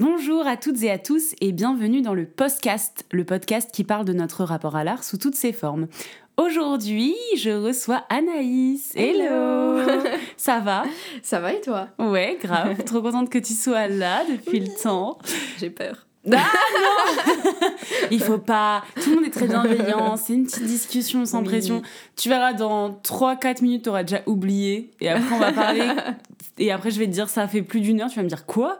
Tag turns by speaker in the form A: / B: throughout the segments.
A: Bonjour à toutes et à tous et bienvenue dans le podcast, le podcast qui parle de notre rapport à l'art sous toutes ses formes. Aujourd'hui, je reçois Anaïs. Hello, Ça va?
B: Ça va et toi?
A: Ouais, grave. Trop contente que tu sois là depuis le temps.
B: J'ai peur.
A: Ah non Il faut pas. Tout le monde est très bienveillant. C'est une petite discussion sans
B: Oui.
A: pression. Tu verras, dans 3-4 minutes, tu auras déjà oublié. Et après, on va parler. Et après, je vais te dire, ça fait plus d'une heure. Tu vas me dire, quoi?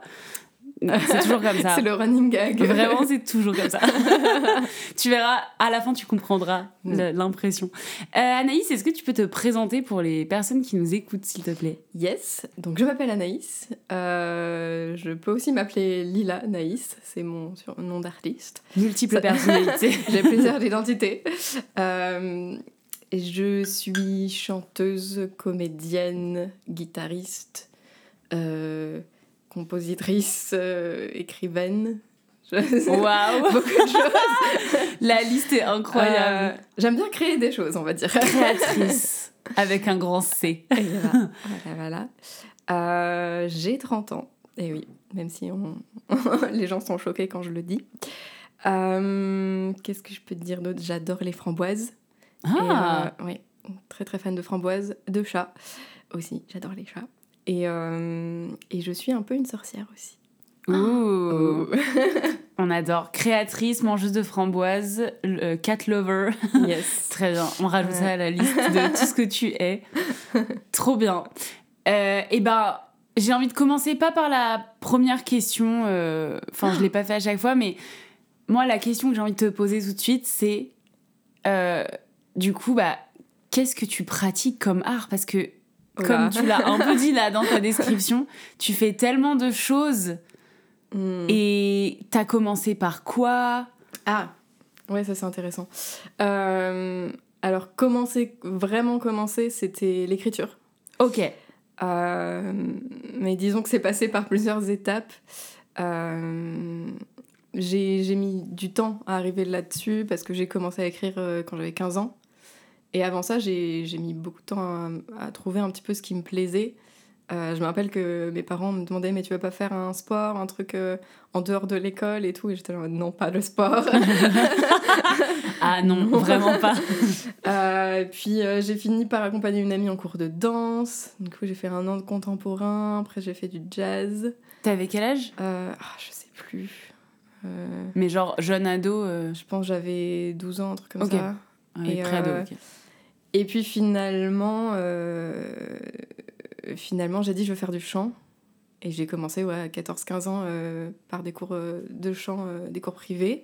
A: C'est toujours comme ça.
B: C'est le running gag.
A: Vraiment, c'est toujours comme ça. tu verras, à la fin, tu comprendras
B: Mm.
A: l'impression. Euh, Anaïs, est-ce que tu peux te présenter pour les personnes qui nous écoutent, s'il te plaît?
B: Yes, donc je m'appelle Anaïs. Euh, je peux aussi m'appeler Lila Naïs, c'est mon nom d'artiste.
A: Multiples
B: Ça-
A: personnalités.
B: J'ai plusieurs identités. Euh, je suis chanteuse, comédienne, guitariste, euh, compositrice, euh, écrivaine.
A: Waouh
B: Beaucoup de choses.
A: La liste est incroyable.
B: Euh, J'aime bien créer des choses, on va dire.
A: Créatrice, avec un grand C.
B: Et voilà, voilà, voilà. Euh, J'ai 30 ans, et oui, même si on... les gens sont choqués quand je le dis. Qu'est-ce que je peux te dire d'autre? J'adore les framboises.
A: Ah,
B: ouais, très très fan de framboises, de chats aussi, j'adore les chats. Et, euh, et je suis un peu une sorcière aussi.
A: Ouh. on adore. Créatrice, mangeuse de framboises, euh, cat lover.
B: yes.
A: Très bien, on rajoute
B: Ouais.
A: ça à la liste de tout ce que tu es. Trop bien. Euh, et ben, j'ai envie de commencer pas par la première question, euh, enfin je l'ai pas fait à chaque fois, mais moi la question que j'ai envie de te poser tout de suite, c'est du coup, bah, qu'est-ce que tu pratiques comme art? Parce que comme tu l'as un peu dit là dans ta description, tu fais tellement de choses
B: Hmm.
A: et t'as commencé par quoi?
B: Ah, ouais, ça c'est intéressant. Euh, alors, commencer, vraiment commencer, c'était l'écriture.
A: Ok.
B: Euh, mais disons que c'est passé par plusieurs étapes. Euh, j'ai mis du temps à arriver là-dessus parce que j'ai commencé à écrire quand j'avais 15 ans. Et avant ça, j'ai mis beaucoup de temps à, à trouver un petit peu ce qui me plaisait. Euh, je me rappelle que mes parents me demandaient mais tu vas pas faire un sport, un truc euh, en dehors de l'école et tout? Et j'étais là non pas le sport.
A: Ah non, vraiment pas.
B: Euh, puis j'ai fini par accompagner une amie en cours de danse. Du coup j'ai fait un an de contemporain, après j'ai fait du jazz.
A: T'avais quel âge?
B: Ah, je sais plus.
A: Mais genre jeune ado,
B: je pense j'avais 12 ans, un truc comme ça.
A: ouais,
B: Et,
A: pré-ado,
B: euh,
A: ok.
B: Et puis finalement, euh, finalement j'ai dit je veux faire du chant. Et j'ai commencé à 14-15 ans euh, par des cours euh, de chant, des cours privés.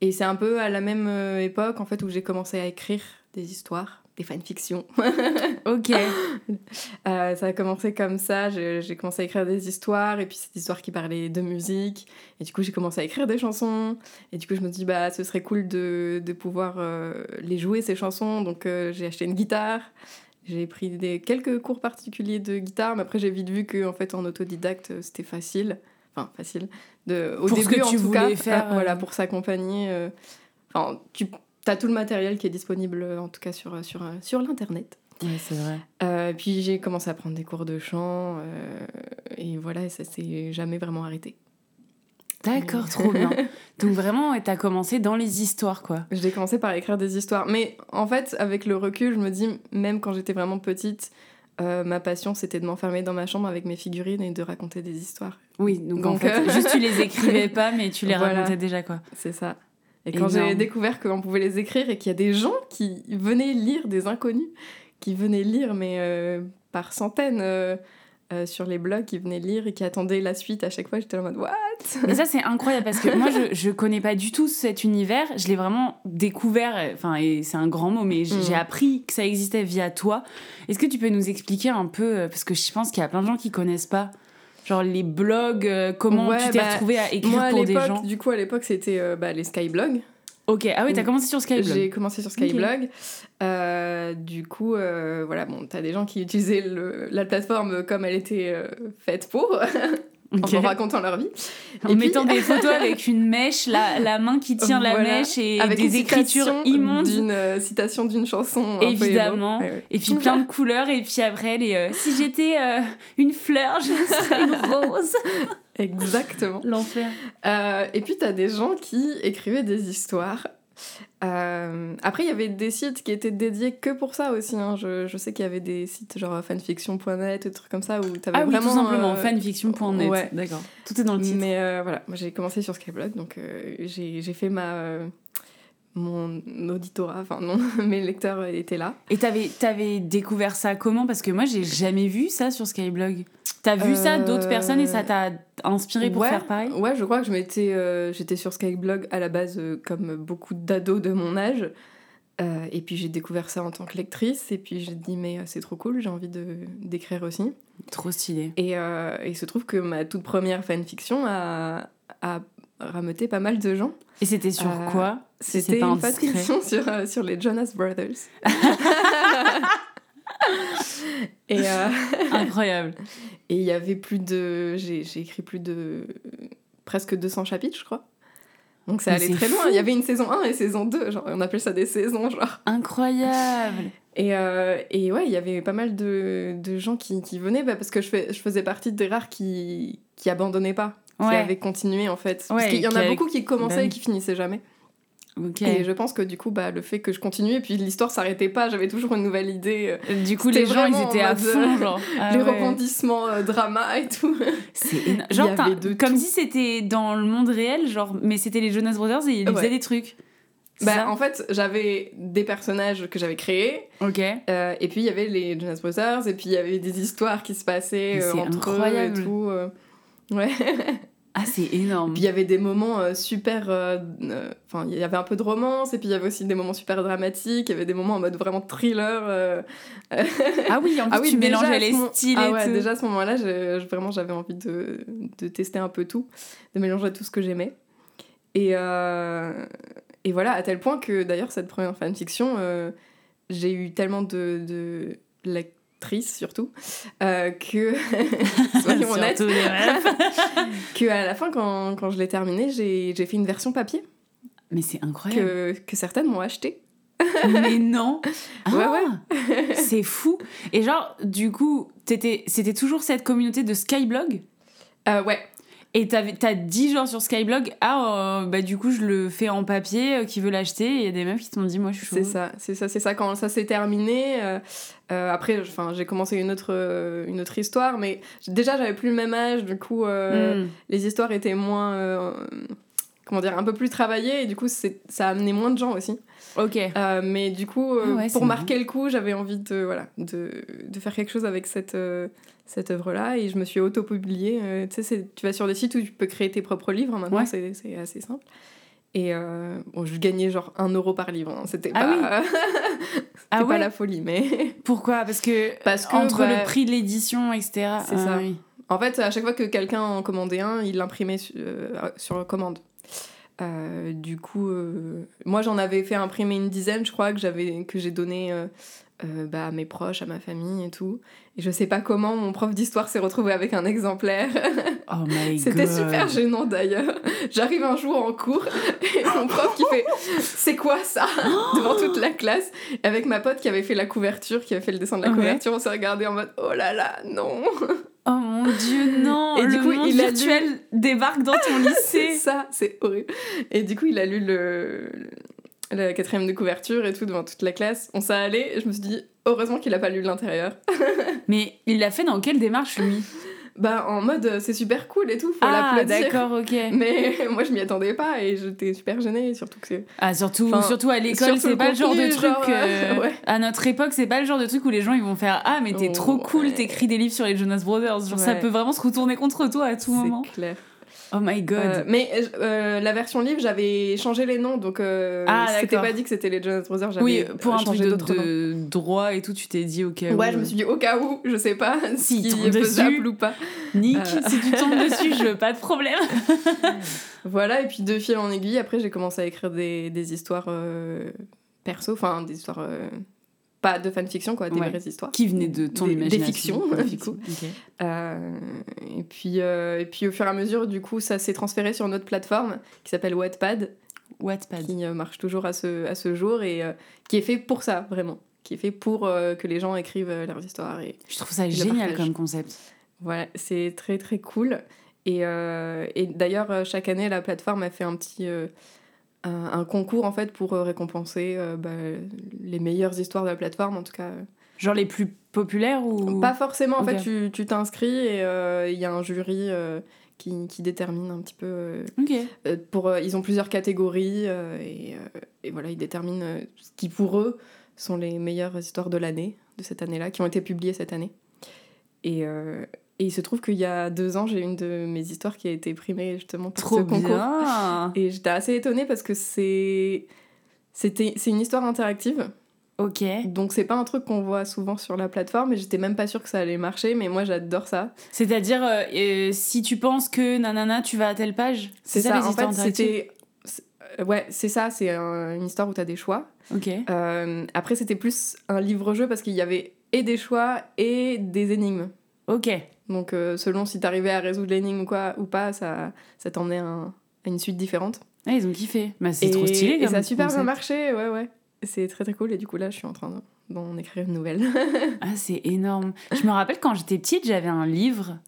B: Et c'est un peu à la même époque en fait où j'ai commencé à écrire des histoires, des fanfictions.
A: Ok.
B: Euh, ça a commencé comme ça, j'ai commencé à écrire des histoires, et puis cette histoire qui parlait de musique, et du coup j'ai commencé à écrire des chansons, et du coup je me dis bah ce serait cool de, de pouvoir euh, les jouer ces chansons, donc euh, j'ai acheté une guitare, j'ai pris des, quelques cours particuliers de guitare, mais après j'ai vite vu que en fait en autodidacte c'était facile, enfin facile, de, au
A: Pour ce
B: début
A: que
B: en
A: tu
B: tout cas,
A: faire,
B: voilà pour s'accompagner, euh, enfin tu as tout le matériel qui est disponible en tout cas sur, sur, sur l'internet.
A: Ouais, c'est vrai.
B: Euh, puis j'ai commencé à prendre des cours de chant euh, et voilà, ça s'est jamais vraiment arrêté.
A: D'accord, trop bien. Donc vraiment, t'as commencé dans les histoires, quoi.
B: J'ai commencé par écrire des histoires, mais en fait, avec le recul, je me dis, même quand j'étais vraiment petite, euh, ma passion c'était de m'enfermer dans ma chambre avec mes figurines et de raconter des histoires.
A: Oui, donc, en
B: Donc,
A: fait,
B: euh,
A: juste tu les écrivais pas, mais tu les
B: Voilà.
A: racontais déjà, quoi.
B: C'est ça. Et quand j'ai découvert qu'on pouvait les écrire et qu'il y a des gens qui venaient lire, des inconnus, qui venaient lire, mais euh, par centaines euh, euh, sur les blogs, qui venaient lire et qui attendaient la suite à chaque fois, j'étais en mode What?
A: Et ça, c'est incroyable parce que moi, je, je connais pas du tout cet univers. Je l'ai vraiment découvert, enfin, et c'est un grand mot, mais
B: Mm.
A: j'ai appris que ça existait via toi. Est-ce que tu peux nous expliquer un peu, parce que je pense qu'il y a plein de gens qui connaissent pas, genre les blogs, euh, comment
B: Ouais,
A: tu t'es
B: bah,
A: à écrire
B: Moi, à
A: pour des gens
B: du coup, à l'époque, c'était euh, bah, les Skyblogs.
A: Ok, ah oui, t'as commencé sur Skyblog.
B: J'ai commencé sur Skyblog. Euh, du coup, voilà, bon, t'as des gens qui utilisaient le- la plateforme comme elle était faite pour, En racontant leur vie.
A: En
B: Et puis-
A: mettant des photos avec une mèche, la, la main qui tient la mèche et
B: Avec
A: des écritures
B: citation
A: immondes.
B: D'une euh, citation d'une chanson.
A: Évidemment.
B: émo. Ouais, ouais.
A: Et puis plein de couleurs. Et puis après, les, euh, si j'étais euh, une fleur, je serais une rose.
B: Exactement.
A: L'enfer.
B: Euh, et puis, t'as des gens qui écrivaient des histoires. Euh, après, il y avait des sites qui étaient dédiés que pour ça aussi. hein. Je, je sais qu'il y avait des sites genre fanfiction.net, des trucs comme ça où t'avais
A: Ah oui,
B: vraiment.
A: tout simplement,
B: euh,
A: fanfiction.net.
B: ouais.
A: D'accord. Tout est dans le titre.
B: Mais euh, voilà, moi j'ai commencé sur Skyblog, donc j'ai j'ai fait ma. Mon auditorat, enfin non, mes lecteurs étaient là.
A: Et t'avais, t'avais découvert ça comment? Parce que moi, j'ai jamais vu ça sur Skyblog. T'as vu ça d'autres
B: Euh,
A: personnes et ça t'a inspiré pour
B: Ouais,
A: faire pareil?
B: Ouais, je crois que je m'étais, euh, j'étais sur Skyblog à la base euh, comme beaucoup d'ados de mon âge. Et puis j'ai découvert ça en tant que lectrice. Et puis j'ai dit, mais c'est trop cool, j'ai envie de, d'écrire aussi.
A: Trop stylé.
B: Et, et il se trouve que ma toute première fanfiction a, a rameuté pas mal de gens.
A: Et c'était sur quoi?
B: C'était une
A: indiscret.
B: fanfiction sur, euh, sur les Jonas Brothers. et euh,
A: Incroyable.
B: et il y avait plus de. J'ai écrit plus de. presque 200 chapitres, je crois. Donc ça
A: Mais
B: allait très loin. Il y avait une saison 1 et saison 2. Genre, on appelle ça des saisons, genre.
A: Incroyable.
B: Et, euh, et ouais, il y avait pas mal de, de gens qui, qui venaient bah, parce que je, fais, je faisais partie des rares qui, qui abandonnaient pas, qui
A: Ouais.
B: avaient continué en fait. Parce
A: Ouais,
B: qu'il y en a beaucoup qui commençaient et qui finissaient jamais. Et je pense que du coup, bah, le fait que je continuais, et puis l'histoire s'arrêtait pas, j'avais toujours une nouvelle idée. euh,
A: Du coup, les gens, ils étaient à fond,
B: euh,
A: genre. Ah
B: les
A: ouais.
B: rebondissements, euh, drama et tout.
A: C'est énorme. Genre,
B: de
A: comme
B: tout.
A: si c'était dans le monde réel, genre, mais c'était les Jonas Brothers et ils
B: Ouais.
A: faisaient des trucs.
B: Bah,
A: ça
B: en fait, j'avais des personnages que j'avais créés,
A: Ok.
B: euh, et puis il y avait les Jonas Brothers, et puis il y avait des histoires qui se passaient euh, entre
A: incroyable.
B: eux et tout. euh. Ouais.
A: Ah, c'est énorme.
B: Puis il y avait des moments euh, super. euh, euh, Enfin, il y avait un peu de romance, et puis il y avait aussi des moments super dramatiques, il y avait des moments en mode vraiment thriller. euh.
A: Ah oui, en plus,
B: Ah oui,
A: tu mélangeais les
B: moment-
A: styles
B: ah
A: et
B: ouais,
A: tout.
B: déjà à ce moment-là, vraiment j'avais envie de, de tester un peu tout, de mélanger tout ce que j'aimais. Et, et voilà, à tel point que d'ailleurs, cette première fanfiction, j'ai eu tellement de, de lectrices surtout, euh, que. soyons honnêtes, que à la fin, quand, quand je l'ai terminée, j'ai fait une version papier
A: Mais c'est incroyable.
B: que, que certaines m'ont acheté.
A: Mais non.
B: Ouais,
A: Ah, c'est fou. Et genre, du coup, c'était toujours cette communauté de Skyblog?
B: Euh, ouais,
A: et t'as dit genre sur Skyblog, ah euh, bah du coup je le fais en papier, euh, qui veut l'acheter, et il y a des meufs qui t'ont dit moi je suis.
B: C'est ça, c'est ça, c'est ça. Quand ça s'est terminé, euh, après, enfin, j'ai commencé une autre, une autre histoire, mais déjà j'avais plus le même âge, du coup, euh,
A: Mm.
B: les histoires étaient moins, comment dire, un peu plus travaillées, et du coup, c'est, ça a amené moins de gens aussi.
A: Ok.
B: Mais du coup,
A: Ah ouais,
B: pour marquer le coup, j'avais envie de, voilà, de, de faire quelque chose avec cette, cette œuvre-là, et je me suis auto-publiée. euh, tu sais, c'est- tu vas sur des sites où tu peux créer tes propres livres, maintenant,
A: Ouais.
B: c'est, c'est assez simple. Et euh, bon, je gagnais genre un euro par livre, hein. c'était
A: Ah
B: pas, c'était
A: Ah
B: pas
A: ouais
B: la folie, mais
A: Pourquoi? Parce que,
B: Parce que,
A: entre
B: bah,
A: le prix de l'édition, etc.
B: C'est
A: ah
B: ça.
A: oui.
B: en fait, à chaque fois que quelqu'un en commandait un, il l'imprimait euh, sur commande. Euh, du coup, euh, moi j'en avais fait imprimer une dizaine, je crois, que j'avais que j'ai donné euh, bah, à mes proches, à ma famille et tout. Et je sais pas comment mon prof d'histoire s'est retrouvé avec un exemplaire.
A: Oh my god.
B: C'était super gênant d'ailleurs. J'arrive un jour en cours et mon prof qui fait C'est quoi ça? Devant toute la classe. Et avec ma pote qui avait fait la couverture, qui avait fait le dessin de la
A: Ouais.
B: couverture, on s'est regardé en mode Oh là là, non
A: Oh mon dieu, non
B: Et
A: Le
B: du coup, il a lu-
A: débarque dans ton
B: C'est
A: lycée
B: ça, c'est horrible. Et du coup, il a lu le- la quatrième de couverture et tout devant toute la classe. On s'est allé et je me suis dit, heureusement qu'il a pas lu l'intérieur.
A: Mais il l'a fait dans quelle démarche, lui?
B: Bah, en mode, euh, c'est super cool et tout, faut
A: Ah, d'accord, ok.
B: Mais moi, je m'y attendais pas et j'étais super gênée, surtout que c'est.
A: Ah, surtout,
B: Enfin,
A: surtout à l'école, c'est pas le genre de truc.
B: genre,
A: euh,
B: ouais.
A: À notre époque, c'est pas le genre de truc où les gens ils vont faire Ah, mais t'es
B: Oh,
A: trop cool,
B: ouais.
A: t'écris des livres sur les Jonas Brothers. Genre, ça peut vraiment se retourner contre toi à tout moment.
B: C'est clair.
A: Oh my god.
B: Euh, mais euh, la version livre, j'avais changé les noms, donc euh,
A: Ah,
B: c'était pas dit que c'était les Jonas Brothers, j'avais
A: oui, pour
B: euh,
A: un truc de, droit et tout, tu t'es dit, ok.
B: Ouais, je me suis dit au cas où, je sais pas
A: Si, dessus.
B: faisable ou pas.
A: Nick,
B: Euh.
A: si tu tombes dessus, je veux pas de problème.
B: Voilà, et puis de fil en aiguille, après j'ai commencé à écrire des, des histoires euh, perso, enfin des histoires euh, pas de fanfiction quoi, des
A: Ouais.
B: vraies histoires.
A: Qui venait de ton
B: Des- des fictions, du coup. Euh, et puis euh, et puis au fur et à mesure, du coup, ça s'est transféré sur une autre plateforme qui s'appelle Wattpad,
A: Wattpad.
B: qui euh, marche toujours à ce, à ce jour et qui est fait pour ça vraiment, qui est fait pour que les gens écrivent leurs histoires et
A: Je trouve ça génial comme concept.
B: voilà, c'est très très cool. Et, et d'ailleurs, chaque année, la plateforme a fait un petit un, un, concours en fait pour récompenser bah, les meilleures histoires de la plateforme, en tout cas.
A: Genre les plus populaires ou
B: Pas forcément. En fait, tu t'inscris et il y a un jury qui, qui détermine un petit peu. Euh, pour, euh, ils ont plusieurs catégories euh, et, et, voilà, ils déterminent ce qui pour eux sont les meilleures histoires de l'année, de cette année-là, qui ont été publiées cette année. Et, et il se trouve qu'il y a deux ans, j'ai une de mes histoires qui a été primée justement pour
A: Trop
B: ce concours. Et j'étais assez étonnée parce que c'est c'était c'est une histoire interactive
A: Ok.
B: Donc c'est pas un truc qu'on voit souvent sur la plateforme et j'étais même pas sûre que ça allait marcher, mais moi j'adore ça.
A: C'est-à-dire, euh, euh, si tu penses que nanana, tu vas à telle page
B: C'est ça, ça en fait, c'était. Euh, ouais, c'est ça, c'est une histoire où t'as des choix.
A: Ok.
B: Euh, après, c'était plus un livre-jeu parce qu'il y avait et des choix et des énigmes.
A: Ok.
B: Donc selon si t'arrivais à résoudre l'énigme ou, quoi, ou pas, ça, ça t'emmenait à, une suite différente.
A: Ah, ils ont kiffé. Bah, c'est trop stylé.
B: Et ça a super bien marché, ouais, ouais. C'est très très cool et du coup là je suis en train d'en écrire une nouvelle.
A: ah c'est énorme. Je me rappelle quand j'étais petite j'avais un livre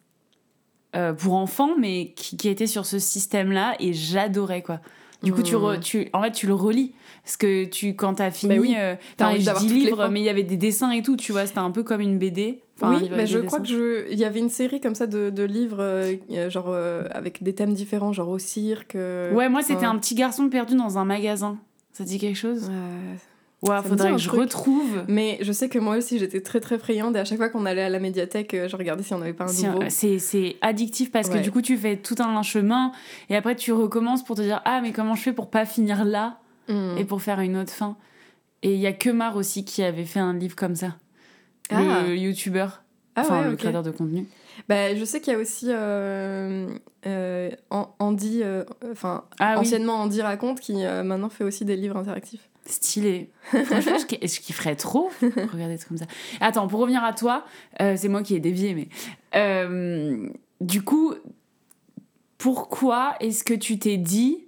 A: euh, pour enfants mais qui, qui, était sur ce système là et j'adorais quoi. Du coup tu, re, hmm. tu en fait tu le relis parce que tu quand t'as fini, bah oui, euh, as je dis livre mais il y avait des dessins et tout tu vois c'était un peu comme une BD.
B: oui, mais je crois que je il y avait une série comme ça de, de livres euh, genre avec des thèmes différents genre au cirque.
A: ouais moi c'était un petit garçon perdu dans un magasin. Ça dit quelque chose? Ouais, faudrait que je retrouve.
B: Mais je sais que moi aussi, j'étais très très friande et à chaque fois qu'on allait à la médiathèque, euh, je regardais si on avait pas un nouveau.
A: C'est addictif parce que du coup, tu fais tout un chemin et après, tu recommences pour te dire Ah, mais comment je fais pour pas finir là? Hmm. et pour faire une autre fin Et il y a Kemar aussi qui avait fait un livre comme ça. Ah. Le youtubeur. Ah enfin, le créateur de contenu.
B: Bah, je sais qu'il y a aussi euh, euh, Andy, euh, enfin ah anciennement Andy raconte, qui maintenant fait aussi des livres interactifs.
A: Stylé. Franchement, je, je kifferais trop. Regardez comme ça. Attends, pour revenir à toi, c'est moi qui ai dévié, mais du coup, pourquoi est-ce que tu t'es dit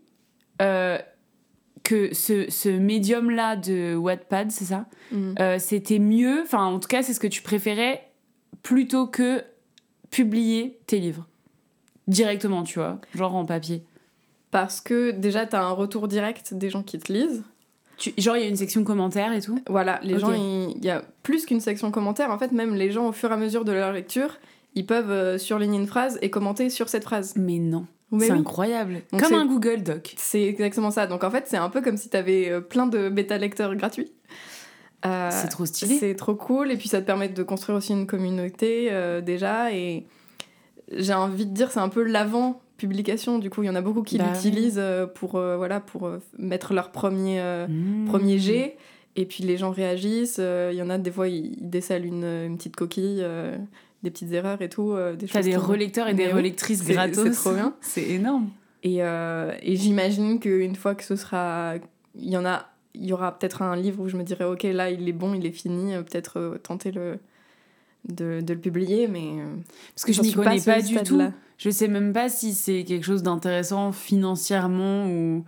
A: que ce, ce médium-là de Wattpad, c'est ça, mm. c'était mieux, enfin en tout cas c'est ce que tu préférais plutôt que publier tes livres directement, tu vois, genre en papier
B: Parce que déjà, tu as un retour direct des gens qui te lisent.
A: Tu, genre, il y a une section commentaires et tout
B: Voilà, les gens, il y a plus qu'une section commentaires. En fait, même les gens, au fur et à mesure de leur lecture, ils peuvent euh, surligner une phrase et commenter sur cette phrase.
A: Mais non. C'est incroyable. comme un Google Doc.
B: C'est exactement ça. Donc en fait, c'est un peu comme si tu avais euh, plein de bêta-lecteurs gratuits.
A: Euh, c'est trop stylé.
B: C'est trop cool. Et puis ça te permet de construire aussi une communauté euh, déjà. Et j'ai envie de dire, c'est un peu l'avant publication. Du coup, il y en a beaucoup qui bah l'utilisent pour, voilà, pour mettre leur premier, mmh. premier jet. Et puis les gens réagissent. Il y en a des fois, ils, décèlent une, une, petite coquille. Des petites erreurs et tout. des
A: T'as des relecteurs et des relectrices gratos.
B: C'est trop bien.
A: C'est énorme.
B: Et, et j'imagine qu'une fois que ce sera. Il y en a il y aura peut-être un livre où je me dirais, ok, là, il est bon, il est fini, euh, peut-être euh, tenter le, de, de, le publier, mais... Euh,
A: Parce que je n'y connais pas, du tout. Je sais même pas si c'est quelque chose d'intéressant financièrement ou...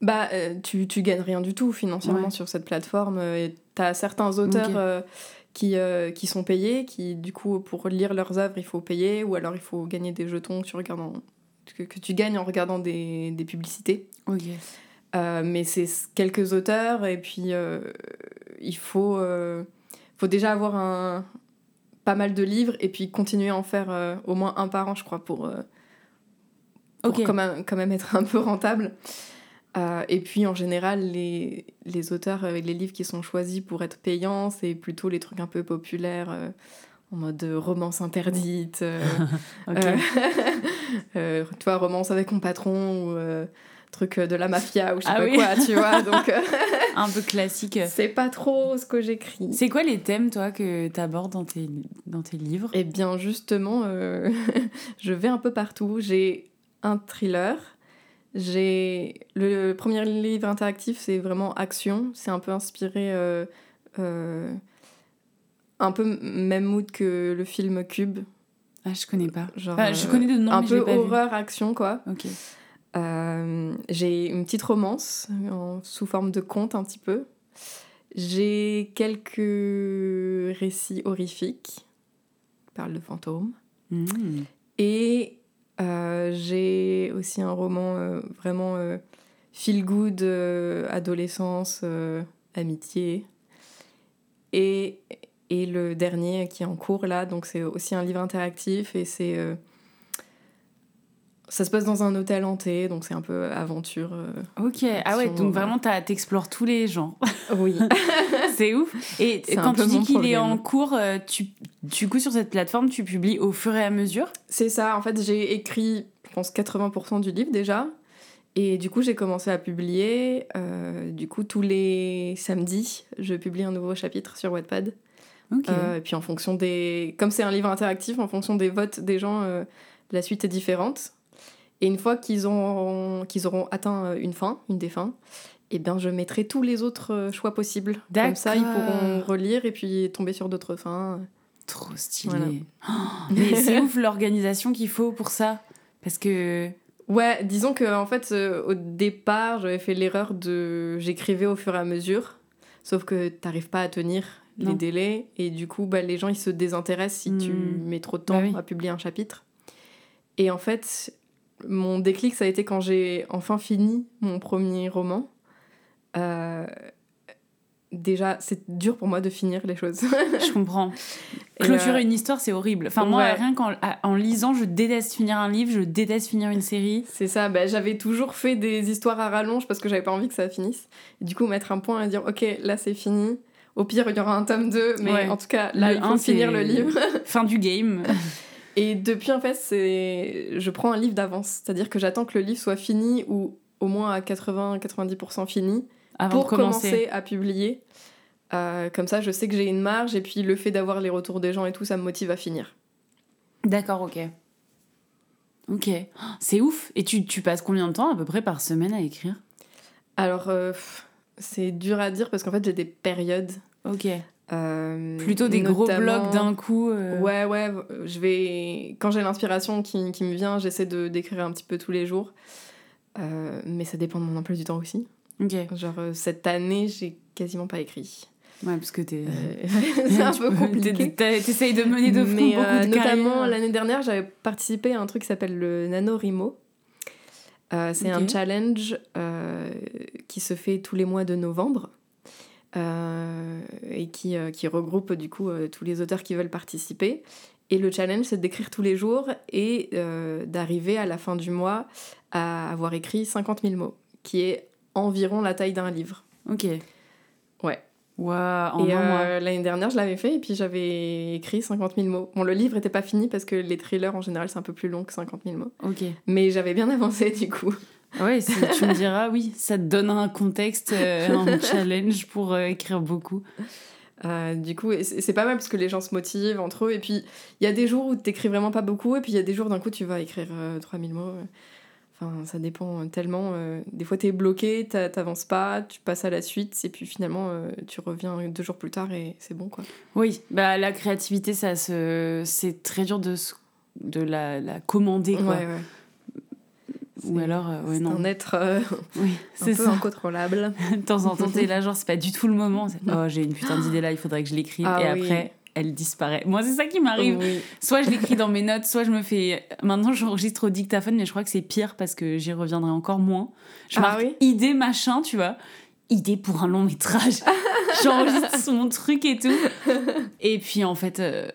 B: Bah, tu, tu gagnes rien du tout financièrement sur cette plateforme. Tu as certains auteurs qui, qui sont payés, qui, du coup, pour lire leurs œuvres, il faut payer, ou alors il faut gagner des jetons que tu, que, que tu gagnes en regardant des, des publicités.
A: Ok.
B: Euh, mais c'est quelques auteurs et puis euh, il faut, euh, faut déjà avoir un, pas mal de livres et puis continuer à en faire au moins un par an, je crois, pour, pour quand, même, quand, même, être un peu rentable. Et puis en général, les, les auteurs, les livres qui sont choisis pour être payants, c'est plutôt les trucs un peu populaires en mode romance interdite. toi, romance avec mon patron ou truc euh, de la mafia ou je sais ah pas quoi, tu vois. Donc, euh,
A: un peu classique.
B: C'est pas trop ce que j'écris.
A: C'est quoi les thèmes, toi, que tu abordes dans tes, dans tes livres?
B: Eh bien, justement, euh, je vais un peu partout. J'ai un thriller. J'ai le premier livre interactif, c'est vraiment action. C'est un peu inspiré, un peu même mood que le film Cube.
A: Ah, je connais pas. Genre, je connais de nom,
B: un
A: mais
B: peu horreur action quoi.
A: Ok.
B: Euh, j'ai une petite romance sous forme de conte un petit peu. J'ai quelques récits horrifiques qui parlent de fantômes.
A: Hmm.
B: Et Euh, j'ai aussi un roman euh, vraiment euh, feel good, euh, adolescence, euh, amitié. Et, et le dernier qui est en cours là, donc c'est aussi un livre interactif et c'est. euh, ça se passe dans un hôtel hanté, donc c'est un peu aventure. euh,
A: Ok, ah ouais, donc vraiment, t'as- t'explores tous les genres.
B: Oui.
A: c'est ouf. Et quand tu dis qu'il est en cours, euh, tu, du coup, sur cette plateforme, tu publies au fur et à mesure?
B: C'est ça, en fait, j'ai écrit, je pense, 80% du livre déjà. Et du coup, j'ai commencé à publier. euh, du coup, tous les samedis, je publie un nouveau chapitre sur Wattpad. Euh, et puis, en fonction des. Comme c'est un livre interactif, en fonction des votes des gens, euh, la suite est différente. Et une fois qu'ils ont... qu'ils auront atteint une fin, une des fins, eh bien, je mettrai tous les autres euh, choix possibles. Comme ça, ils pourront relire et puis tomber sur d'autres fins.
A: Trop stylé.
B: Voilà.
A: Oh, mais c'est ouf l'organisation qu'il faut pour ça. Parce que.
B: Ouais, disons que en fait, euh, au départ, j'avais fait l'erreur de j'écrivais au fur et à mesure, sauf que t'arrives pas à tenir les
A: Non.
B: délais et du coup, bah, les gens ils se désintéressent si tu
A: Hmm.
B: mets trop de temps
A: Bah oui.
B: à publier un chapitre. Et en fait, mon déclic, ça a été quand j'ai enfin fini mon premier roman. Euh, Déjà, c'est dur pour moi de finir les choses.
A: Je comprends. Clôturer
B: euh,
A: une histoire, c'est horrible. Enfin, moi,
B: ouais.
A: rien qu'en en lisant, je déteste finir un livre, je déteste finir une série.
B: C'est ça, bah, j'avais toujours fait des histoires à rallonge parce que j'avais pas envie que ça finisse. Et du coup, mettre un point et dire, ok, là c'est fini. Au pire, il y aura un tome 2, mais
A: Ouais.
B: en tout cas, là,
A: Le
B: il faut finir le livre.
A: Fin du game.
B: Et depuis, en fait, c'est... je prends un livre d'avance. C'est-à-dire que j'attends que le livre soit fini ou au moins à 80-90% fini
A: Avant
B: pour
A: de commencer.
B: commencer à publier. Euh, comme ça, je sais que j'ai une marge et puis le fait d'avoir les retours des gens et tout, ça me motive à finir.
A: D'accord, ok. Ok. Oh, C'est ouf. Et tu, tu passes combien de temps à peu près par semaine à écrire?
B: Alors, euh, c'est dur à dire parce qu'en fait, j'ai des périodes.
A: Ok.
B: euh,
A: Plutôt des gros blocs d'un coup. euh,
B: Ouais, ouais, je vais. Quand j'ai l'inspiration qui, qui me vient, j'essaie de d'écrire un petit peu tous les jours. Euh, mais ça dépend de mon emploi du temps aussi.
A: Ok.
B: Genre, euh, cette année, j'ai quasiment pas écrit.
A: Ouais, parce que t'es.
B: Euh, c'est un peu compliqué.
A: t'es- t'es- T'essayes de mener de front
B: mais euh,
A: de
B: notamment, l'année dernière, j'avais participé à un truc qui s'appelle le NaNoWriMo. Euh, c'est un challenge qui se fait tous les mois de novembre. et qui, qui regroupe du coup tous les auteurs qui veulent participer. Et le challenge, c'est d'écrire tous les jours et d'arriver à la fin du mois à avoir écrit 50 000 mots, qui est environ la taille d'un livre.
A: Ok.
B: Ouais.
A: Waouh, en
B: et euh, l'année dernière, je l'avais fait et puis j'avais écrit 50 000 mots. Bon, le livre n'était pas fini parce que les thrillers en général, c'est un peu plus long que 50 000 mots.
A: Ok.
B: Mais j'avais bien avancé du coup.
A: Ouais, si tu me diras, oui, ça te donne un contexte, euh, un challenge pour euh, écrire beaucoup.
B: Euh, du coup, c'est pas mal parce que les gens se motivent entre eux. Et puis, il y a des jours où t'écris vraiment pas beaucoup. Et puis, il y a des jours d'un coup, tu vas écrire euh, 3000 mots. Enfin, ça dépend tellement. euh, des fois, t'es bloqué, t'a- t'avances pas, tu passes à la suite. Et puis, finalement, euh, tu reviens deux jours plus tard et c'est bon, quoi.
A: Oui, bah, la créativité, ça se... c'est très dur de, se- de la, la commander. Quoi.
B: Ouais, ouais.
A: Ou alors, euh, ouais, non.
B: un être euh,
A: Oui,
B: un peu
A: ça.
B: incontrôlable.
A: De temps en temps, t'es là, genre, c'est pas du tout le moment. Oh, j'ai une putain d'idée là, il faudrait que je l'écrive.
B: Ah
A: et
B: oui.
A: après, elle disparaît. Moi, c'est ça qui m'arrive.
B: Oui.
A: Soit je l'écris dans mes notes, soit je me fais. Maintenant, j'enregistre au dictaphone, mais je crois que c'est pire parce que j'y reviendrai encore moins. Je
B: Ah
A: marque
B: oui
A: idée machin, tu vois. Idée pour un long métrage. J'enregistre mon truc et tout. Et puis en fait, euh,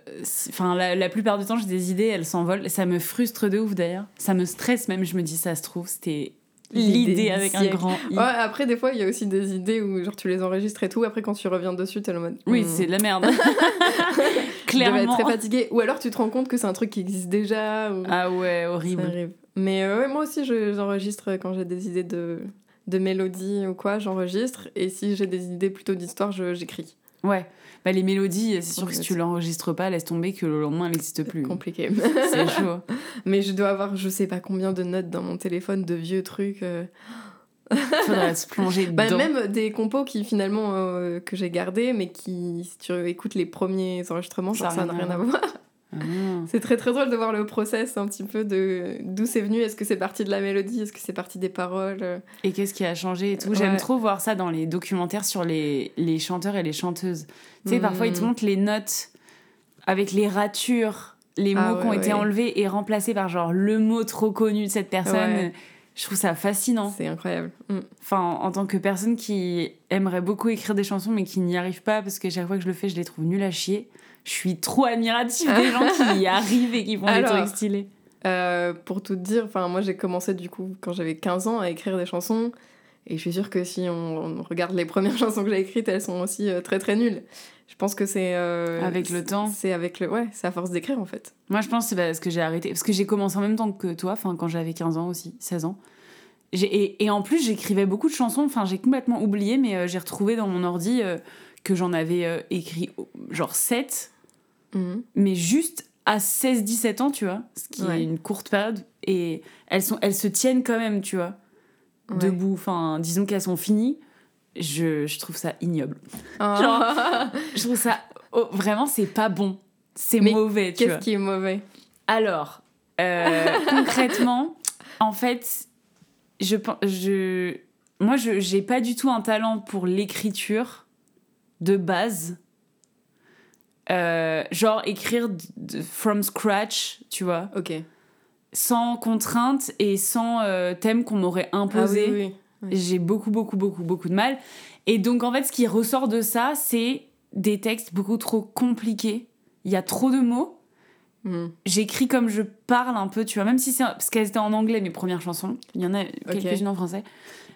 A: enfin la, la plupart du temps, j'ai des idées, elles s'envolent. Ça me frustre de ouf d'ailleurs. Ça me stresse même. Je me dis, ça se trouve, c'était
B: L'idée
A: avec un grand I.
B: Ouais, après, des fois, il y a aussi des idées où genre, tu les enregistres et tout. Après, quand tu reviens dessus, t'es le mode.
A: Oui,
B: hmm,
A: c'est de la merde.
B: Je devais être
A: Clairement.
B: très fatiguée. Ou alors, tu te rends compte que c'est un truc qui existe déjà. Ou...
A: Ah ouais,
B: Ça
A: horrible.
B: arrive. Mais euh, ouais, moi aussi, je- j'enregistre quand j'ai des idées de, de mélodie ou quoi, j'enregistre. Et si j'ai des idées plutôt d'histoire, je- j'écris.
A: Ouais. Bah, les mélodies, c'est sûr que si tu l'enregistres pas, laisse tomber que le lendemain, elle n'existe plus.
B: Compliqué.
A: C'est chaud.
B: Mais je dois avoir je sais pas combien de notes dans mon téléphone de vieux trucs. euh.
A: Faudrait se plonger
B: Bah,
A: dedans.
B: même des compos qui finalement euh, que j'ai gardés, mais qui, si tu écoutes les premiers enregistrements,
A: Ça
B: n'a
A: rien à
B: voir.
A: Ah.
B: C'est très très drôle de voir le process un petit peu de d'où c'est venu. Est-ce que c'est parti de la mélodie? Est-ce que c'est parti des paroles?
A: Et qu'est-ce qui a changé et tout? J'aime trop voir ça dans les documentaires sur les, les chanteurs et les chanteuses. Tu sais, parfois, ils te montrent les notes avec les ratures, les mots
B: Ah
A: qui ont
B: ouais,
A: été enlevés et remplacés par genre le mot trop connu de cette personne. Je trouve ça fascinant.
B: C'est incroyable. Mm.
A: Enfin, en tant que personne qui aimerait beaucoup écrire des chansons mais qui n'y arrive pas parce que chaque fois que je le fais, je les trouve nuls à chier. Je suis trop admirative des gens qui y arrivent et qui font
B: Alors.
A: des trucs stylés.
B: Euh, pour tout te dire, moi j'ai commencé du coup quand j'avais 15 ans à écrire des chansons et je suis sûre que si on, on regarde les premières chansons que j'ai écrites, elles sont aussi euh, très très nulles. Je pense que c'est euh,
A: Avec le temps.
B: C'est avec le ouais, c'est à force d'écrire en fait.
A: Moi, je pense que c'est parce que j'ai arrêté. Parce que j'ai commencé en même temps que toi, enfin, quand j'avais 15 ans aussi, 16 ans. Et, et en plus, j'écrivais beaucoup de chansons. Enfin, j'ai complètement oublié, mais euh, j'ai retrouvé dans mon ordi que j'en avais écrit oh, genre 7,
B: Mhm.
A: mais juste à 16-17 ans, tu vois. Ce qui
B: Ouais.
A: est une courte période. Et elles, sont, elles se tiennent quand même, tu vois,
B: Ouais.
A: debout. Enfin, disons qu'elles sont finies. Je, je trouve ça ignoble.
B: Ah.
A: Je trouve ça. oh, vraiment, c'est pas bon. C'est mauvais, tu vois.
B: Qu'est-ce qui est mauvais?
A: Alors, euh, concrètement, en fait, je, je, moi, je j'ai pas du tout un talent pour l'écriture de base. Euh, genre écrire from scratch, tu vois,
B: Ok.
A: sans contrainte et sans euh, thème qu'on m'aurait imposé.
B: Ah oui, oui.
A: J'ai beaucoup, beaucoup, beaucoup, beaucoup de mal. Et donc, en fait, ce qui ressort de ça, c'est des textes beaucoup trop compliqués. Il y a trop de mots
B: Mhm.
A: j'écris comme je parle un peu, tu vois, même si c'est parce qu'elles étaient en anglais mes premières chansons, il y en a quelques-unes en français,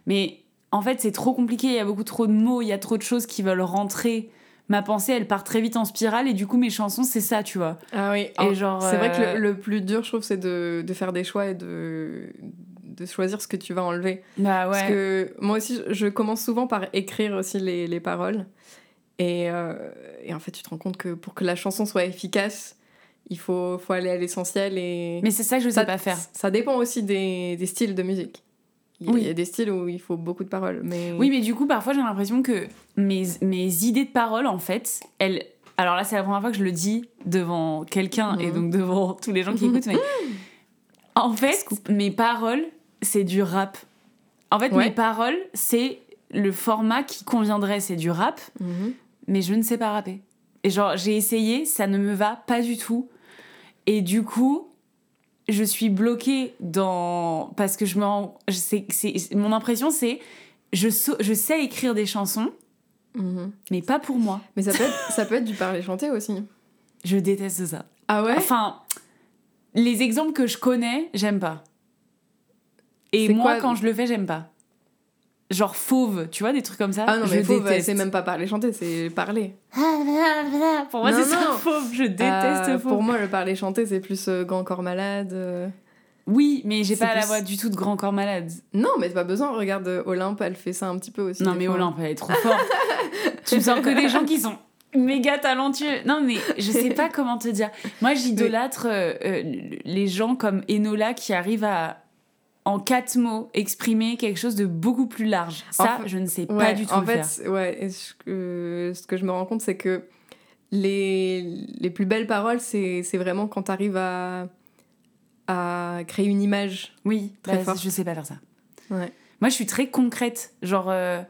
A: mais en fait c'est trop compliqué, il y a beaucoup trop de mots, il y a trop de choses qui veulent rentrer. Ma pensée, elle part très vite en spirale et du coup mes chansons c'est ça, tu vois.
B: Ah oui.
A: Et
B: Alors,
A: genre,
B: C'est vrai que
A: euh,
B: le, le plus dur, je trouve, c'est de, de faire des choix et de, de choisir ce que tu vas enlever.
A: Bah
B: Parce
A: ouais.
B: que moi aussi, je- commence souvent par écrire aussi les, les paroles. Et, euh, et en fait, tu te rends compte que pour que la chanson soit efficace, il faut, faut aller à l'essentiel. Et
A: Mais c'est ça que je sais
B: ça,
A: pas faire.
B: Ça dépend aussi des, des styles de musique. Il y, a-
A: Oui.
B: il y a des styles où il faut beaucoup de paroles. Mais...
A: Oui, mais du coup, parfois, j'ai l'impression que mes, mes idées de parole, en fait, elles. Alors là, c'est la première fois que je le dis devant quelqu'un et
B: Mhm.
A: donc devant tous les gens qui écoutent, mais. En fait, mes paroles, c'est du rap. En fait,
B: Ouais.
A: mes paroles, c'est le format qui conviendrait, c'est du rap,
B: Mhm.
A: mais je ne sais pas rapper. Et genre, j'ai essayé, ça ne me va pas du tout. Et du coup, je suis bloquée dans. Parce que je me rends. c'est- Mon impression, c'est. Je, je sais écrire des chansons,
B: Mhm.
A: mais pas pour moi.
B: Mais ça peut, être, ça peut être du parler chanté aussi.
A: Je déteste ça.
B: Ah ouais?
A: Enfin, les exemples que je connais, j'aime pas. Et moi,
B: quoi
A: quand je le fais, j'aime pas. Genre fauve, tu vois, des trucs comme ça.
B: Ah non,
A: je
B: mais fauve,
A: déteste.
B: c'est même pas parler chanté, c'est parler.
A: Pour moi, c'est ça, fauve. Je déteste
B: Euh,
A: fauve.
B: Pour moi, le parler chanté, c'est plus euh, grand corps malade. euh.
A: Oui, mais j'ai pas la voix du tout de grand corps malade.
B: Non, mais t'as pas besoin. Regarde, Olympe, elle fait ça un petit peu aussi.
A: Non, mais
B: fois.
A: Olympe, elle est trop forte. tu me sors que des gens qui sont méga talentueux. Non, mais je sais pas comment te dire. Moi, j'idolâtre les gens comme Enola qui arrivent à, en quatre mots, exprimer quelque chose de beaucoup plus large. Ça,
B: En
A: je ne sais pas
B: Ouais,
A: du tout
B: en
A: le
B: fait,
A: faire.
B: ouais, ce que, ce que je me rends compte, c'est que les, les plus belles paroles, c'est vraiment quand t'arrives à, à créer une image.
A: Oui,
B: Très
A: bah,
B: fort.
A: je sais pas faire ça.
B: Ouais.
A: Moi, je suis très concrète. Genre, euh,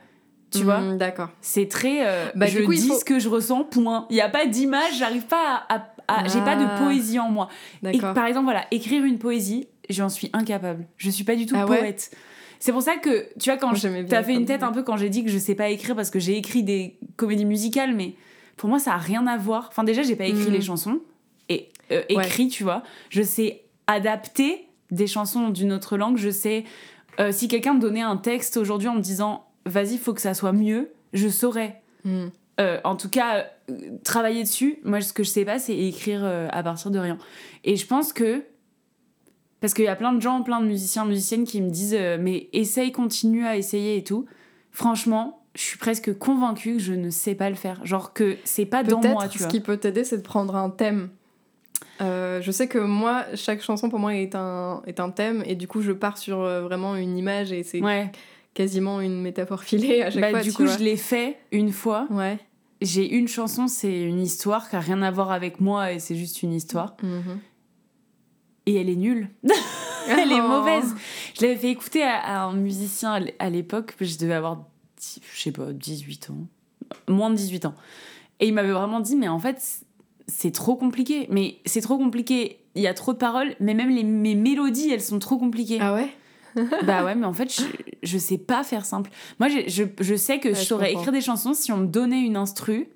A: tu vois,
B: Mhm, D'accord.
A: c'est très. euh,
B: Bah,
A: je
B: coup,
A: dis
B: faut-
A: ce que je ressens, point. Il n'y a pas d'image, j'arrive pas à. à- à- J'ai pas de
B: Ah.
A: poésie en moi. Et par exemple, voilà, écrire une poésie, j'en suis incapable. Je suis pas du tout
B: Ah ouais
A: poète. C'est pour ça que, tu vois, quand t'as fait une tête un peu quand j'ai dit que je sais pas écrire parce que j'ai écrit des comédies musicales, mais pour moi, ça a rien à voir. Enfin, déjà, j'ai pas écrit
B: Mm.
A: les chansons, et euh,
B: Ouais.
A: écrit, tu vois. Je sais adapter des chansons d'une autre langue. Je sais, euh, si quelqu'un me donnait un texte aujourd'hui en me disant, vas-y, faut que ça soit mieux, je saurais.
B: Mhm.
A: Euh, en tout cas, travailler dessus, moi, ce que je sais pas, c'est écrire à partir de rien. Et je pense que. Parce qu'il y a plein de gens, plein de musiciens, musiciennes qui me disent euh, Mais essaye, continue à essayer et tout. Franchement, je suis presque convaincue que je ne sais pas le faire. Genre que c'est pas dans moi, tu
B: ce
A: vois.
B: qui peut t'aider, c'est de prendre un thème. Euh, je sais que moi, chaque chanson pour moi est un, est un thème et du coup je pars sur euh, vraiment une image et c'est
A: Ouais.
B: quasiment une métaphore filée à chaque
A: Bah,
B: fois.
A: du
B: tu
A: coup,
B: vois.
A: je l'ai fait une fois.
B: Ouais.
A: J'ai une chanson, c'est une histoire qui a rien à voir avec moi et c'est juste une histoire.
B: Mhm.
A: Et elle est nulle. Elle est
B: Oh.
A: mauvaise. Je l'avais fait écouter à, à un musicien à l'époque, je devais avoir, je sais pas, 18 ans, moins de 18 ans. Et il m'avait vraiment dit, mais en fait, c'est trop compliqué. Mais c'est trop compliqué. Il y a trop de paroles, mais même les, mes mélodies, elles sont trop compliquées.
B: Ah ouais?
A: Bah ouais, mais en fait, je, je sais pas faire simple. Moi, je, je, je sais que
B: Ouais,
A: je saurais écrire des chansons si on me donnait une instru.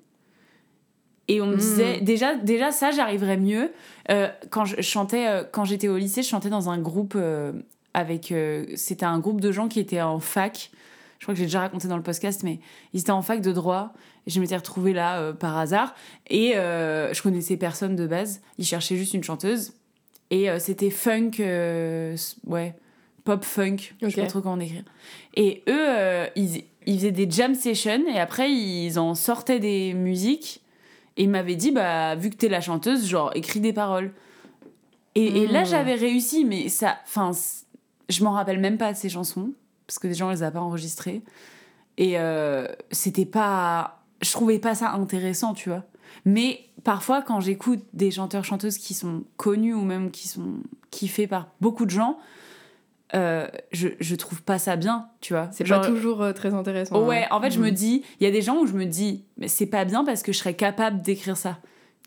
A: Et on me disait, déjà, déjà ça, j'arriverais mieux. Euh, quand je chantais, euh, quand j'étais au lycée, je chantais dans un groupe euh, avec. C'était un groupe de gens qui étaient en fac. Je crois que j'ai déjà raconté dans le podcast, mais ils étaient en fac de droit. Et je m'étais retrouvée là par hasard. Et je connaissais personne de base. Ils cherchaient juste une chanteuse. Et c'était funk. ouais. Pop funk. Je sais pas trop comment décrire. Et eux, ils, ils faisaient des jam sessions. Et après, ils en sortaient des musiques. Et ils m'avaient dit, bah, vu que t'es la chanteuse, genre, écris des paroles. Et, et là,
B: Mm.
A: j'avais réussi, mais ça. Enfin, je m'en rappelle même pas de ces chansons, parce que des gens, on les a pas enregistrées. Et euh, c'était pas. Je trouvais pas ça intéressant, tu vois. Mais parfois, quand j'écoute des chanteurs-chanteuses qui sont connus ou même qui sont kiffés par beaucoup de gens, euh, je, je trouve pas ça bien, tu vois.
B: C'est
A: Genre-
B: pas toujours euh, très intéressant.
A: Ouais,
B: hein.
A: en fait, je me
B: Mhm.
A: dis, il y a des gens où je me dis, mais c'est pas bien parce que je serais capable d'écrire ça.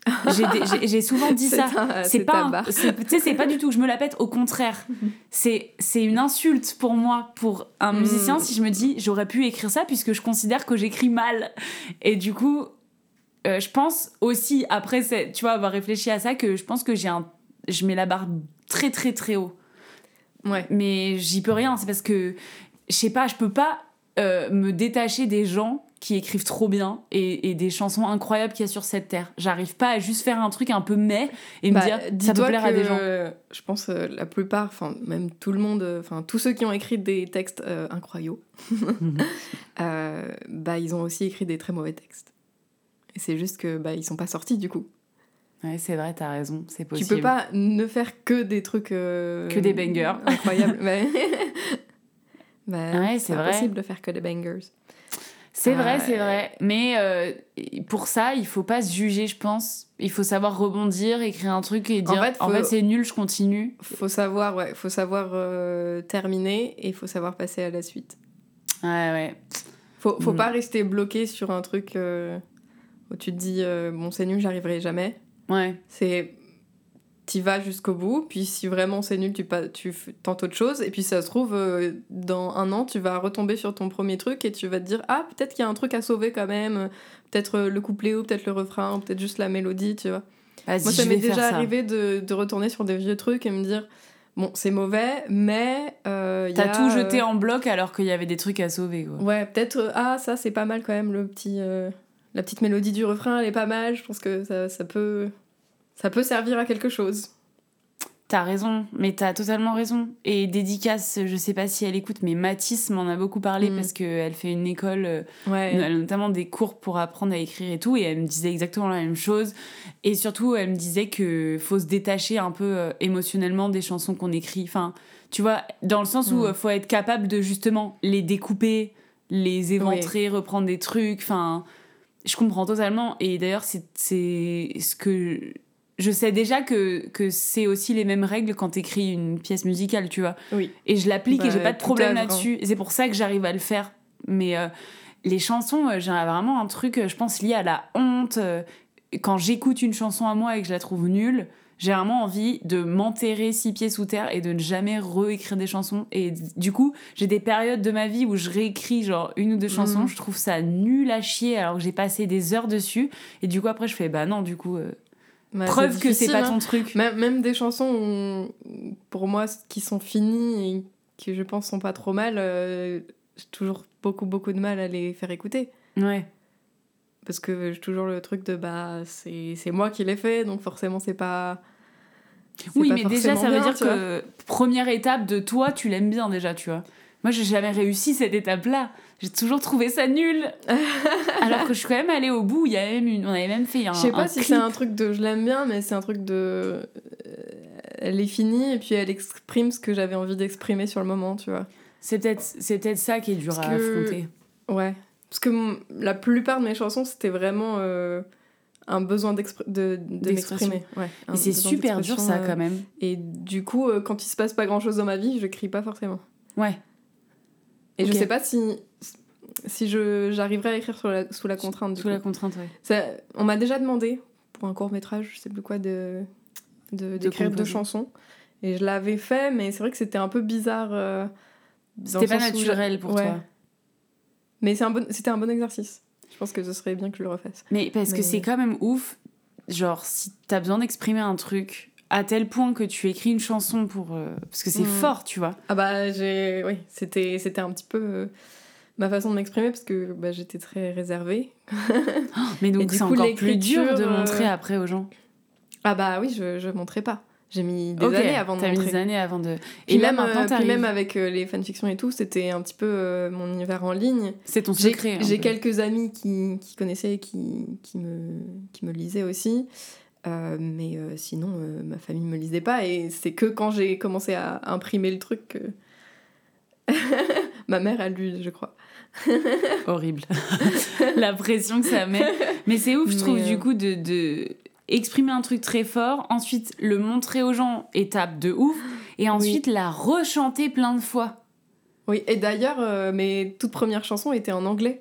A: J'ai souvent dit ça. C'est pas, c'est- tu sais, c'est pas du tout que je me la pète. Au contraire, c'est c'est une insulte pour moi, pour un
B: Mm.
A: musicien, si je me dis j'aurais pu écrire ça puisque je considère que j'écris mal. Et du coup, euh, je pense aussi après, tu vois, avoir réfléchi à ça, que je pense que j'ai un, je mets la barre très très très haut
B: Ouais.
A: mais j'y peux rien. C'est parce que, je sais pas, je peux pas euh, me détacher des gens qui écrivent trop bien et, et des chansons incroyables qu'il y a sur cette terre. J'arrive pas à juste faire un truc un peu mais et me
B: Bah,
A: dire ça peut plaire à des gens.
B: Je pense euh, la plupart, enfin même tout le monde, enfin tous ceux qui ont écrit des textes euh, incroyables,
A: Mhm.
B: euh, bah ils ont aussi écrit des très mauvais textes. Et c'est juste que bah ils sont pas sortis du coup.
A: Ouais, c'est vrai, t'as raison, c'est
B: Tu
A: possible.
B: peux pas ne faire que des trucs euh,
A: Que des bangers.
B: incroyables. bah, bah,
A: Ouais, c'est vrai.
B: impossible de faire que des bangers.
A: C'est vrai, c'est vrai. Mais euh, pour ça, il faut pas se juger, je pense. Il faut savoir rebondir, écrire un truc et dire en
B: fait,
A: c'est nul, je continue.
B: Faut savoir, ouais, faut savoir euh, terminer et il faut savoir passer à la suite.
A: Ouais, ouais.
B: Faut, faut
A: Mm.
B: pas rester bloqué sur un truc où tu te dis bon c'est nul, j'arriverai jamais.
A: Ouais.
B: C'est t'y vas jusqu'au bout, puis si vraiment c'est nul, tu, pas, tu tentes autre chose, et puis ça se trouve, euh, dans un an, tu vas retomber sur ton premier truc et tu vas te dire ah peut-être qu'il y a un truc à sauver quand même, peut-être euh, le couplet ou peut-être le refrain, ou peut-être juste la mélodie, tu vois. Moi ça m'est déjà arrivé de, de retourner sur des vieux trucs et me dire bon c'est mauvais, mais euh,
A: T'as
B: a,
A: tout jeté
B: euh,
A: en bloc alors qu'il y avait des trucs à sauver, quoi.
B: Ouais, peut-être, ah, ça c'est pas mal quand même, le petit, la petite mélodie du refrain, elle est pas mal, je pense que ça, ça, peut, ça peut servir à quelque chose.
A: T'as raison, mais t'as totalement raison. Et dédicace, je sais pas si elle écoute, mais Mathis m'en a beaucoup parlé
B: Mm.
A: parce qu'elle fait une école, euh,
B: Ouais.
A: elle a notamment des cours pour apprendre à écrire et tout, et elle me disait exactement la même chose. Et surtout, elle me disait que faut se détacher un peu euh, émotionnellement des chansons qu'on écrit. Enfin, tu vois, dans le sens où
B: Mm.
A: euh, faut être capable de justement les découper, les éventrer, reprendre des trucs. Enfin, je comprends totalement. Et d'ailleurs, c'est ce que je sais déjà que, que c'est aussi les mêmes règles quand t'écris une pièce musicale, tu vois.
B: Oui.
A: Et je l'applique et
B: Bah,
A: j'ai pas de problème là-dessus. Et c'est pour ça que j'arrive à le faire. Mais euh, les chansons, euh, j'ai vraiment un truc, euh, je pense, lié à la honte. Quand j'écoute une chanson à moi et que je la trouve nulle, j'ai vraiment envie de m'enterrer six pieds sous terre et de ne jamais réécrire des chansons. Et du coup, j'ai des périodes de ma vie où je réécris genre une ou deux chansons,
B: Mhm.
A: je trouve ça nul à chier alors que j'ai passé des heures dessus. Et du coup, après, je fais bah non, du coup, euh,
B: Bah,
A: preuve que c'est pas
B: hein.
A: ton truc.
B: Même, même des chansons, où, pour moi, qui sont finies et qui, je pense, sont pas trop mal, euh, j'ai toujours beaucoup, beaucoup de mal à les faire écouter.
A: Ouais.
B: Parce que j'ai toujours le truc de bah, c'est c'est moi qui l'ai fait, donc forcément, c'est pas.
A: Oui, mais déjà, ça veut
B: bien,
A: dire que première étape de toi, tu l'aimes bien déjà, tu vois. Moi, j'ai jamais réussi cette étape-là. J'ai toujours trouvé ça nul. Alors que je suis quand même allée au bout. Il y a même une... On avait même fait un.
B: Je sais pas
A: un
B: si c'est un truc de je l'aime bien, mais c'est un truc de. euh, Elle est finie et puis elle exprime ce que j'avais envie d'exprimer sur le moment, tu vois.
A: C'est peut-être c'est peut-être ça qui est dur
B: Parce
A: à
B: que-
A: affronter.
B: Ouais. Parce que mon- la plupart de mes chansons, c'était vraiment euh, un besoin de, de
A: D'expression.
B: m'exprimer. Ouais,
A: Et c'est super dur ça
B: euh,
A: quand même.
B: Et du coup, euh, quand il se passe pas grand chose dans ma vie, je crie pas forcément.
A: Ouais.
B: Et
A: Ok.
B: je sais pas si, si je, j'arriverais à écrire sous la, sous la contrainte.
A: Sous la contrainte, ouais.
B: Ça- on m'a déjà demandé pour un court métrage, je sais plus quoi, de d'écrire de, deux chansons. Et je l'avais fait, mais c'est vrai que c'était un peu bizarre. Euh,
A: c'était pas naturel pour toi.
B: Mais c'est un bon, c'était un bon exercice. Je pense que ce serait bien que je le refasse.
A: Mais parce que c'est quand même ouf. Genre, si t'as besoin d'exprimer un truc à tel point que tu écris une chanson pour. Euh, parce que c'est mm. fort, tu vois.
B: Ah bah, j'ai. Oui, c'était, c'était un petit peu. Euh, ma façon de m'exprimer parce que bah, j'étais très réservée.
A: mais donc c'est encore plus dur de montrer après aux gens.
B: Ah bah oui, je, je montrais pas. J'ai mis des années avant de
A: montrer. mis des années avant de.
B: Et là, maintenant, euh, puis même avec euh, les fanfictions et tout, c'était un petit peu euh, mon univers en ligne.
A: C'est ton secret.
B: J'ai quelques amis qui, qui connaissaient, qui, qui, me, qui me lisaient aussi. Mais sinon, ma famille me lisait pas. Et c'est que quand j'ai commencé à imprimer le truc que. ma mère a lu, je crois.
A: Horrible. La pression que ça met. Mais c'est ouf, je trouve, du coup, de, de exprimer un truc très fort, ensuite le montrer aux gens, étape de ouf, et ensuite la rechanter plein de fois.
B: Oui, et d'ailleurs, euh, mes toutes premières chansons étaient en anglais.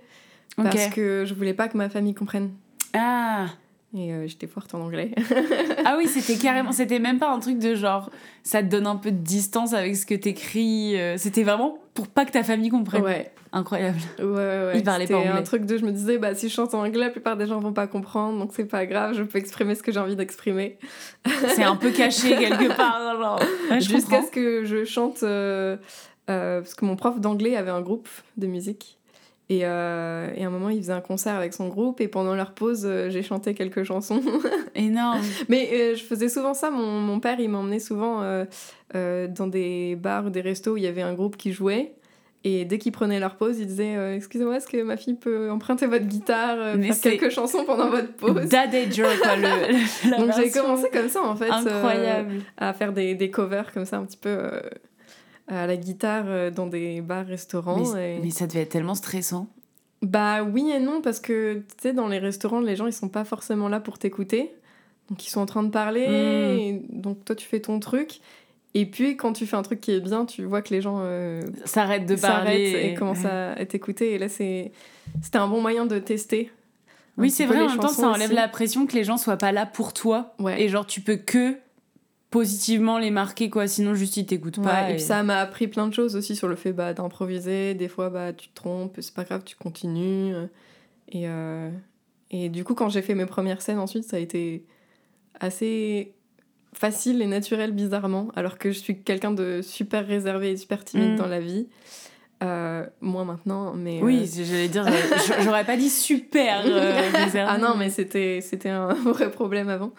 B: Parce que je voulais pas que ma famille comprenne.
A: Ah
B: et euh, j'étais forte en anglais.
A: ah oui, c'était carrément, c'était même pas un truc de genre, ça te donne un peu de distance avec ce que t'écris. Euh, c'était vraiment pour pas que ta famille comprenne.
B: Ouais.
A: Incroyable.
B: Ouais, ouais. Il parlait pas anglais. un truc de, je me disais, bah si je chante en anglais, la plupart des gens vont pas comprendre, donc c'est pas grave, je peux exprimer ce que j'ai envie d'exprimer.
A: c'est un peu caché quelque part, genre.
B: Jusqu'à ce que je chante, euh, parce que mon prof d'anglais avait un groupe de musique. Euh, et, à un moment, il faisait un concert avec son groupe et pendant leur pause, euh, j'ai chanté quelques chansons.
A: Énorme.
B: Mais euh, je faisais souvent ça. Mon, mon père, il m'emmenait souvent dans des bars ou des restos où il y avait un groupe qui jouait. Et dès qu'ils prenaient leur pause, il disait Excusez-moi, est-ce que ma fille peut emprunter votre guitare, faire quelques chansons pendant votre pause?
A: Daddy Joe, quoi. Le,
B: Donc j'ai commencé comme ça, en fait.
A: Incroyable.
B: à faire des, des, covers comme ça, un petit peu à la guitare euh, dans des bars, restaurants.
A: Mais, ça devait être tellement stressant.
B: Bah oui et non, parce que tu sais, dans les restaurants, les gens ils sont pas forcément là pour t'écouter. Donc ils sont en train de parler, hmm. et donc toi tu fais ton truc. Et puis quand tu fais un truc qui est bien, tu vois que les gens euh,
A: s'arrêtent de parler
B: et, commencent à t'écouter. Et là, c'était un bon moyen de tester.
A: Oui, c'est vrai, en même temps, ça enlève la pression que les gens soient pas là pour toi. Et genre, tu peux que positivement les marquer quoi. Sinon juste ils t'écoutent pas
B: et... puis ça m'a appris plein de choses aussi sur le fait bah, d'improviser. Des fois bah tu te trompes c'est pas grave tu continues. Et euh, et du coup quand j'ai fait mes premières scènes ensuite ça a été assez facile et naturel bizarrement. Alors que je suis quelqu'un de super réservé et super timide mm. dans la vie. Euh, moi maintenant mais
A: oui euh, j'allais dire j'aurais pas dit super réservé.
B: Ah non mais c'était c'était un vrai problème avant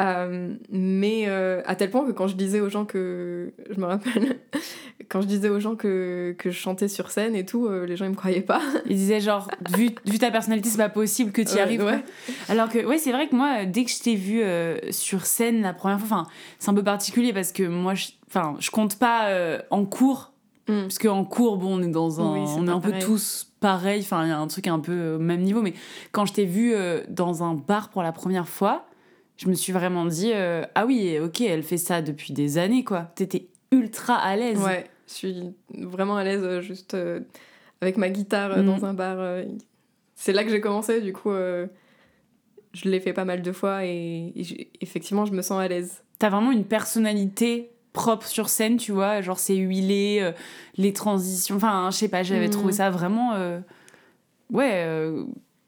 B: euh, mais euh, à tel point que quand je disais aux gens que. Je me rappelle, quand je disais aux gens que, que je chantais sur scène et tout, euh, les gens ils me croyaient pas.
A: Ils disaient genre, vu, vu ta personnalité, c'est pas possible que tu y arrives. Ouais. Alors que, ouais, c'est vrai que moi, dès que je t'ai vu sur scène la première fois, enfin, c'est un peu particulier parce que moi, je, enfin, je compte pas en cours. Mm. Parce qu'en cours, bon, on est dans un. on est un peu tous pareils, enfin, il y a un truc un peu au même niveau. Mais quand je t'ai vu dans un bar pour la première fois, je me suis vraiment dit euh, ah oui ok elle fait ça depuis des années quoi t'étais ultra à l'aise
B: ouais je suis vraiment à l'aise euh, juste euh, avec ma guitare dans mm. un bar c'est là que j'ai commencé du coup je l'ai fait pas mal de fois et, effectivement je me sens à l'aise
A: t'as vraiment une personnalité propre sur scène tu vois genre c'est huilé les transitions enfin je sais pas j'avais trouvé mm. ça vraiment ouais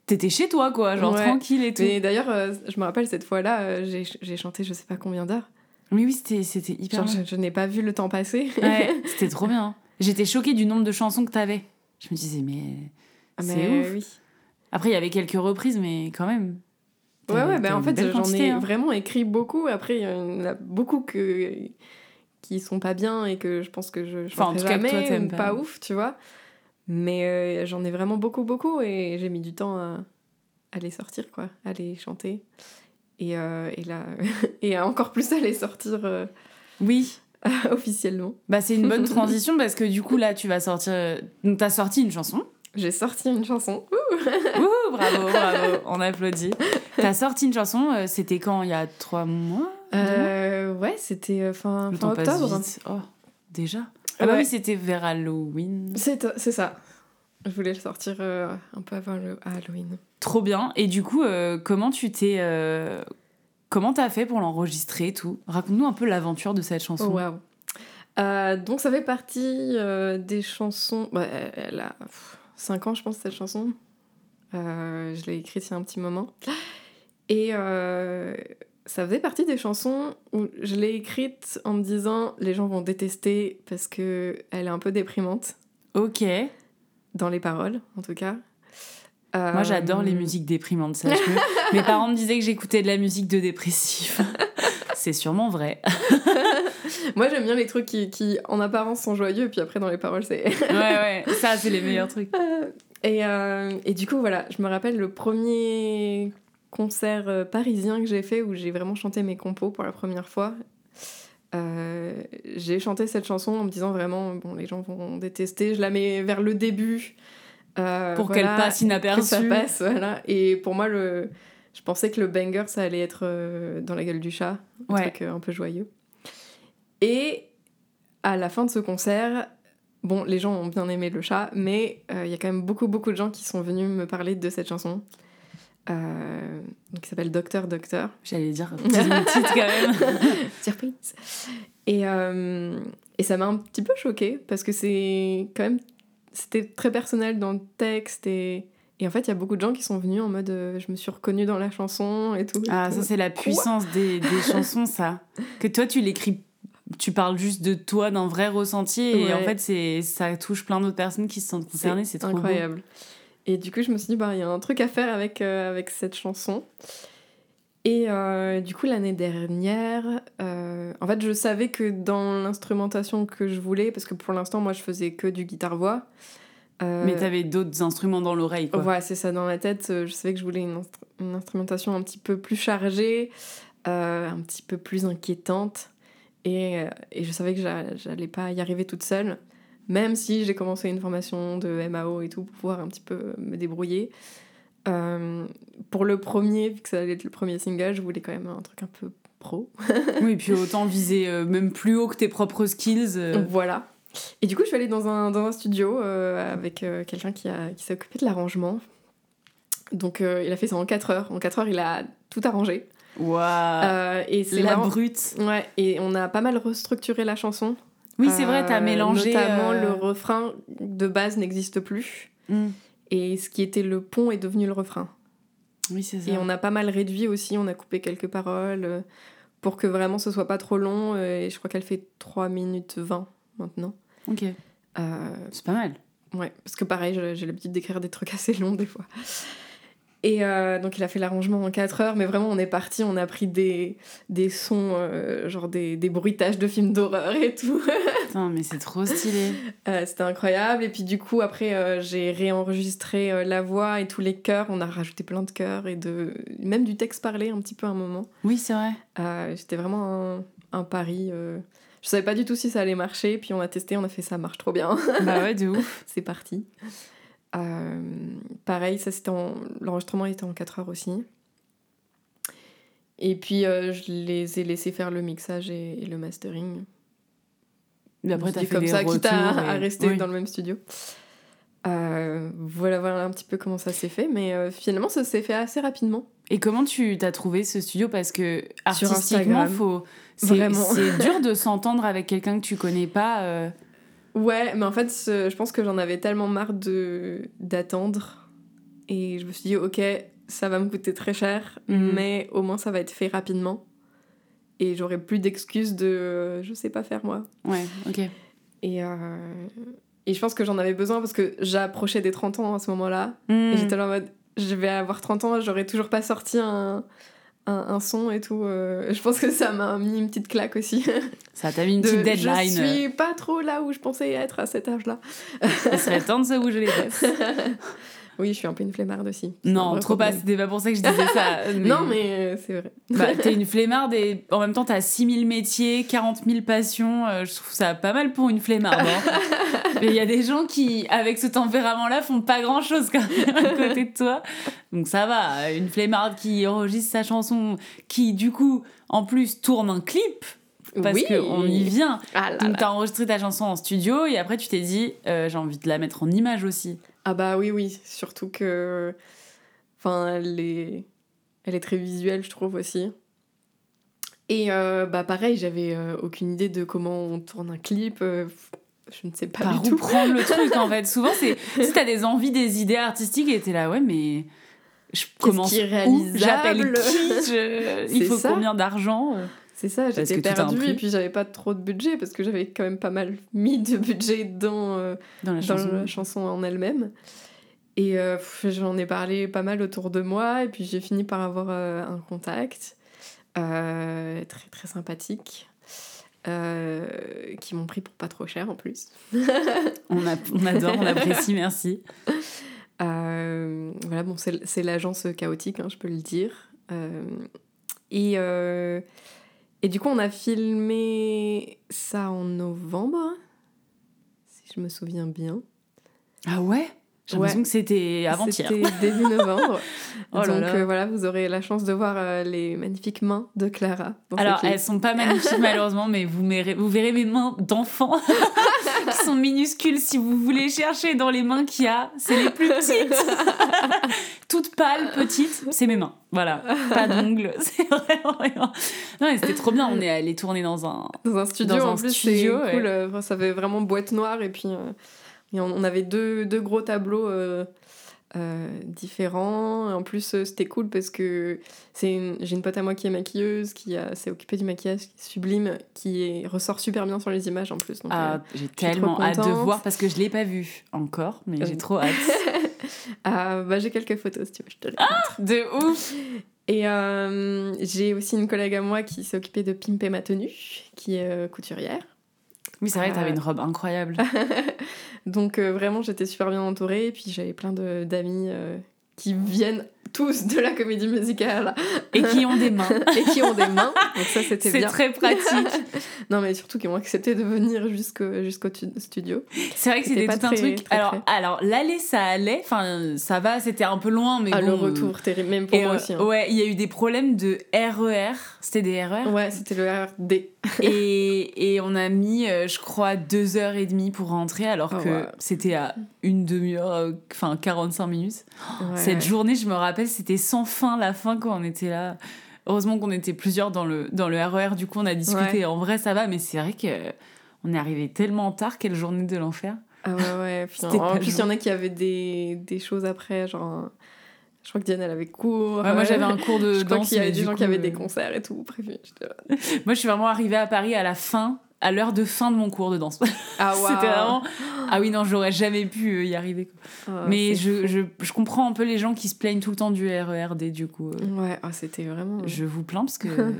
A: t'étais chez toi, quoi, genre tranquille et tout.
B: Et d'ailleurs, euh, je me rappelle cette fois-là, euh, j'ai chanté je sais pas combien d'heures.
A: Oui, oui, c'était hyper
B: genre, Je, n'ai pas vu le temps passer.
A: Ouais, c'était trop bien. J'étais choquée du nombre de chansons que t'avais. Je me disais, mais. Ah, c'est ouf. Oui. Après, il y avait quelques reprises, mais quand même.
B: Ouais, ouais, ben en fait, j'en ai hein. vraiment écrit beaucoup. Après, il y en a beaucoup que... qui sont pas bien et que je pense que je, je enfin, en tout jamais, cas, toi, pas. pas ouf, tu vois. Mais euh, j'en ai vraiment beaucoup, beaucoup et j'ai mis du temps à, à, les sortir, quoi, à les chanter. Et, euh, et, là, et encore plus à les sortir. Euh,
A: oui.
B: officiellement.
A: Bah, c'est une bonne transition parce que du coup, là, tu vas sortir. Donc, t'as sorti une chanson.
B: J'ai sorti une chanson.
A: Ouh, bravo, bravo, on applaudit. T'as sorti une chanson, c'était quand Il y a trois mois
B: Ouais, c'était fin, fin octobre.
A: Oh, déjà? Ah bah oui, c'était vers Halloween.
B: C'est ça. Je voulais le sortir euh, un peu avant le Halloween.
A: Trop bien. Et du coup, euh, comment tu t'es euh, comment t'as fait pour l'enregistrer tout? Raconte-nous un peu l'aventure de cette chanson.
B: Oh, donc ça fait partie des chansons. Bah, elle a 5 ans, je pense, cette chanson. Je l'ai écrite il y a un petit moment. Et ça faisait partie des chansons où je l'ai écrite en me disant les gens vont détester parce que elle est un peu déprimante.
A: Ok.
B: Dans les paroles, en tout cas.
A: Moi, j'adore les musiques déprimantes, sache Mes parents me disaient que j'écoutais de la musique de dépressif. C'est sûrement vrai.
B: Moi, j'aime bien les trucs qui, qui, en apparence, sont joyeux, puis après, dans les paroles, c'est.
A: ouais, ouais, ça, c'est les meilleurs trucs.
B: Euh, et, euh, et, du coup, voilà, je me rappelle le premier concert euh, parisien que j'ai fait où j'ai vraiment chanté mes compos pour la première fois. j'ai chanté cette chanson en me disant vraiment, bon, les gens vont détester, je la mets vers le début.
A: pour qu'elle passe inaperçue.
B: ça passe, voilà. Et pour moi, le je pensais que le banger, ça allait être euh, dans la gueule du chat, un truc euh, un peu joyeux. Et à la fin de ce concert, bon, les gens ont bien aimé le chat, mais euh, il y a quand même beaucoup, beaucoup de gens qui sont venus me parler de cette chanson. Qui s'appelle Docteur Docteur.
A: J'allais dire titre quand même.
B: Surprise. Et, et ça m'a un petit peu choquée parce que c'est quand même. C'était très personnel dans le texte et et en fait, il y a beaucoup de gens qui sont venus en mode euh, je me suis reconnue dans la chanson et tout.
A: Ah, ça, c'est la puissance des, des chansons, ça. Que toi, tu l'écris, tu parles juste de toi, d'un vrai ressenti, et en fait, c'est ça touche plein d'autres personnes qui se sentent concernées, c'est
B: incroyable. Et du coup, je me suis dit, bah, il y a un truc à faire avec, euh, avec cette chanson. Et euh, du coup, l'année dernière, en fait, je savais que dans l'instrumentation que je voulais, parce que pour l'instant, moi, je faisais que du guitare-voix.
A: Euh, Mais t'avais d'autres instruments dans l'oreille, quoi.
B: Ouais, c'est ça. Dans ma tête, euh, je savais que je voulais une, une instrumentation un petit peu plus chargée, euh, un petit peu plus inquiétante. Et, et je savais que j'allais pas y arriver toute seule, même si j'ai commencé une formation de MAO et tout pour pouvoir un petit peu me débrouiller. pour le premier, vu que ça allait être le premier single, je voulais quand même un truc un peu pro.
A: oui, puis autant viser même plus haut que tes propres skills.
B: Voilà. Et du coup, je suis allée dans un, dans un studio euh, avec euh, quelqu'un qui, qui s'est occupé de l'arrangement. Donc, euh, il a fait ça en 4 heures. En 4 heures, il a tout arrangé.
A: Waouh Et c'est La brute
B: Ouais, et on a pas mal restructuré la chanson.
A: Oui, c'est vrai, t'as mélangé...
B: Notamment, le refrain de base n'existe plus. Mm. Et ce qui était le pont est devenu le refrain.
A: Oui, c'est ça.
B: Et on a pas mal réduit aussi, on a coupé quelques paroles pour que vraiment ce soit pas trop long. Et je crois qu'elle fait 3 minutes 20 maintenant.
A: Ok. Euh, c'est pas mal.
B: Ouais, parce que pareil, j'ai l'habitude d'écrire des trucs assez longs des fois. Et euh, donc il a fait l'arrangement en 4 heures, mais vraiment on est parti, on a pris des, des sons, euh, genre des, des, bruitages de films d'horreur et tout.
A: Putain, mais c'est trop stylé.
B: C'était incroyable. Et puis du coup, après, j'ai réenregistré la voix et tous les chœurs. On a rajouté plein de chœurs et de... même du texte parlé un petit peu à un moment.
A: Oui, c'est vrai.
B: C'était vraiment un, un pari. Je savais pas du tout si ça allait marcher, puis on a testé, on a fait ça marche trop bien.
A: bah ouais, de ouf.
B: C'est parti. Euh, pareil, ça c'était l'enregistrement était en 4 heures aussi. Et puis euh, je les ai laissés faire le mixage et, le mastering.
A: Mais après, t'as fait
B: comme
A: des
B: ça,
A: quitte
B: à, rester dans le même studio. Euh, voilà, voilà un petit peu comment ça s'est fait, mais finalement ça s'est fait assez rapidement.
A: Et comment tu t'as trouvé ce studio? Parce que artistiquement, faut c'est dur de s'entendre avec quelqu'un que tu connais pas. Euh.
B: Ouais, mais en fait, je pense que j'en avais tellement marre de d'attendre. Et je me suis dit, ok, ça va me coûter très cher, mhm. mais au moins ça va être fait rapidement. Et j'aurai plus d'excuses de je sais pas faire moi.
A: Ouais, ok.
B: Et, euh, et je pense que j'en avais besoin parce que j'approchais des 30 ans à ce moment-là. Et mhm. j'étais là en mode, je vais avoir 30 ans, j'aurais toujours pas sorti un, un, son et tout. Euh, je pense que ça m'a mis une petite claque aussi.
A: Ça t'a mis une petite deadline.
B: Je suis pas trop là où je pensais être à cet âge-là.
A: Il serait temps de se bouger les fesses.
B: Oui, je suis un peu une flemmarde aussi.
A: Non, trop pas, c'était pas pour ça que je disais ça.
B: Non, mais euh, c'est vrai.
A: Bah, t'es une flemmarde et en même temps t'as 6000 métiers, 40 000 passions. Euh, je trouve ça pas mal pour une flemmarde. Hein. mais il y a des gens qui, avec ce tempérament-là, font pas grand-chose quand même à côté de toi. Donc ça va, une flemmarde qui enregistre sa chanson, qui du coup, en plus, tourne un clip parce oui. qu'on y vient. Ah Donc, t'as enregistré ta chanson en studio et après, tu t'es dit, euh, j'ai envie de la mettre en image aussi.
B: Ah bah oui, oui, surtout que. Enfin, elle est, elle est très visuelle, je trouve aussi. Et euh, bah pareil, j'avais euh, aucune idée de comment on tourne un clip. euh, je ne sais pas
A: Par
B: du
A: où
B: tout.
A: prendre le truc en fait Souvent, c'est si t'as des envies, des idées artistiques et t'es là, ouais, mais je commence
B: qui est
A: où?
B: réalisable?
A: J'appelle qui? Je- Il faut
B: ça.
A: combien d'argent?
B: C'est ça, j'étais perdue et puis j'avais pas trop de budget parce que j'avais quand même pas mal mis de budget dans, euh,
A: dans la
B: dans
A: chanson
B: la chanson en elle-même. Et euh, j'en ai parlé pas mal autour de moi et puis j'ai fini par avoir euh, un contact très très sympathique. qui m'ont pris pour pas trop cher en plus.
A: on, a- on adore, on apprécie, merci.
B: Voilà, bon, c'est c'est l'agence chaotique, hein, je peux le dire. Et, et du coup, on a filmé ça en novembre, si je me souviens bien.
A: Ah ouais? J'ai l'impression
B: Ouais.
A: que c'était avant-hier.
B: C'était début novembre.
A: Oh là
B: Donc
A: là.
B: euh, voilà, vous aurez la chance de voir euh, les magnifiques mains de Clara.
A: Alors, elles sont pas magnifiques malheureusement, mais vous, verrez- vous verrez mes mains d'enfant qui sont minuscules si vous voulez chercher dans les mains qu'il y a. C'est les plus petites. Toutes pâles, petites, c'est mes mains. Voilà, pas d'ongles. C'est vraiment. Non, mais c'était trop bien. On est allé tourner dans un.
B: Dans un studio,
A: Dans un
B: en plus,
A: studio,
B: c'est
A: ouais.
B: cool. Ça fait vraiment boîte noire. Et puis, euh, et on, on avait deux, deux gros tableaux euh, euh, différents. En plus, euh, c'était cool parce que c'est une- j'ai une pote à moi qui est maquilleuse, qui a- s'est occupée du maquillage, sublime, qui est- ressort super bien sur les images en plus. Donc,
A: Ah,
B: euh,
A: j'ai tellement hâte de voir parce que je l'ai pas vu encore, mais j'ai
B: Euh.
A: trop hâte.
B: ah, bah, j'ai quelques photos si tu veux, je te les
A: De ouf
B: Et euh, j'ai aussi une collègue à moi qui s'est occupée de pimper ma tenue, qui est couturière.
A: Oui, c'est vrai, t'avais une robe incroyable.
B: Donc euh, vraiment, j'étais super bien entourée. Et puis j'avais plein d'amis euh, qui viennent tous de la comédie musicale
A: Et qui ont des mains.
B: et qui ont des mains. Donc ça, c'était
A: C'est
B: bien.
A: très pratique.
B: Non, mais surtout qui ont accepté de venir jusqu'au jusqu'au tu- studio.
A: C'est vrai que
B: C'était
A: tout un
B: très-
A: truc.
B: très
A: alors, alors l'aller, ça allait. Enfin, ça va, c'était un peu loin, mais
B: ah,
A: bon.
B: le retour, terrible, même pour
A: Et,
B: moi
A: euh,
B: aussi. hein.
A: Ouais, il y a eu des problèmes de RER. C'était des RER.
B: Ouais, c'était le RD.
A: et, et on a mis, euh, je crois, deux heures et demie pour rentrer, alors
B: Oh,
A: que
B: ouais.
A: c'était à une demi-heure, euh, enfin 45 minutes.
B: Ouais.
A: Cette journée, je me rappelle, c'était sans fin la fin quand on était là. Heureusement qu'on était plusieurs dans le, dans le RER, du coup on a discuté.
B: Ouais.
A: En vrai, ça va, mais c'est vrai que on est arrivé tellement tard, quelle journée de l'enfer.
B: Ah ouais, ouais. Puis, en plus, il y en a qui avaient des, des choses après, genre. Je crois que Diane, elle avait cours.
A: Ouais, moi j'avais un cours de
B: Je crois
A: danse.
B: qu'il y avait des gens
A: coup,
B: qui avaient
A: euh,
B: des concerts et tout prévus.
A: Moi je suis vraiment arrivée à Paris à la fin, à l'heure de fin de mon cours de danse.
B: Ah, waouh.
A: C'était vraiment. Ah oui, non, j'aurais jamais pu euh, y arriver.
B: Ah,
A: mais je, je, je comprends un peu les gens qui se plaignent tout le temps du RERD, du coup. euh,
B: Ouais, ah, c'était vraiment.
A: Je vous plains parce que.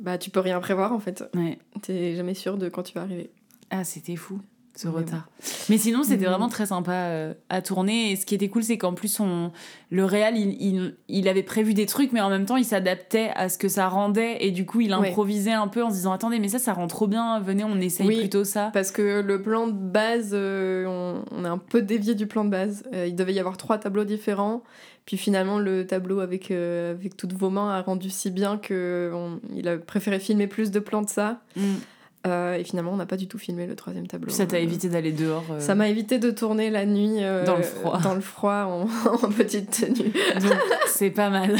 B: Bah, tu peux rien prévoir en fait.
A: ouais.
B: T'es jamais sûr de quand tu vas arriver.
A: Ah, c'était fou, ce
B: Mais
A: retard. Mais sinon, c'était
B: Mhm.
A: vraiment très sympa euh, à tourner. Et ce qui était cool, c'est qu'en plus, on... le réal, il, il, il avait prévu des trucs, mais en même temps, il s'adaptait à ce que ça rendait. Et du coup, il
B: Ouais.
A: improvisait un peu en se disant Attendez, mais ça, ça rend trop bien. Venez, on essaye
B: Oui.
A: plutôt ça.
B: Parce que le plan de base, euh, on, on a un peu dévié du plan de base. Euh, il devait y avoir trois tableaux différents. Puis finalement, le tableau avec, euh, avec toutes vos mains a rendu si bien que on- il a préféré filmer plus de plans de ça.
A: Mm.
B: Euh, et finalement, on n'a pas du tout filmé le troisième tableau.
A: Ça t'a
B: Euh,
A: évité d'aller dehors. euh,
B: Ça m'a évité de tourner la nuit
A: Dans le froid.
B: dans le froid en, en petite tenue.
A: Donc, c'est pas mal.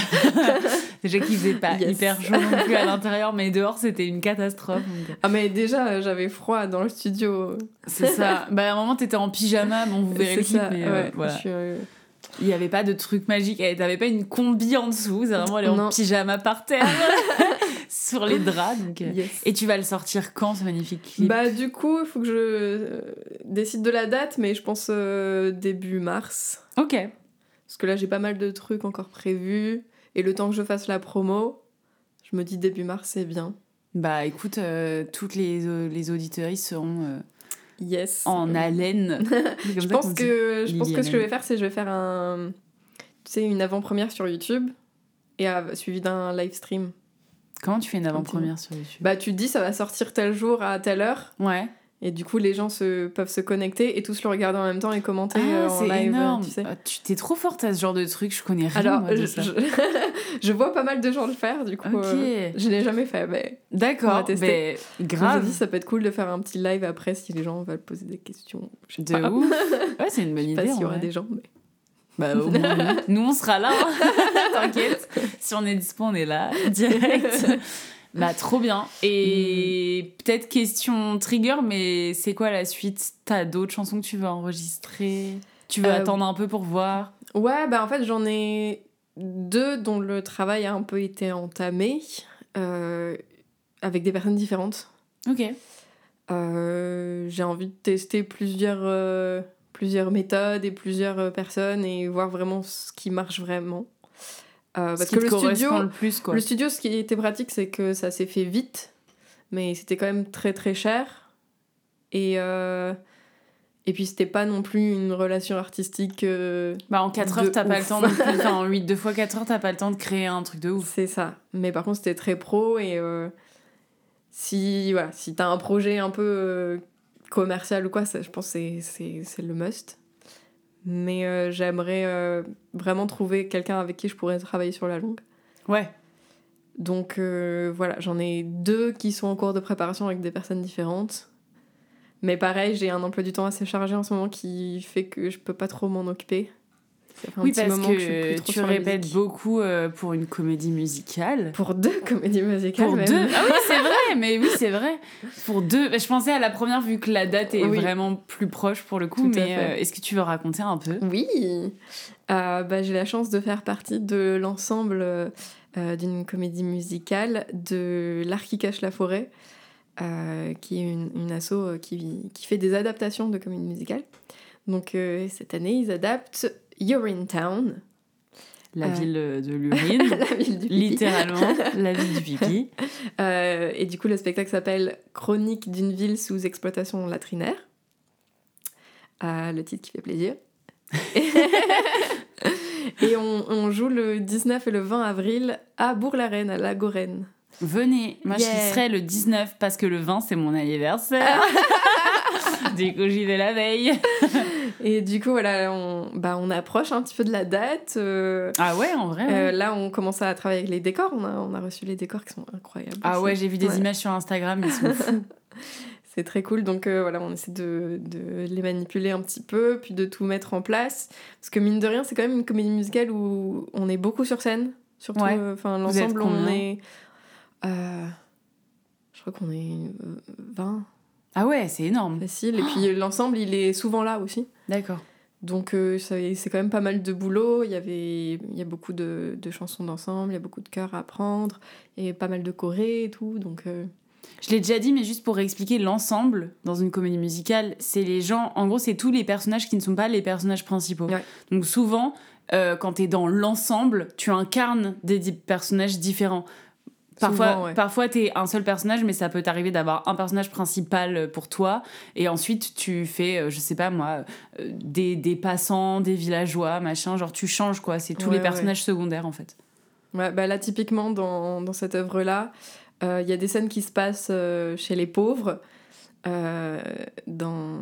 A: Déjà qu'il faisait pas
B: Yes.
A: hyper chaud non plus à l'intérieur, mais dehors, c'était une catastrophe. donc,
B: Ah mais déjà, j'avais froid dans le studio.
A: C'est ça. Bah, à un moment, t'étais en pyjama, bon, vous verrez le clip,
B: ça,
A: mais
B: ouais,
A: voilà.
B: je suis,
A: Il n'y avait pas de truc magique. Eh, T'avais pas une combi en dessous. C'est vraiment aller en pyjama par terre, sur les draps. Donc,
B: yes.
A: Et tu vas le sortir quand, ce magnifique clip?
B: Bah du coup, il faut que je euh, décide de la date, mais je pense euh, début mars.
A: Ok.
B: Parce que là, j'ai pas mal de trucs encore prévus. Et le temps que je fasse la promo, je me dis début mars, c'est bien.
A: Bah écoute, euh, toutes les, euh, les auditeuries seront
B: Yes.
A: en haleine. Comme
B: Je pense que, je pense que ce que je vais faire, c'est je vais faire un, tu sais, une avant-première sur YouTube et euh, suivi d'un live stream.
A: Comment tu fais une avant-première sur YouTube
B: Bah tu te dis ça va sortir tel jour à telle heure
A: Ouais.
B: et du coup les gens se, peuvent se connecter et tous le regarder en même temps et commenter euh,
A: Ah,
B: en
A: c'est
B: live.
A: énorme.
B: Tu sais.
A: Ah, tu t'es trop forte à ce genre de truc. Je connais rien
B: Alors,
A: moi, de
B: je,
A: ça.
B: je, je vois pas mal de gens le faire, du coup.
A: Ok.
B: euh, je l'ai jamais fait, mais
A: D'accord. Mais
B: me
A: grave.
B: dis ça peut être cool de faire un petit live après si les gens veulent poser des questions. Je sais
A: De
B: pas.
A: ouf. Ouais, c'est une bonne
B: Je sais
A: idée.
B: pas s'il y
A: en
B: aura des gens, mais
A: Bah, au moins, nous, on sera là, hein. t'inquiète. Si on est dispo, on est là, direct. Bah, trop bien. Et peut-être question trigger, mais c'est quoi la suite? T'as d'autres chansons que tu veux enregistrer? Tu veux
B: Euh,
A: attendre un peu pour voir?
B: Ouais, bah en fait, j'en ai deux dont le travail a un peu été entamé, euh, avec des personnes différentes.
A: Ok.
B: Euh, j'ai envie de tester plusieurs, plusieurs méthodes et plusieurs euh, personnes et voir vraiment ce qui marche vraiment. Euh,
A: Ce
B: parce que le studio,
A: le plus, quoi.
B: le studio, ce qui était pratique, c'est que ça s'est fait vite, mais c'était quand même très très cher. Et, euh, et puis c'était pas non plus une relation artistique. euh,
A: Bah, en 4
B: de
A: heures, t'as pas le temps. Enfin, en 8 2 fois 4 heures, t'as pas le temps de créer un truc de ouf.
B: C'est ça. Mais par contre, c'était très pro et si voilà, si t'as un projet un peu commercial ou quoi, ça, je pense que c'est- le must. Mais euh, j'aimerais euh, vraiment trouver quelqu'un avec qui je pourrais travailler sur la longue.
A: Ouais.
B: Donc euh, voilà, j'en ai deux qui sont en cours de préparation avec des personnes différentes. Mais pareil, j'ai un emploi du temps assez chargé en ce moment qui fait que je peux pas trop m'en occuper.
A: Oui, parce que
B: trop
A: tu répètes beaucoup euh, pour une comédie musicale.
B: Pour deux comédies musicales.
A: Pour
B: même.
A: deux Ah oui, c'est vrai, mais oui, c'est vrai. Pour deux. bah, Je pensais à la première vu que la date est
B: Oui.
A: vraiment plus proche pour le coup,
B: Tout
A: mais euh, est-ce que tu veux raconter un peu?
B: Oui, Euh, bah, j'ai la chance de faire partie de l'ensemble d'une comédie musicale de L'Art qui cache la forêt, qui est une, une asso qui, qui fait des adaptations de comédies musicales. Donc cette année, ils adaptent You're in Town,
A: La
B: Euh.
A: ville de l'urine,
B: la ville du pipi.
A: littéralement, la ville du pipi.
B: Euh, et du coup, le spectacle s'appelle Chronique d'une ville sous exploitation latrinaire. Euh, le titre qui fait plaisir. et on, on joue le 19 et le 20 avril à Bourg-la-Reine, à la Gorène.
A: Venez, moi
B: Yeah.
A: je serai le 19 parce que le 20 c'est mon anniversaire. Du coup j'y vais la veille.
B: Et du coup, voilà, on, bah, on approche un petit peu de la date. euh,
A: Ah ouais, en vrai.
B: euh, là, on commence à travailler avec les décors. On a, on a reçu les décors qui sont incroyables.
A: ah
B: aussi.
A: ouais, j'ai vu des
B: Ouais.
A: images sur Instagram, ils sont fous.
B: C'est très cool, donc euh, voilà, on essaie de, de les manipuler un petit peu, puis de tout mettre en place. Parce que mine de rien, c'est quand même une comédie musicale où on est beaucoup sur scène. Surtout,
A: Ouais.
B: enfin, l'ensemble, on est. je crois qu'on est euh, 20,
A: Ah ouais, c'est énorme.
B: facile. Et puis l'ensemble, il est souvent là aussi.
A: D'accord.
B: Donc euh, c'est quand même pas mal de boulot. Il y, avait, il y a beaucoup de, de chansons d'ensemble, il y a beaucoup de chœurs à apprendre, et pas mal de chorés et tout. Donc euh,
A: Je l'ai déjà dit, mais juste pour expliquer l'ensemble dans une comédie musicale, c'est les gens, en gros, c'est tous les personnages qui ne sont pas les personnages principaux.
B: Ouais.
A: Donc souvent, euh, quand t'es dans l'ensemble, tu incarnes des personnages différents. Parfois,
B: Souvent, ouais.
A: parfois t'es un seul personnage, mais ça peut t'arriver d'avoir un personnage principal pour toi, et ensuite tu fais, euh, je sais pas moi, euh, des, des passants, des villageois, machin, genre tu changes quoi, c'est tous
B: Ouais,
A: les
B: ouais.
A: personnages secondaires en fait.
B: Ouais, bah là, typiquement, dans, dans cette œuvre-là, euh, il y a des scènes qui se passent euh, chez les pauvres. euh, dans...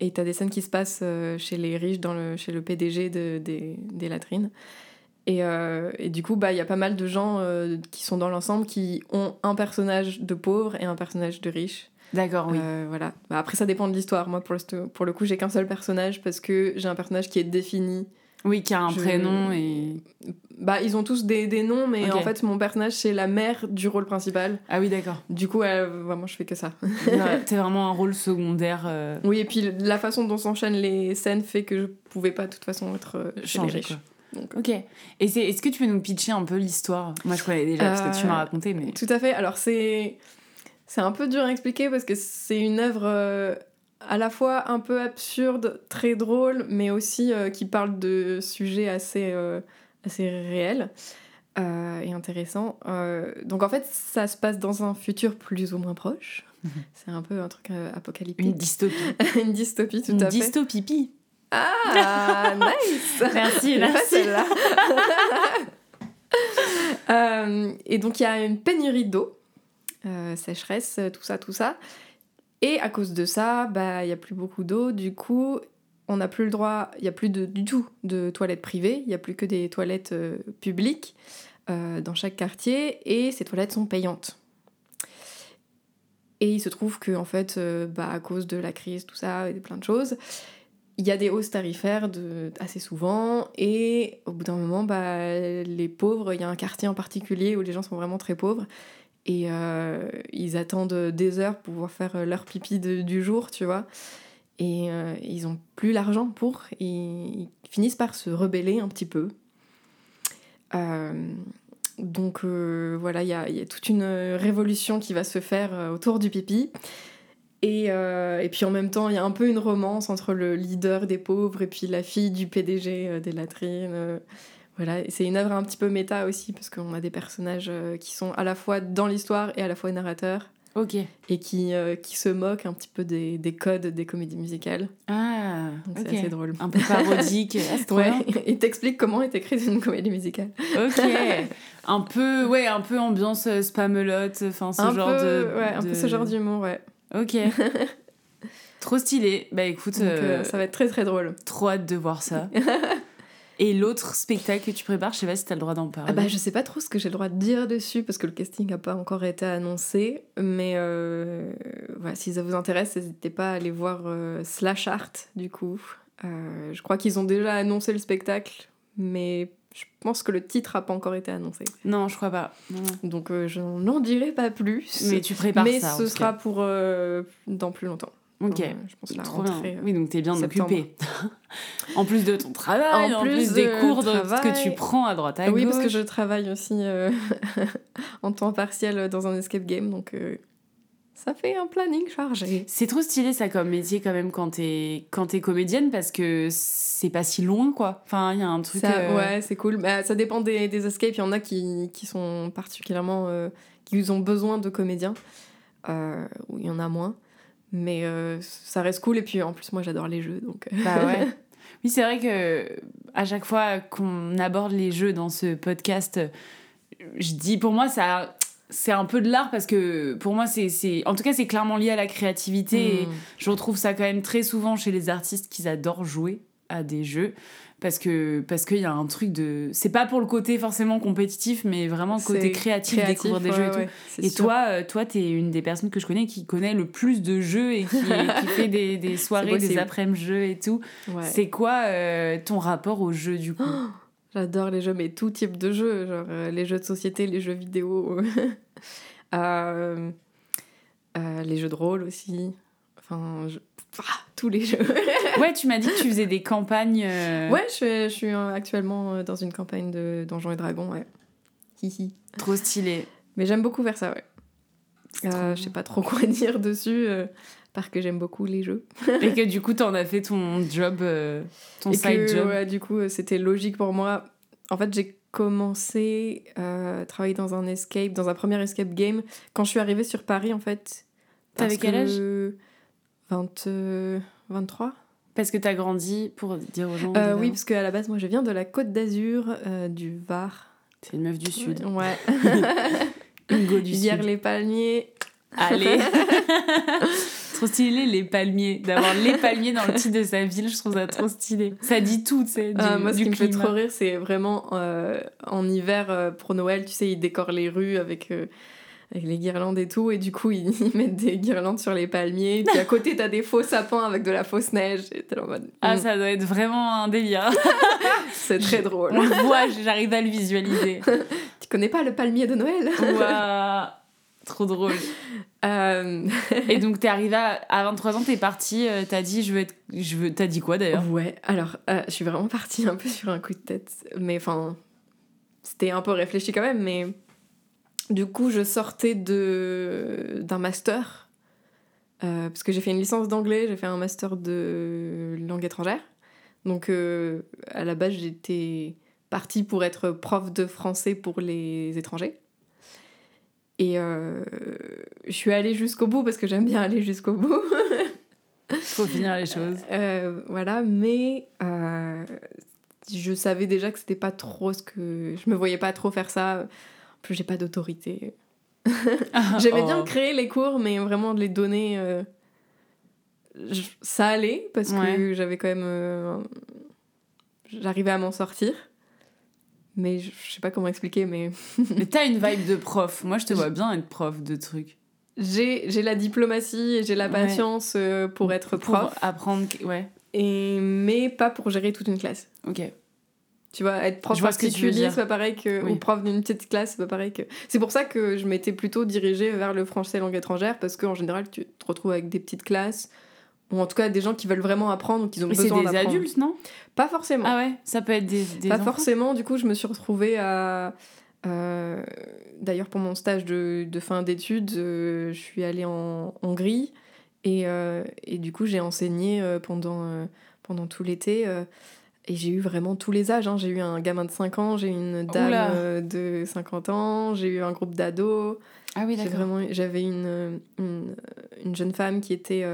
B: Et t'as des scènes qui se passent euh, chez les riches, dans le, chez le PDG de- des, des latrines. Et, euh, et du coup, bah, il y a pas mal de gens euh, qui sont dans l'ensemble qui ont un personnage de pauvre et un personnage de riche.
A: D'accord, oui.
B: Euh, voilà. Bah, après, ça dépend de l'histoire. Moi, pour le, pour le coup, j'ai qu'un seul personnage parce que j'ai un personnage qui est défini
A: oui, qui a un
B: je-
A: prénom et.
B: bah, ils ont tous des, des noms, mais en fait, mon personnage, c'est la mère du rôle principal.
A: Ah oui, d'accord.
B: Du coup, euh, vraiment, je fais que ça.
A: T'es vraiment un rôle secondaire. euh,
B: oui, et puis la façon dont s'enchaînent les scènes fait que je pouvais pas, de toute façon, être euh, chez les riches.
A: quoi.
B: Donc,
A: Ok. Et c'est, est-ce que tu peux nous pitcher un peu l'histoire? Moi, je connais déjà parce que tu
B: Euh,
A: m'as raconté, mais.
B: Tout à fait. Alors, c'est. C'est un peu dur à expliquer parce que c'est une œuvre euh, à la fois un peu absurde, très drôle, mais aussi euh, qui parle de sujets assez, euh, assez réels euh, et intéressants. Euh, donc, en fait, ça se passe dans un futur plus ou moins proche.
A: Mhm.
B: C'est un peu un truc euh,
A: Une
B: apocalyptique.
A: dystopie.
B: Une dystopie, tout
A: Une
B: à fait.
A: dystopie.
B: Ah, nice
A: Merci, merci.
B: Euh, et donc il y a une pénurie d'eau, euh, sécheresse, tout ça, tout ça. Et à cause de ça, bah il y a plus beaucoup d'eau. Du coup, on n'a plus le droit, il y a plus de, du tout de toilettes privées. Il y a plus que des toilettes euh, publiques euh, dans chaque quartier, et ces toilettes sont payantes. Et il se trouve que en fait, bah, à cause de la crise, tout ça, et de plein de choses, il y a des hausses tarifaires assez souvent, et au bout d'un moment, bah, les pauvres, il y a un quartier en particulier où les gens sont vraiment très pauvres, et euh, ils attendent des heures pour pouvoir faire leur pipi du jour, tu vois. Et euh, ils ont plus l'argent pour, ils finissent par se rebeller un petit peu. Euh, donc voilà, il y a, y a toute une révolution qui va se faire autour du pipi. Et, euh, et puis en même temps, il y a un peu une romance entre le leader des pauvres et puis la fille du PDG euh, des latrines. euh, voilà, c'est une œuvre un petit peu méta aussi, parce qu'on a des personnages qui sont à la fois dans l'histoire et à la fois narrateurs,
A: Ok.
B: et qui, qui se moquent un petit peu des, des codes des comédies musicales.
A: Ah,
B: c'est assez drôle.
A: Un peu parodique.
B: Ouais, et t'explique comment est écrite une comédie musicale.
A: Ok. Un peu, ouais, un peu ambiance spamelote, enfin ce
B: un
A: genre
B: peu,
A: de.
B: ouais, un peu ce genre d'humour, ouais.
A: Ok. trop stylé. Bah écoute,
B: Donc euh,
A: euh,
B: ça va être très très drôle.
A: trop hâte de voir ça. Et l'autre spectacle que tu prépares, je sais pas si t'as le droit d'en parler.
B: Ah bah, je sais pas trop ce que j'ai le droit de dire dessus parce que le casting n'a pas encore été annoncé, mais euh, voilà, si ça vous intéresse, n'hésitez pas à aller voir euh, Slash Art du coup. Euh, je crois qu'ils ont déjà annoncé le spectacle, mais je pense que le titre n'a pas encore été annoncé.
A: Non, je crois pas. Non, non.
B: Donc euh, je n'en dirai pas plus.
A: Mais tu prépares
B: Mais
A: ça. en
B: ce sera
A: cas.
B: pour euh, dans plus longtemps.
A: Ok.
B: Euh, je pense la
A: Trop
B: rentrée,
A: bien.
B: euh,
A: Oui, donc t'es bien
B: septembre.
A: occupé. en plus de ton travail,
B: En
A: en, plus,
B: plus
A: des
B: de
A: cours de,
B: travail.
A: que tu prends à droite à
B: oui,
A: gauche.
B: parce que je travaille aussi en temps partiel dans un escape game, donc ça fait un planning chargé.
A: C'est trop stylé ça comme métier quand même quand t'es quand comédienne parce que c'est pas si loin quoi. Enfin il y a un truc.
B: Ça,
A: euh,
B: Ouais, c'est cool. Bah, ça dépend des, des escapes. Il y en a qui, qui sont particulièrement. euh, qui ont besoin de comédiens, euh, ou il y en a moins. Mais ça reste cool. Et puis en plus, moi j'adore les jeux. Donc,
A: Bah ouais. Oui c'est vrai que à chaque fois qu'on aborde les jeux dans ce podcast, je dis pour moi ça c'est un peu de l'art parce que pour moi c'est c'est en tout cas c'est clairement lié à la créativité. Et
B: Mm.
A: je retrouve ça quand même très souvent chez les artistes qu'ils adorent jouer à des jeux parce que parce qu'il y a un truc de c'est pas pour le côté forcément compétitif mais vraiment côté créatif, découvrir des
B: ouais,
A: jeux et tout
B: ouais,
A: et
B: sûr.
A: toi euh, toi t'es une des personnes que je connais qui connaît le plus de jeux et qui, qui fait des, des soirées des après-midi jeux et tout
B: Ouais.
A: c'est quoi euh, ton rapport aux jeux du coup?
B: J'adore les jeux, mais tout type de jeux, genre euh, les jeux de société, les jeux vidéo, euh, euh, les jeux de rôle aussi. Enfin, je- ah, tous les jeux.
A: ouais tu m'as dit que tu faisais des campagnes
B: Ouais, je suis, je suis actuellement dans une campagne de Donjons et Dragons, ouais. Hihi.
A: trop stylé
B: Mais j'aime beaucoup faire ça, ouais. Je sais pas trop quoi dire dessus, parce que j'aime beaucoup les jeux.
A: et que du coup t'en as fait ton job euh, ton
B: Et
A: side
B: que,
A: job
B: ouais, du coup, euh, c'était logique pour moi. En fait, j'ai commencé euh, à travailler dans un escape, dans un premier escape game, quand je suis arrivée sur Paris, en fait.
A: T'avais quel âge?
B: Que 20, euh, 23
A: parce que t'as grandi pour dire aux gens
B: Euh, Oui, parce qu'à la base, moi, je viens de la Côte d'Azur, euh, du Var.
A: c'est une meuf du sud
B: Ouais.
A: une go du
B: Hier,
A: sud
B: les palmiers.
A: Allez Trop stylé les palmiers. D'avoir les palmiers dans le titre de sa ville, je trouve ça trop stylé. Ça dit tout, tu sais. Du,
B: Ah, moi, ce
A: du
B: qui me fait trop rire, c'est vraiment euh, en hiver, euh, pour Noël, tu sais, ils décorent les rues avec, euh, avec les guirlandes et tout, et du coup, ils, ils mettent des guirlandes sur les palmiers, puis à côté, t'as des faux sapins avec de la fausse neige, et t'es en mode,
A: Ah,
B: mm,
A: ça doit être vraiment un délire.
B: c'est très drôle.
A: On le voit, j'arrive à le visualiser.
B: Tu connais pas le palmier de Noël?
A: Waouh Trop drôle.
B: Euh,
A: Et donc, t'es arrivée à, à 23 ans, t'es partie, euh, t'as dit, je veux être. Je veux... T'as dit quoi d'ailleurs?
B: Ouais, alors, euh, je suis vraiment partie un peu sur un coup de tête, mais enfin, c'était un peu réfléchi quand même, mais du coup, je sortais de d'un master, euh, parce que j'ai fait une licence d'anglais, j'ai fait un master de langue étrangère, donc à la base, j'étais partie pour être prof de français pour les étrangers. Et euh, je suis allée jusqu'au bout parce que j'aime bien aller jusqu'au bout.
A: Faut finir les choses.
B: Euh, voilà, mais euh, je savais déjà que c'était pas trop ce que. Je me voyais pas trop faire ça. En plus, j'ai pas d'autorité. J'aimais bien
A: Oh.
B: créer les cours, mais vraiment de les donner. je- Ça allait, parce que j'avais quand même. J'arrivais à m'en sortir. Mais je je sais pas comment expliquer, mais
A: Mais t'as une vibe de prof. Moi, je te vois bien être prof de trucs.
B: j'ai j'ai la diplomatie et j'ai la patience euh, pour être
A: Pour
B: prof.
A: apprendre. que- Ouais.
B: et, mais pas pour gérer toute une classe.
A: Ok.
B: Tu vois, être prof particulier, c'est pas pareil que.
A: Oui.
B: Ou prof d'une petite classe, c'est pas pareil que. C'est pour ça que je m'étais plutôt dirigée vers le français langue étrangère, parce qu'en général, tu te retrouves avec des petites classes, ou en tout cas des gens qui veulent vraiment apprendre, ou qui ont
A: Mais c'est
B: besoin
A: des
B: d'apprendre.
A: adultes, non?
B: Pas forcément.
A: Ah ouais, ça peut être des, des
B: pas
A: enfants.
B: forcément, du coup, je me suis retrouvée à. euh, D'ailleurs, pour mon stage de, de fin d'études, euh, je suis allée en Hongrie, et, euh, et du coup, j'ai enseigné pendant, pendant tout l'été. et j'ai eu vraiment tous les âges. hein. J'ai eu un gamin de 5 ans, j'ai eu une dame de 50 ans, j'ai eu un groupe d'ados.
A: Ah oui, d'accord.
B: j'avais une, une, une jeune femme qui était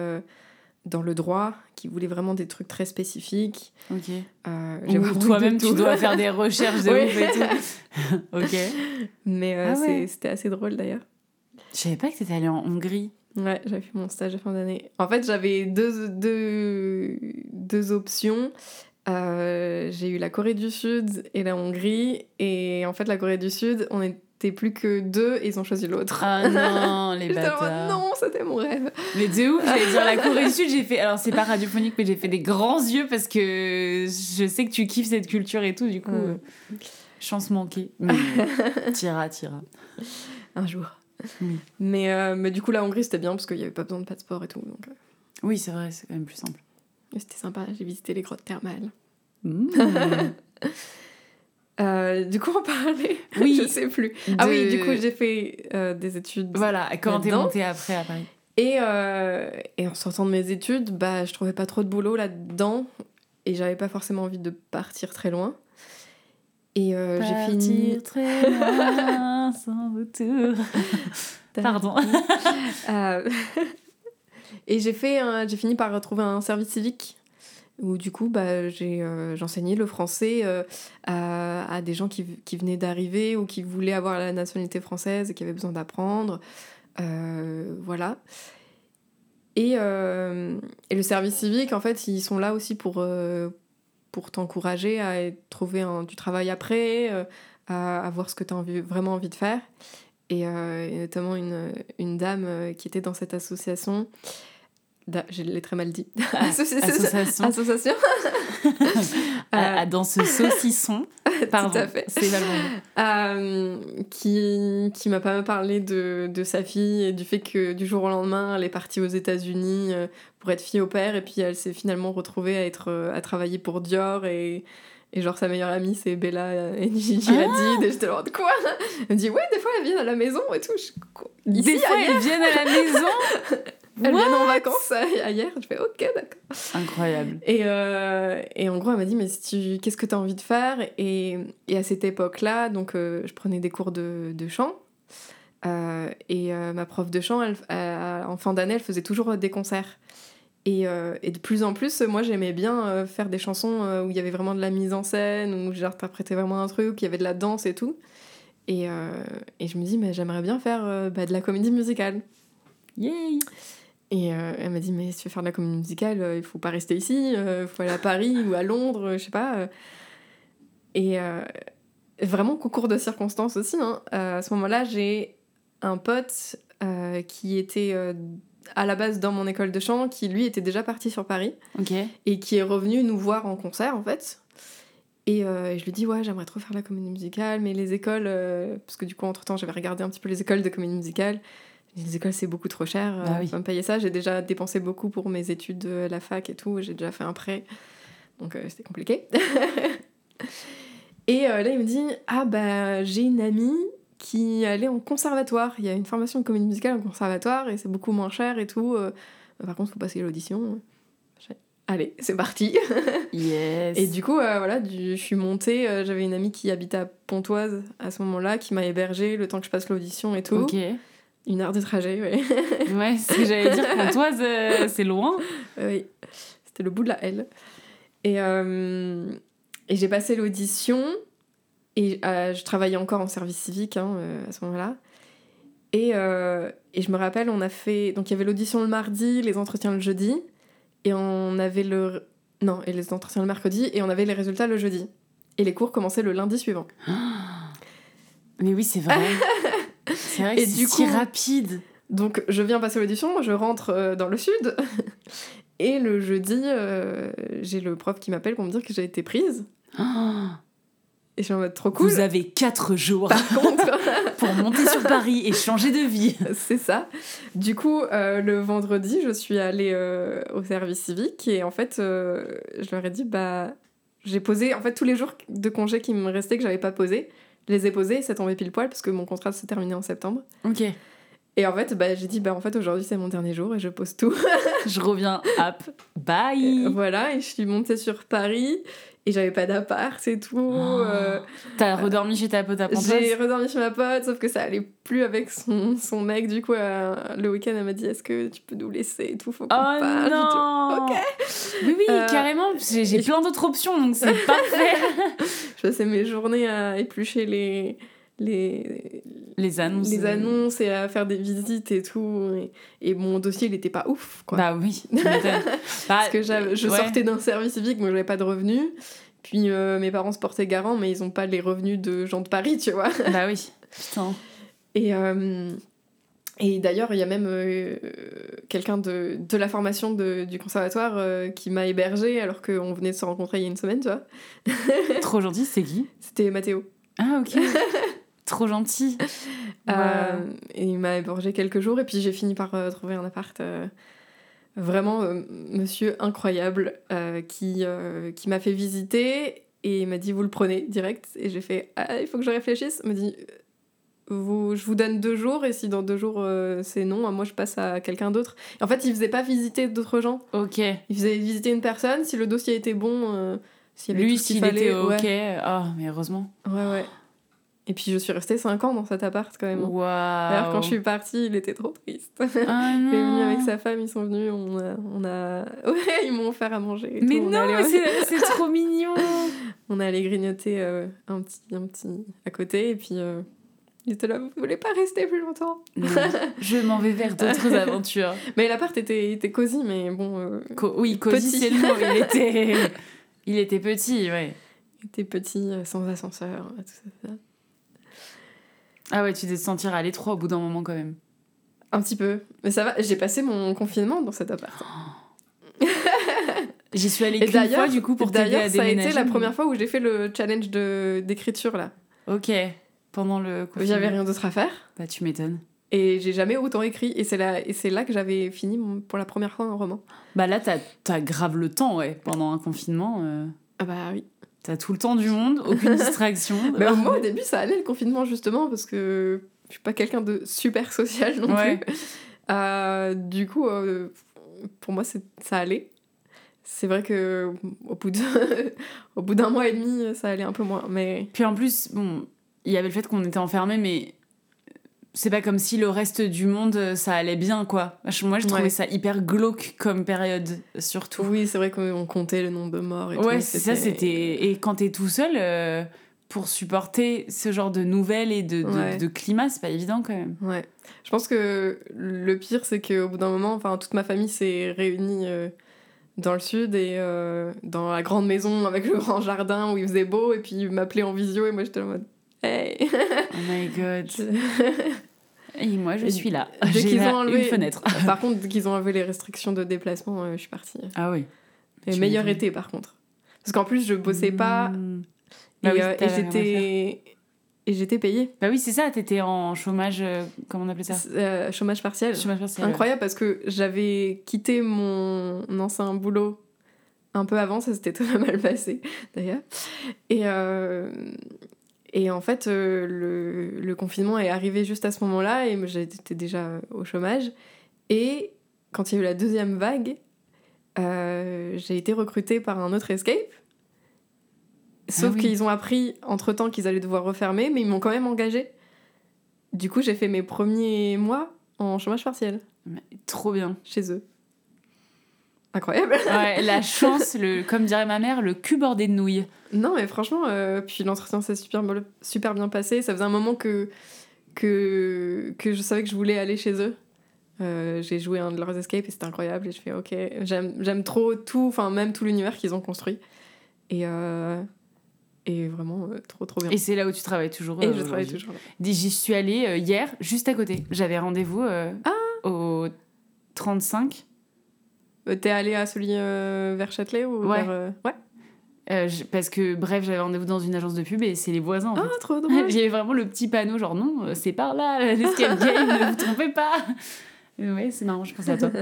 B: dans le droit, qui voulait vraiment des trucs très spécifiques.
A: Ok.
B: Euh,
A: toi-même, tu dois faire des recherches de
B: Oui.
A: ouf et tout. ok.
B: Mais euh,
A: Ah ouais.
B: c'était assez drôle d'ailleurs.
A: Je savais pas que t'étais allée en Hongrie.
B: Ouais, j'avais fait mon stage de fin d'année. En fait, j'avais deux, deux, deux options. Euh, j'ai eu la Corée du Sud et la Hongrie. Et en fait, la Corée du Sud, on n'était plus que deux et ils ont choisi l'autre.
A: Ah non, les bâtards.
B: non, c'était mon rêve.
A: Mais de ouf, j'allais dire la Corée du Sud, j'ai fait. Alors, c'est pas radiophonique, mais j'ai fait des grands yeux parce que je sais que tu kiffes cette culture et tout, du coup.
B: Mm.
A: euh, chance manquée. Mais tira, tira.
B: Un jour.
A: Oui.
B: Mais, euh, mais du coup, la Hongrie, c'était bien parce qu'il n'y avait pas besoin de passeport et tout. Donc, euh,
A: Oui, c'est vrai, c'est quand même plus simple.
B: c'était sympa. J'ai visité les grottes thermales.
A: Mm.
B: Euh, du coup, on parlait.
A: Oui.
B: Je sais plus. Ah oui, du coup, j'ai fait euh, des études.
A: Voilà, comment t'es montée après à Paris
B: Et, euh, et en sortant de mes études, bah, je trouvais pas trop de boulot là-dedans. Et j'avais pas forcément envie de partir très loin. Et j'ai fini.
A: Partir très loin, sans retour. Pardon.
B: Et j'ai fait j'ai fini par retrouver un service civique où du coup bah, j'ai euh, j'enseignais le français euh, à, des gens qui, qui venaient d'arriver ou qui voulaient avoir la nationalité française et qui avaient besoin d'apprendre Euh, voilà et, et le service civique en fait ils sont là aussi pour pour t'encourager à trouver du travail après à, voir ce que tu as vraiment envie de faire et, et notamment une, une dame qui était dans cette association. Je l'ai très mal dit. association.
A: Association. Dans ce saucisson. Pardon.
B: à fait.
A: C'est.
B: Euh, qui, qui m'a pas mal parlé de, de sa fille et du fait que du jour au lendemain, elle est partie aux États-Unis euh, pour être fille au père et puis elle s'est finalement retrouvée à, être, euh, à travailler pour Dior et. Et genre sa meilleure amie c'est Bella euh, et Gigi
A: Ah
B: Hadid et j'étais de quoi? Elle me dit ouais des fois elles viennent à la maison et tout. Je-
A: Des fois, elles viennent à la maison?
B: Elles
A: What
B: viennent en vacances euh, ailleurs. Je fais ok d'accord.
A: Incroyable.
B: Et, euh, et en gros, elle m'a dit, mais si tu, qu'est-ce que tu as envie de faire? Et, et à cette époque-là, donc euh, je prenais des cours de, de chant. Euh, et euh, ma prof de chant, elle, euh, en fin d'année, elle faisait toujours des concerts. Et, euh, et de plus en plus, moi, j'aimais bien euh, faire des chansons euh, où il y avait vraiment de la mise en scène, où j'interprétais vraiment un truc, où il y avait de la danse et tout. Et, euh, et je me dis, mais j'aimerais bien faire euh, bah, de la comédie musicale.
A: Yay.
B: Et euh, elle m'a dit, mais si tu veux faire de la comédie musicale, euh, il faut pas rester ici, il faut aller à Paris ou à Londres, euh, je sais pas. euh. Et euh, vraiment, concours de circonstances aussi. hein. Euh, à ce moment-là, j'ai un pote euh, qui était euh, à la base dans mon école de chant, qui lui était déjà parti sur Paris et qui est revenu nous voir en concert en fait. Et euh, je lui dis ouais j'aimerais trop faire la comédie musicale mais les écoles euh, parce que du coup entre temps j'avais regardé un petit peu les écoles de comédie musicale les écoles c'est beaucoup trop cher
A: Bah oui.
B: faut me payer ça j'ai déjà dépensé beaucoup pour mes études à la fac et tout j'ai déjà fait un prêt donc euh, c'était compliqué et euh, là il me dit ah bah j'ai une amie qui allait en conservatoire il y a une formation de comédie musicale en conservatoire et c'est beaucoup moins cher et tout euh, par contre faut passer l'audition allez c'est parti
A: Yes.
B: et du coup, euh, voilà, du- je suis montée. euh, J'avais une amie qui habitait à Pontoise à ce moment-là, qui m'a hébergée le temps que je passe l'audition et tout.
A: Ok.
B: Une heure de trajet, oui.
A: Ouais, ce que j'allais dire, Pontoise, euh, c'est loin.
B: oui. C'était le bout de la L. Et, euh, et j'ai passé l'audition. Et euh, je travaillais encore en service civique hein, euh, à ce moment-là. Et, et je me rappelle, on a fait. Donc il y avait l'audition le mardi, les entretiens le jeudi. Et on avait le. Non, et les entretiens le mercredi. Et on avait les résultats le jeudi. Et les cours commençaient le lundi suivant.
A: Mais oui, c'est vrai. c'est vrai que
B: Et
A: c'est
B: du
A: si
B: coup-
A: rapide.
B: Donc je viens passer l'audition, je rentre euh, dans le sud Et le jeudi, euh, j'ai le prof qui m'appelle pour me dire que j'ai été prise. Et je suis en mode trop cool.
A: Vous avez 4 jours
B: Par contre,
A: pour monter sur Paris et changer de vie.
B: c'est ça. Du coup, euh, le vendredi, je suis allée euh, au service civique et en fait, je leur ai dit, bah, j'ai posé, en fait, tous les jours de congé qui me restaient que j'avais pas posé, je les ai posés ça tombait pile poil parce que mon contrat s'est terminé en septembre.
A: Ok.
B: Et en fait, bah, j'ai dit, bah, en fait, aujourd'hui, c'est mon dernier jour et je pose tout.
A: Je reviens. Hop. Bye.
B: voilà, et je suis montée sur Paris et j'avais pas d'appart, c'est tout.
A: Oh.
B: euh,
A: T'as redormi chez ta pote à Pontoise
B: J'ai redormi chez ma pote, sauf que ça allait plus avec son, son mec. Du coup, euh, le week-end, elle m'a dit Est-ce que tu peux nous laisser et tout Faut qu'on
A: Oh
B: dit,
A: non
B: Ok.
A: Oui, oui,
B: Euh,
A: carrément. J'ai j'ai plein d'autres options, donc c'est parfait.
B: Je passais mes journées à éplucher les, les,
A: Les annonces.
B: les
A: euh,
B: annonces et à faire des visites et tout. Et, et mon dossier, il était pas ouf, quoi.
A: Bah oui. Bah,
B: Parce que je
A: ouais.
B: sortais d'un service civique, moi, j'avais pas de revenus. Puis euh, mes parents se portaient garant, mais ils ont pas les revenus de gens de Paris, tu vois.
A: Bah oui. Putain.
B: Et, euh, et d'ailleurs, il y a même euh, quelqu'un de, de la formation de- du conservatoire euh, qui m'a hébergée alors qu'on venait de se rencontrer il y a une semaine, tu vois.
A: Trop gentil, c'est qui?
B: C'était Mathéo.
A: Ah, ok. Trop gentil.
B: Euh, et il m'a hébergé quelques jours et puis j'ai fini par euh, trouver un appart. euh, vraiment, monsieur incroyable qui, qui m'a fait visiter et il m'a dit Vous le prenez direct. Et j'ai fait Ah, il faut que je réfléchisse. Il m'a dit vous, je vous donne deux jours et si dans deux jours c'est non, moi je passe à quelqu'un d'autre. En fait, il faisait pas visiter d'autres gens.
A: Ok.
B: Il faisait visiter une personne. Si le dossier était bon, s'il y avait
A: Lui, s'il
B: fallait.
A: était ok.
B: ouais.
A: Ah, mais heureusement.
B: ouais, ouais. Et puis je suis restée 5 ans dans cet appart quand même.
A: Waouh.
B: D'ailleurs, quand je suis partie, il était trop triste.
A: Ah
B: Il est venu avec sa femme, ils sont venus, on a. On a... Ouais, ils m'ont offert à manger.
A: Mais
B: tout,
A: non,
B: allé-
A: mais c'est trop mignon.
B: On est allé grignoter euh, un, petit, un petit à côté et puis. euh, il était là, vous voulez pas rester plus longtemps?
A: Non, je m'en vais vers d'autres aventures.
B: Mais l'appart était, était cosy, mais bon, euh,
A: Co- oui, cosy, c'est le mot. Il était, il était petit, ouais.
B: il était petit, euh, sans ascenseur, tout ça.
A: Ah ouais, tu devais te sentir à l'étroit au bout d'un moment quand même.
B: Un petit peu. Mais ça va, j'ai passé mon confinement dans cet appart.
A: J'y suis allée qu'une fois du coup pour t'aider
B: D'ailleurs, ça a été la première fois où j'ai fait le challenge de- d'écriture là.
A: Ok, pendant le confinement.
B: J'avais rien d'autre à faire.
A: Bah tu m'étonnes.
B: Et j'ai jamais autant écrit. Et c'est là, et c'est là que j'avais fini mon- pour la première fois un roman.
A: Bah là, t'as as grave le temps, ouais. Pendant un confinement, euh,
B: Ah bah oui.
A: T'as tout le temps du monde, aucune distraction.
B: Mais moi, au début, ça allait le confinement, justement, parce que je suis pas quelqu'un de super social non
A: Ouais.
B: plus. Euh, du coup, euh, pour moi, c'est- ça allait. C'est vrai que au bout de- au bout d'un mois et demi, ça allait un peu moins. Mais
A: Puis en plus, bon, il y avait le fait qu'on était enfermés, mais c'est pas comme si le reste du monde, euh, ça allait bien, quoi. Moi, je trouvais
B: Ouais.
A: ça hyper glauque comme période, surtout.
B: oui, c'est vrai qu'on comptait le nombre de morts et tout.
A: Ouais, c'est ça, c'était. Et quand t'es tout seul, euh, pour supporter ce genre de nouvelles et de, de,
B: Ouais.
A: de climat, c'est pas évident quand même.
B: Ouais. Je pense que le pire, c'est qu'au bout d'un moment, enfin, toute ma famille s'est réunie euh, dans le sud et euh, dans la grande maison avec le grand jardin où il faisait beau et puis ils m'appelaient en visio et moi j'étais en mode Hey
A: Oh my god. Et moi, je suis là.
B: dès
A: J'ai
B: qu'ils ont enlevé-
A: une fenêtre.
B: Par contre, dès qu'ils ont enlevé les restrictions de déplacement, euh, je suis partie.
A: Ah oui.
B: Et meilleur été par contre. Parce qu'en plus, je bossais pas
A: Mmh.
B: et,
A: Bah oui,
B: euh, et j'étais. Et j'étais payée.
A: Bah oui, c'est ça, t'étais en chômage, euh, comment on appelait ça?
B: Euh, chômage partiel.
A: Chômage partiel.
B: Incroyable parce que j'avais quitté mon ancien boulot un peu avant, ça s'était très mal passé d'ailleurs. Et, et en fait, euh, le, le confinement est arrivé juste à ce moment-là et j'étais déjà au chômage. Et quand il y a eu la deuxième vague, euh, j'ai été recrutée par un autre escape. Sauf
A: Ah oui.
B: qu'ils ont appris entre-temps qu'ils allaient devoir refermer, mais ils m'ont quand même engagée. Du coup, j'ai fait mes premiers mois en chômage partiel
A: Mais Trop bien.
B: chez eux. Incroyable.
A: Ouais, la chance, le, comme dirait ma mère, le cul bordé de nouilles.
B: Non, mais franchement, euh, puis l'entretien s'est super, bien passé. Ça faisait un moment que, que, que je savais que je voulais aller chez eux. Euh, j'ai joué un de leurs escapes et c'était incroyable. Et je fais, ok, j'aime trop tout, enfin, même tout l'univers qu'ils ont construit. Et, euh, et vraiment, euh, trop, trop bien.
A: Et c'est là où tu travailles toujours.
B: Et je travaille toujours
A: J'y suis allée hier, juste à côté. J'avais rendez-vous
B: Ah.
A: au 35.
B: Euh, T'es allé à celui vers Châtelet ou
A: Ouais.
B: vers, Ouais.
A: Euh, je- parce que, bref, j'avais rendez-vous dans une agence de pub et c'est les voisins. En
B: Ah,
A: fait.
B: trop drôle.
A: J'avais vraiment le petit panneau, genre non, euh, c'est par là, l'escape game, ne vous trompez pas. Euh, Ouais, c'est marrant, je pense à toi.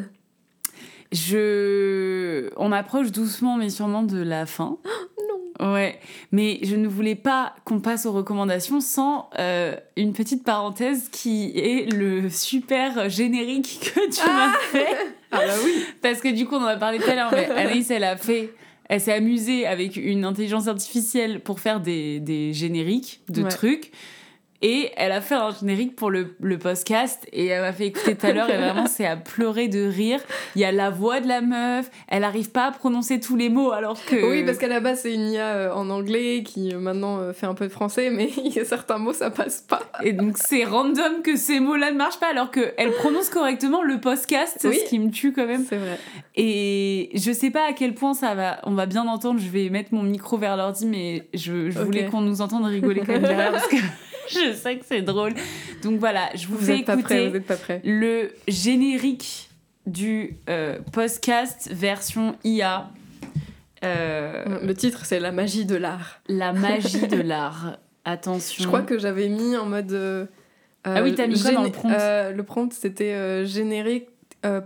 A: Je... On approche doucement mais sûrement de la fin.
B: non.
A: Ouais, mais je ne voulais pas qu'on passe aux recommandations sans euh, une petite parenthèse qui est le super générique que tu m'as fait.
B: Ah bah oui.
A: Parce que du coup, on en a parlé tout à l'heure, mais Anaïs, elle a fait. Elle s'est amusée avec une intelligence artificielle pour faire des, des génériques de
B: Ouais.
A: trucs. Et elle a fait un générique pour le, le podcast et elle m'a fait écouter tout à l'heure et vraiment c'est à pleurer de rire. Il y a la voix de la meuf, elle arrive pas à prononcer tous les mots alors que...
B: Oui, parce qu'à la base, c'est une IA euh, en anglais qui euh, maintenant euh, fait un peu de français, mais il y a certains mots, ça passe pas.
A: Et donc c'est random que ces mots-là ne marchent pas alors qu'elle prononce correctement le podcast,
B: Oui.
A: ce qui me tue quand même.
B: C'est vrai.
A: Et je sais pas à quel point ça va, on va bien entendre. Je vais mettre mon micro vers l'ordi, mais je, je voulais qu'on nous entende rigoler quand même derrière parce que je sais que c'est drôle. Donc voilà, je vous,
B: Vous
A: fais
B: pas
A: écouter
B: vous pas
A: le générique du euh, podcast version IA. Euh,
B: Le titre, c'est La magie de l'art.
A: La magie de l'art. Attention.
B: Je crois que j'avais mis en mode. euh,
A: Ah oui, t'as mis quoi dans le prompt
B: Le prompt, c'était générique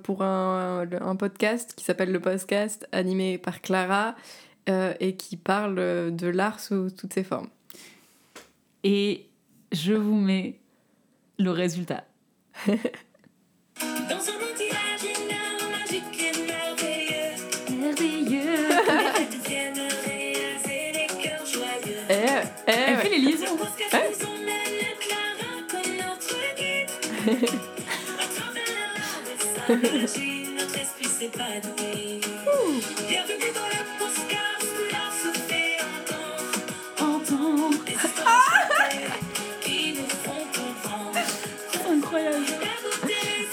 B: pour un, un podcast qui s'appelle Le Podcast, animé par Clara, et qui parle de l'art sous toutes ses formes.
A: Et je vous mets le résultat.
C: Dans un monde imaginaire, magique et merveilleux, les viennent réaliser les cœurs joyeux.
B: Eh, eh,
A: Elle
B: ouais.
A: fait les liaisons.
C: Parce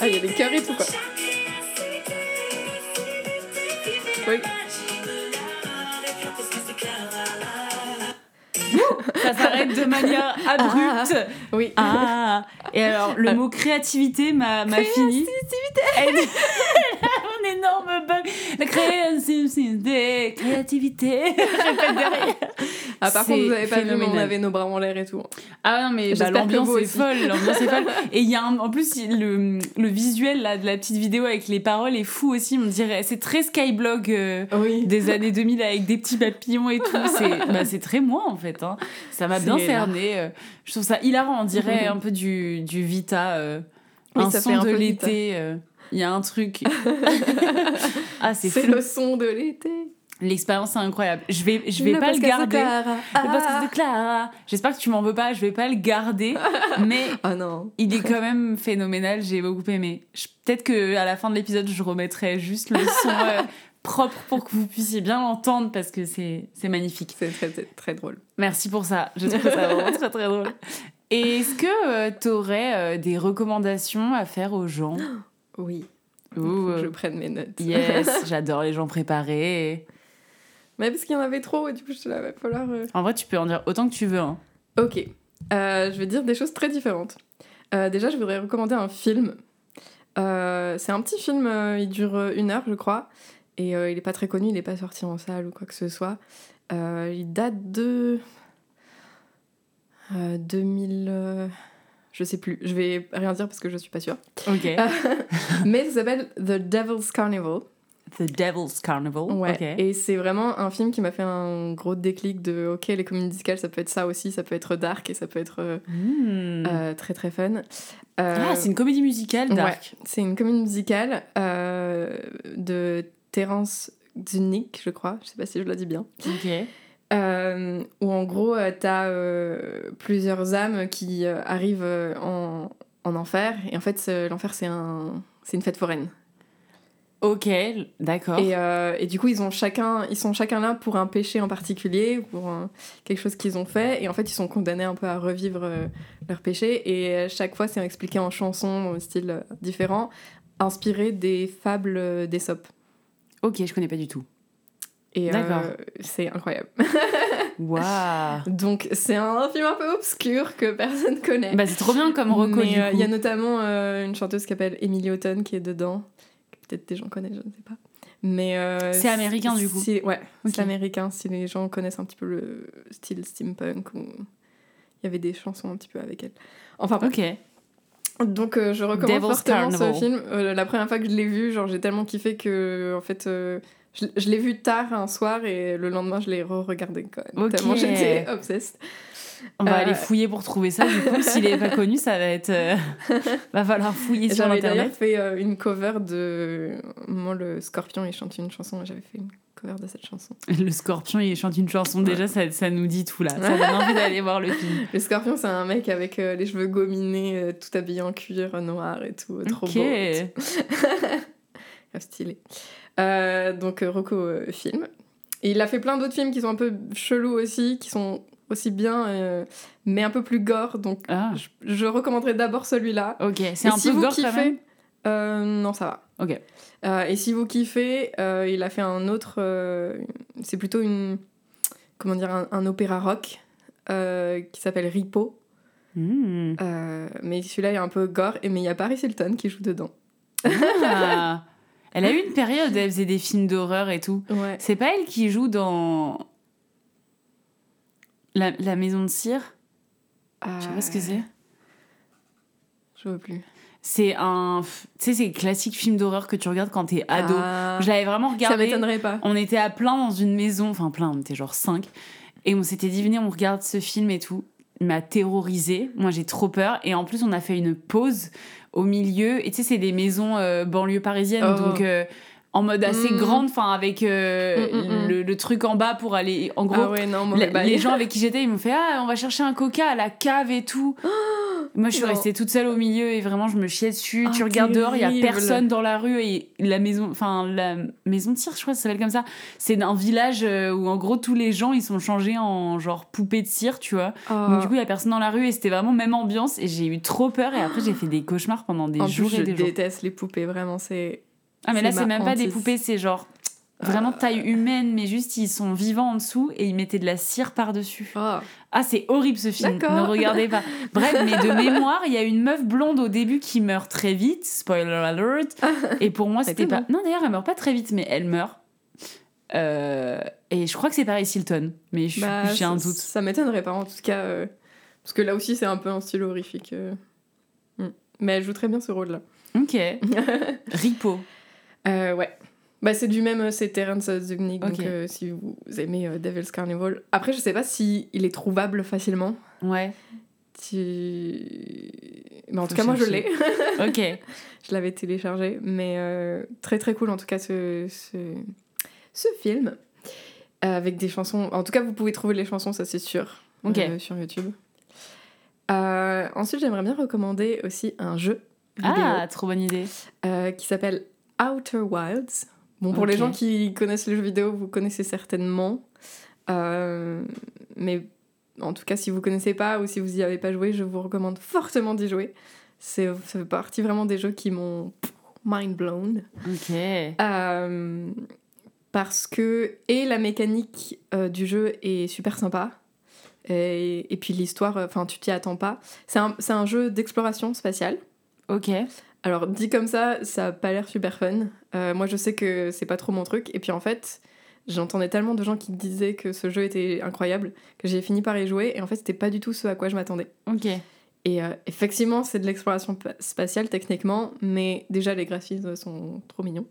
B: Ah, il y a des et tout, quoi. Oui.
A: Ça s'arrête de manière abrupte.
B: Oui.
A: Ah. Et alors, le mot créativité m'a fini. Elle dit- Un énorme bug. La créativité. Créativité. Répète derrière.
B: Ah, par contre, vous avez pas vu, mais on avait nos bras en l'air et tout.
A: Ah non, mais bah, l'ambiance est folle. L'ambiance est folle. Et il y a un- en plus le, le visuel là, de la petite vidéo avec les paroles est fou aussi. On dirait. C'est très Skyblog. euh,
B: Oui.
A: des années 2000 avec des petits papillons et tout. C'est bah, très moi en fait. hein. Ça m'a bien cerné. euh, Je trouve ça hilarant. On dirait un peu du, du Vita. euh,
B: Oui,
A: un
B: ça
A: son
B: fait un
A: de l'été. euh, Il y a un truc. ah, c'est
B: le son de l'été.
A: L'expérience est incroyable. Je vais, je vais
B: Le
A: pas le garder.
B: Clara.
A: Le podcast de Clara. J'espère que tu m'en veux pas. Je vais pas le garder. mais
B: Ah non.
A: il est quand même phénoménal. J'ai beaucoup aimé. Peut-être que à la fin de l'épisode, je remettrai juste le son euh, propre pour que vous puissiez bien l'entendre parce que c'est magnifique.
B: C'est très, très, très drôle.
A: Merci pour ça. Je trouve ça vraiment très très drôle. Et est-ce que tu aurais des recommandations à faire aux gens?
B: Oui.
A: Euh,
B: je prenne mes notes.
A: Yes, j'adore les gens préparés.
B: Mais parce qu'il y en avait trop, et du coup, je te la va falloir. euh,
A: En vrai, tu peux en dire autant que tu veux. hein.
B: Ok. Euh, je vais dire des choses très différentes. Euh, déjà, je voudrais recommander un film. Euh, c'est un petit film, euh, il dure euh, une heure, je crois. Et euh, il est pas très connu, il n'est pas sorti en salle ou quoi que ce soit. Euh, il date de. euh, 2000. euh, Je sais plus, je vais rien dire parce que je suis pas sûre.
A: Ok.
B: Mais ça s'appelle The Devil's Carnival.
A: The Devil's Carnival.
B: Ouais. Et c'est vraiment un film qui m'a fait un gros déclic de ok, les comédies musicales, ça peut être ça aussi, ça peut être dark et ça peut être
A: Hmm.
B: euh, très très fun. Euh,
A: Ah, c'est une comédie musicale, dark.
B: c'est une comédie musicale euh, de Terence Zunick, je crois, je sais pas si je le dis bien.
A: Ok.
B: Euh, où en gros, euh, t'as euh, plusieurs âmes qui euh, arrivent en, en enfer. Et en fait, l'enfer, c'est un, une fête foraine.
A: Ok, d'accord.
B: Et, et du coup, ils, ont chacun, ils sont chacun là pour un péché en particulier, pour un- quelque chose qu'ils ont fait. Et en fait, ils sont condamnés un peu à revivre leur péché. Et chaque fois, c'est expliqué en chanson, au style différent, inspiré des fables d'Aesop.
A: Ok, je connais pas du tout.
B: Et euh,
A: D'accord.
B: c'est incroyable.
A: Waouh.
B: Donc, c'est un film un peu obscur que personne connaît.
A: Bah, c'est trop bien comme reco
B: euh,
A: coup.
B: il y a notamment euh, une chanteuse qui s'appelle Emily Houghton qui est dedans. que Peut-être des gens connaissent, je ne sais pas. Mais
A: C'est américain, du coup.
B: si- Ouais, c'est américain. Si les gens connaissent un petit peu le style steampunk, ou il y avait des chansons un petit peu avec elle. Enfin.
A: Ok.
B: Donc euh, je recommande
A: Devil's
B: fortement
A: Carnival.
B: ce film. Euh, la première fois que je l'ai vu, genre j'ai tellement kiffé que en fait euh, je, je l'ai vu tard un soir et le lendemain je l'ai re-regardé quand même.
A: Ok.
B: Tellement j'étais obsessed.
A: On va aller fouiller pour trouver ça. Du coup, s'il est pas connu, ça va être. va falloir fouiller sur
B: J'avais
A: internet.
B: fait euh, une cover de moi le Scorpion il chante une chanson j'avais fait une cover de cette chanson.
A: Le scorpion, il chante une chanson. Déjà, ça, ça nous dit tout là. Ça donne envie d'aller voir le film.
B: Le Scorpion c'est un mec avec euh, les cheveux gominés, euh, tout habillé en cuir noir et tout, euh, trop
A: Ok.
B: beau. stylé. Euh, donc, Rocco film. Et il a fait plein d'autres films qui sont un peu chelous aussi, qui sont aussi bien, euh, mais un peu plus gore. Donc,
A: Ah,
B: je, je recommanderais d'abord celui-là.
A: ok. C'est un
B: si
A: peu
B: vous
A: gore
B: kiffez,
A: quand même.
B: euh, non, ça va.
A: Ok.
B: Euh, et si vous kiffez, euh, il a fait un autre. euh, c'est plutôt une. Comment dire Un, un opéra rock qui s'appelle Ripo.
A: Hmm.
B: Mais celui-là est un peu gore, et, mais il y a Paris Hilton qui joue dedans.
A: Ah. Elle a eu une période où elle faisait des films d'horreur et tout.
B: Ouais.
A: C'est pas elle qui joue dans. La, la maison de cire? Je sais pas ce que c'est.
B: Je vois plus.
A: C'est un. Tu sais, c'est classique film d'horreur que tu regardes quand t'es ado.
B: Ah,
A: Je l'avais vraiment
B: ça
A: regardé.
B: m'étonnerait pas.
A: On était à plein dans une maison, enfin plein, on était genre 5. Et on s'était dit, venez, on regarde ce film et tout. Il m'a terrorisé. Moi, j'ai trop peur. Et en plus, on a fait une pause au milieu. Et tu sais, c'est des maisons euh, banlieue parisienne.
B: Oh.
A: Donc, euh, en mode assez
B: Mm.
A: grande, enfin, avec euh,
B: Mm, mm.
A: Le, le truc en bas pour aller. En gros,
B: Ah ouais, non, moi,
A: la-
B: bah,
A: les gens avec qui j'étais, ils m'ont fait Ah, on va chercher un coca à la cave et tout. Moi, je suis
B: non.
A: restée toute seule au milieu et vraiment, je me chiais dessus.
B: Oh,
A: tu regardes dehors, il y a personne dans la rue et la maison, enfin, la maison de tir, je crois que ça s'appelle comme ça. C'est un village euh, où, en gros, tous les gens, ils sont changés en genre poupées de cire, tu vois.
B: Ah.
A: Donc, du coup, il y a personne dans la rue et c'était vraiment même ambiance et j'ai eu trop peur et après, j'ai fait des cauchemars pendant des
B: en
A: jours
B: plus,
A: et
B: je
A: des jours.
B: déteste les poupées, vraiment, c'est.
A: Ah, mais là,
B: c'est
A: même pas des poupées, c'est genre vraiment taille humaine, mais juste ils sont vivants en dessous et ils mettaient de la cire par-dessus.
B: Ah.
A: Ah, c'est horrible ce film. Ne regardez pas. Bref, mais de mémoire, il y a une meuf blonde au début qui meurt très vite. Spoiler alert. Et pour moi, c'était pas. Non, d'ailleurs, elle meurt pas très vite, mais elle meurt. Euh, Et je crois que c'est Paris Hilton. Mais
B: Bah,
A: j'ai un
B: ça-
A: doute.
B: Ça m'étonnerait pas, en tout cas. euh, Parce que là aussi, c'est un peu un style horrifique. euh. Mm. Mais elle joue très bien ce rôle-là.
A: Ok. Ripo.
B: Euh, ouais. Bah, c'est du même, c'est Terrence Zugnik, donc
A: Ok.
B: euh, si vous aimez euh, Devil's Carnival. Après, je sais pas si il est trouvable facilement.
A: Ouais.
B: Si... Mais en
A: Faut
B: tout cas, moi, je l'ai.
A: Ok.
B: je l'avais téléchargé. Mais euh, très, très cool, en tout cas, ce, ce, ce film. Euh, avec des chansons... En tout cas, vous pouvez trouver les chansons, ça, c'est sûr.
A: Ok.
B: euh, sur YouTube. Euh, ensuite, j'aimerais bien recommander aussi un jeu vidéo
A: Ah, trop bonne idée.
B: euh, qui s'appelle Outer Wilds. Bon, pour les gens qui connaissent les jeux vidéo, vous connaissez certainement. Euh, mais en tout cas, si vous connaissez pas ou si vous y avez pas joué, je vous recommande fortement d'y jouer. C'est, ça fait partie vraiment des jeux qui m'ont mind blown.
A: Ok.
B: Euh, parce que, et la mécanique euh, du jeu est super sympa. Et, et puis l'histoire, enfin, tu t'y attends pas. C'est un, c'est un jeu d'exploration spatiale.
A: Ok.
B: Alors, dit comme ça, ça a pas l'air super fun. Euh, moi, je sais que c'est pas trop mon truc. Et puis, en fait, j'entendais tellement de gens qui disaient que ce jeu était incroyable que j'ai fini par y jouer. Et en fait, c'était pas du tout ce à quoi je m'attendais.
A: Ok.
B: Et euh, effectivement, c'est de l'exploration pa- spatiale techniquement, mais déjà, les graphismes sont trop mignons.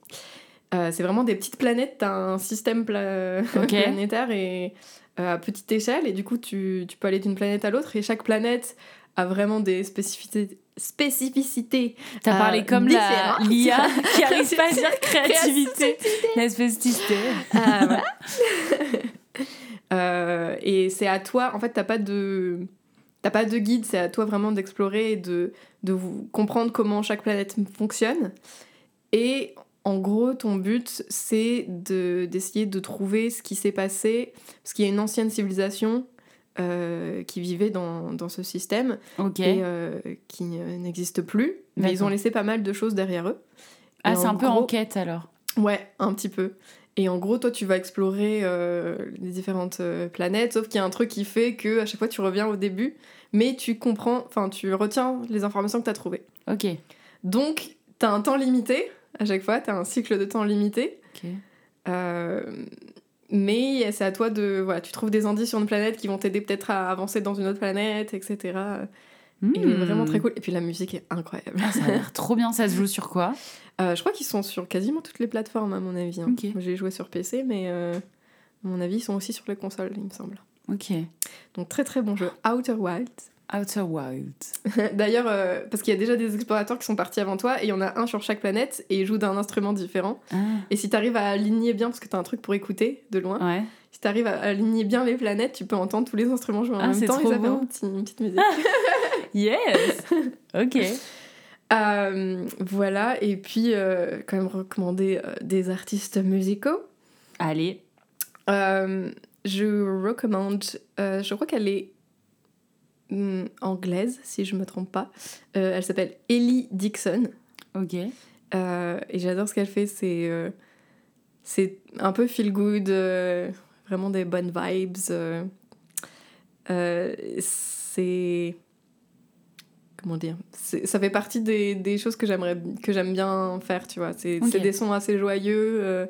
B: Euh, c'est vraiment des petites planètes, t'as un système pla- planétaire et à petite échelle, et du coup, tu, tu peux aller d'une planète à l'autre, et chaque planète a vraiment des spécificités. Spécificités
A: T'as
B: Euh,
A: parlé comme la l'IA qui arrive pas à dire créativité. La spécificité.
B: Voilà. Euh, et c'est à toi, en fait, t'as pas de. T'as pas de guide, c'est à toi vraiment d'explorer et de, de vous comprendre comment chaque planète fonctionne. Et en gros, ton but, c'est de- d'essayer de, trouver ce qui s'est passé, parce qu'il y a une ancienne civilisation euh, qui vivait dans, dans ce système et euh, qui n'existe plus. Mais ils ont laissé pas mal de choses derrière eux.
A: ah, c'est un peu
B: gros-
A: enquête alors.
B: Ouais, un petit peu. Et en gros, toi, tu vas explorer euh, les différentes planètes, sauf qu'il y a un truc qui fait que à chaque fois, tu reviens au début, mais tu comprends, enfin, tu retiens les informations que tu as trouvées.
A: Ok.
B: Donc, tu as un temps limité, à chaque fois, tu as un cycle de temps limité,
A: Ok.
B: Mais c'est à toi de. Voilà, tu trouves des indices sur une planète qui vont t'aider peut-être à avancer dans une autre planète, etc. Et
A: Hmm.
B: vraiment très cool. Et puis la musique est incroyable.
A: Ah, ça a l'air trop bien. Ça se joue sur quoi?
B: Euh, je crois qu'ils sont sur quasiment toutes les plateformes, à mon avis. hein. J'ai joué sur PC, mais euh, à mon avis, ils sont aussi sur les consoles, il me semble.
A: Ok.
B: Donc très très bon jeu. Outer Wilds.
A: Outer Wild.
B: D'ailleurs, euh, parce qu'il y a déjà des explorateurs qui sont partis avant toi, et il y en a un sur chaque planète, et ils jouent d'un instrument différent.
A: Ah,
B: Et si t'arrives à aligner bien, parce que t'as un truc pour écouter de loin,
A: ouais.
B: si t'arrives à aligner bien les planètes, tu peux entendre tous les instruments jouer en
A: Ah,
B: même temps, et
A: trop
B: ça fait
A: beau.
B: un petit- une petite musique.
A: Yes Ok.
B: Euh, voilà, et puis euh, quand même recommander des artistes musicaux.
A: Allez.
B: Je recommande, je crois qu'elle est hum, anglaise, si je me trompe pas. Euh, elle s'appelle Ellie Dixon.
A: Ok.
B: Euh, et j'adore ce qu'elle fait, c'est euh, c'est un peu feel good, vraiment des bonnes vibes. c'est comment dire, ça fait partie des, des choses que j'aimerais que j'aime bien faire, tu vois. C'est des sons assez joyeux euh,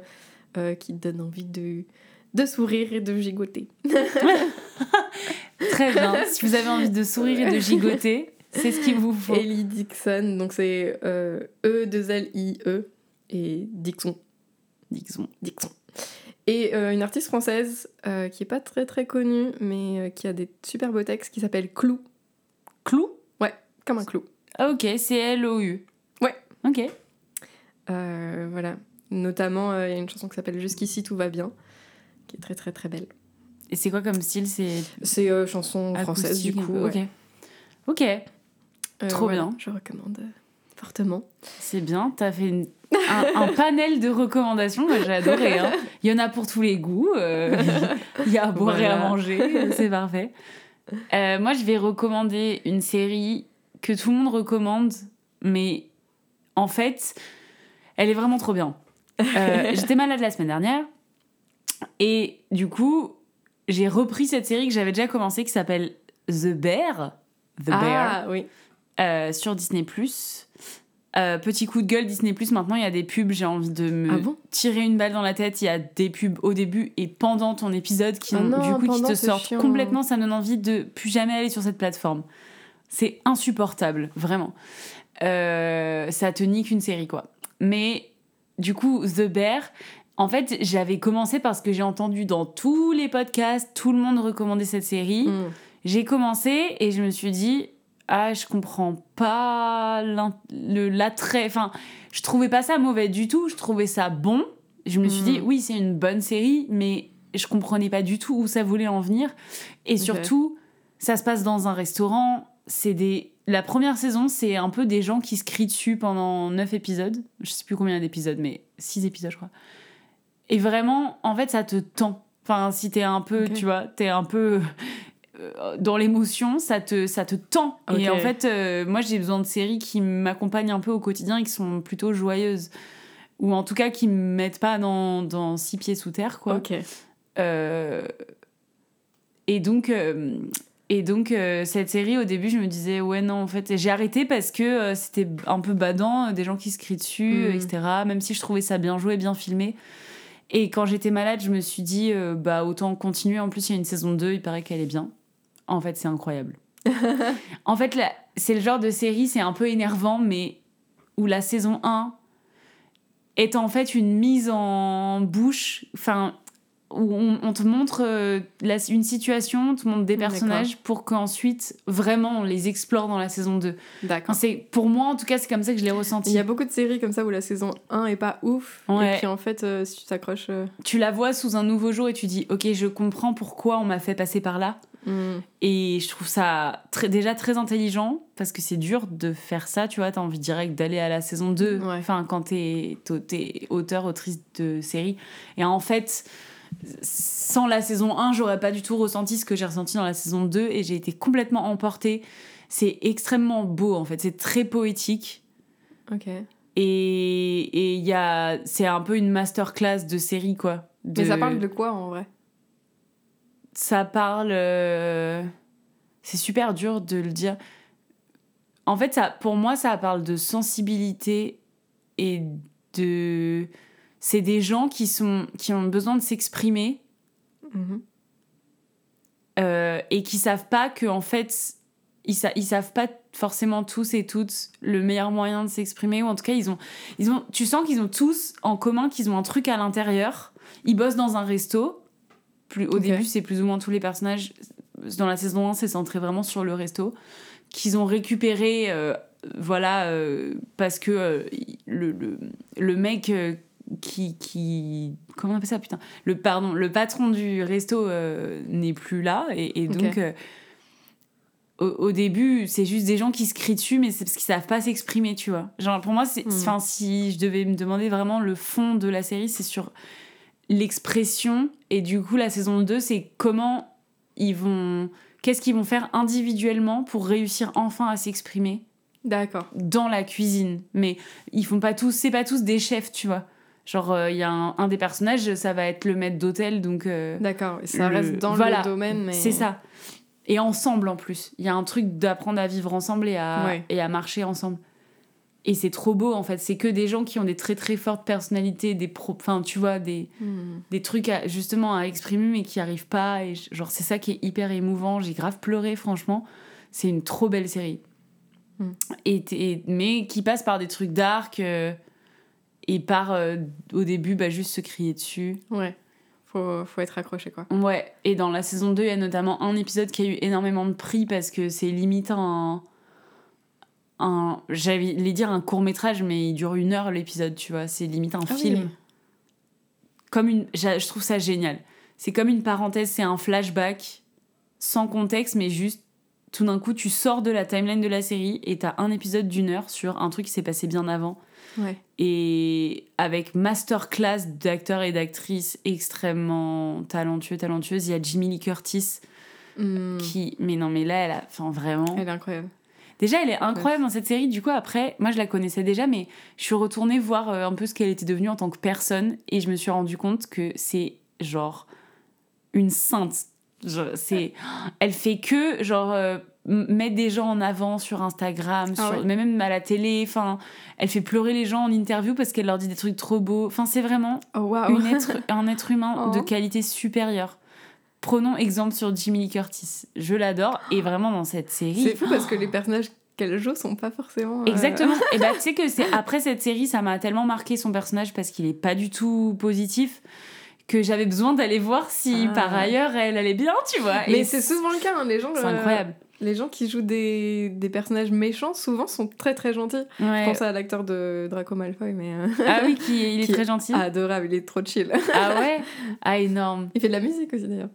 B: euh, qui te donnent envie de de sourire et de gigoter.
A: Très bien. si vous avez envie de sourire et de gigoter, c'est ce qu'il vous faut.
B: Ellie Dixon, donc c'est euh, E 2 L I E et Dixon.
A: Dixon.
B: Dixon. Et euh, une artiste française euh, qui est pas très très connue, mais qui a des super beaux textes, qui s'appelle Clou,
A: Clou?
B: Comme un clou.
A: Ah, ok, c'est L-O-U.
B: Ouais.
A: Ok.
B: Voilà. Notamment, il y a une chanson qui s'appelle Jusqu'ici tout va bien, qui est très très très belle.
A: Et c'est quoi comme style? C'est
B: C'est euh, chanson française du coup. ouais.
A: Ok. Ok.
B: Euh,
A: trop
B: voilà,
A: bien.
B: Je recommande euh, fortement.
A: C'est bien. T'as fait une- un, un panel de recommandations. Moi, j'ai adoré. hein. Il y en a pour tous les goûts. euh, Il y a à boire et à manger. C'est parfait. Moi, je vais recommander une série que tout le monde recommande, mais en fait, elle est vraiment trop bien. J'étais malade la semaine dernière et du coup, j'ai repris cette série que j'avais déjà commencé qui s'appelle The Bear. The Bear
B: ah oui.
A: euh, sur Disney+. Euh, petit coup de gueule Disney+, maintenant il y a des pubs, j'ai envie de me
B: Ah bon?
A: tirer une balle dans la tête, il y a des pubs au début et pendant ton épisode qui
B: Ah non,
A: du coup qui te sortent
B: chiant.
A: complètement, ça me donne envie de plus jamais aller sur cette plateforme. C'est insupportable, vraiment. Euh, ça te nique une série quoi. Mais du coup, The Bear, en fait, j'avais commencé parce que j'ai entendu dans tous les podcasts, tout le monde recommandait cette série.
B: Mm.
A: J'ai commencé et je me suis dit, ah, je comprends pas l'attrait. Enfin, je trouvais pas ça mauvais du tout, je trouvais ça bon. Je me suis
B: Mm.
A: dit, oui, c'est une bonne série, mais je comprenais pas du tout où ça voulait en venir. Et surtout, ça se passe dans un restaurant. C'est des. La première saison, c'est un peu des gens qui se crient dessus pendant 9 épisodes. Je sais plus combien d'épisodes, mais 6 épisodes, je crois. Et vraiment, en fait, ça te tend. Enfin, si t'es un peu, tu vois, t'es un peu euh, dans l'émotion, ça te, ça te tend. Et en fait, euh, moi, j'ai besoin de séries qui m'accompagnent un peu au quotidien et qui sont plutôt joyeuses. Ou en tout cas, qui me mettent pas dans, dans six pieds sous terre, quoi.
B: Ok.
A: Euh, et donc, euh, et donc cette série, au début, je me disais, ouais, non, en fait, j'ai arrêté parce que c'était un peu badant, des gens qui se crient dessus,
B: Mhm.
A: etc. Même si je trouvais ça bien joué, bien filmé. Et quand j'étais malade, je me suis dit, euh, bah, autant continuer. En plus, il y a une saison 2, il paraît qu'elle est bien. En fait, c'est incroyable. en fait, c'est le genre de série, c'est un peu énervant, mais où la saison 1 est en fait une mise en bouche, enfin, où on, on te montre euh, la- une situation, on te montre des personnages pour qu'ensuite, vraiment, on les explore dans la saison 2.
B: D'accord.
A: C'est, pour moi, en tout cas, c'est comme ça que je l'ai ressenti.
B: Il y a beaucoup de séries comme ça où la saison 1 est pas ouf.
A: Ouais.
B: Et puis en fait, euh, si tu t'accroches. euh,
A: Tu la vois sous un nouveau jour et tu dis, ok, je comprends pourquoi on m'a fait passer par là.
B: hmm,
A: Et je trouve ça très, déjà très intelligent parce que c'est dur de faire ça, tu vois. T'as envie direct d'aller à la saison 2,
B: Ouais.
A: enfin, quand t'es auteur, autrice de série. Et en fait, sans la saison 1, j'aurais pas du tout ressenti ce que j'ai ressenti dans la saison 2 et j'ai été complètement emportée. C'est extrêmement beau en fait, c'est très poétique.
B: Ok.
A: Et et il y a, c'est un peu une masterclass de série quoi.
B: Mais ça parle de quoi en vrai?
A: Ça parle. euh, C'est super dur de le dire. En fait, ça, pour moi, ça parle de sensibilité et de. C'est des gens qui, sont, qui ont besoin de s'exprimer.
B: Mhm.
A: euh, et qui savent pas que en fait ils, sa- ils savent pas forcément tous et toutes le meilleur moyen de s'exprimer. Ou en tout cas ils ont ils ont tu sens qu'ils ont tous en commun qu'ils ont un truc à l'intérieur. Ils bossent dans un resto. Plus au début c'est plus ou moins tous les personnages dans la saison 1 c'est centré vraiment sur le resto qu'ils ont récupéré euh, voilà euh, parce que euh, le, le, le mec qui, qui comment on appelle ça putain le pardon le patron du resto euh, n'est plus là et, donc euh, au, au début c'est juste des gens qui se crient dessus mais c'est parce qu'ils savent pas s'exprimer tu vois genre pour moi c'est
B: Hmm.
A: si je devais me demander vraiment le fond de la série c'est sur l'expression et du coup la saison 2 c'est comment ils vont qu'est-ce qu'ils vont faire individuellement pour réussir enfin à s'exprimer
B: D'accord.
A: dans la cuisine. Mais ils font pas tous, c'est pas tous des chefs, tu vois. Genre, il y a un, un des personnages, ça va être le maître d'hôtel, donc. euh,
B: D'accord. Ça
A: Le-
B: reste dans
A: voilà.
B: le domaine, mais.
A: C'est ça. Et ensemble en plus. Il y a un truc d'apprendre à vivre ensemble et à,
B: Ouais.
A: et à marcher ensemble. Et c'est trop beau en fait. C'est que des gens qui ont des très très fortes personnalités, des pro... Enfin, tu vois, des,
B: Hmm.
A: des trucs à- justement à exprimer mais qui arrivent pas. Et genre, c'est ça qui est hyper émouvant. J'ai grave pleuré, franchement. C'est une trop belle série.
B: Mm.
A: Et, et- mais qui passe par des trucs dark euh, et par euh, au début bah, juste se crier dessus.
B: Ouais. Faut, faut être accroché, quoi.
A: Ouais, et dans la saison 2, il y a notamment un épisode qui a eu énormément de prix parce que c'est limite un. un J'allais dire un court métrage, mais il dure une heure l'épisode, tu vois. C'est limite un
B: Ah
A: film.
B: oui.
A: Comme une. Je trouve ça génial. C'est comme une parenthèse, c'est un flashback sans contexte, mais juste tout d'un coup, tu sors de la timeline de la série et t'as un épisode d'une heure sur un truc qui s'est passé bien avant
B: Ouais.
A: et avec masterclass d'acteurs et d'actrices extrêmement talentueux, talentueuses. Il y a Jimmy Lee Curtis
B: Hmm.
A: qui, mais non, mais là, elle a, enfin vraiment.
B: Elle est incroyable.
A: Déjà, elle est incroyable dans cette série. Du coup, après, moi, je la connaissais déjà, mais je suis retournée voir euh, un peu ce qu'elle était devenue en tant que personne, et je me suis rendu compte que c'est genre une sainte. C'est, elle fait que genre euh, mettre des gens en avant sur Instagram,
B: Ah
A: sur, mais même à la télé. Enfin, elle fait pleurer les gens en interview parce qu'elle leur dit des trucs trop beaux. Enfin, c'est vraiment
B: Oh, waouh.
A: une être, un être humain de
B: Oh.
A: qualité supérieure. Prenons exemple sur Jimmy Lee Curtis. Je l'adore et vraiment dans cette série.
B: C'est fou parce que les personnages qu'elle joue sont pas forcément. euh,
A: Exactement. Et bah, tu sais que c'est après cette série, ça m'a tellement marqué son personnage parce qu'il est pas du tout positif que j'avais besoin d'aller voir si
B: Ah.
A: par ailleurs elle allait bien, tu vois.
B: Mais c'est souvent le cas, hein, les gens.
A: c'est
B: euh,
A: incroyable.
B: Les gens qui jouent des, des personnages méchants, souvent sont très très gentils. Je pense à l'acteur de Draco Malfoy, mais. euh,
A: Ah oui, qui, il est
B: Qui-
A: très gentil.
B: adorable, il est trop chill.
A: Ah ouais? Ah énorme.
B: Il fait de la musique aussi d'ailleurs.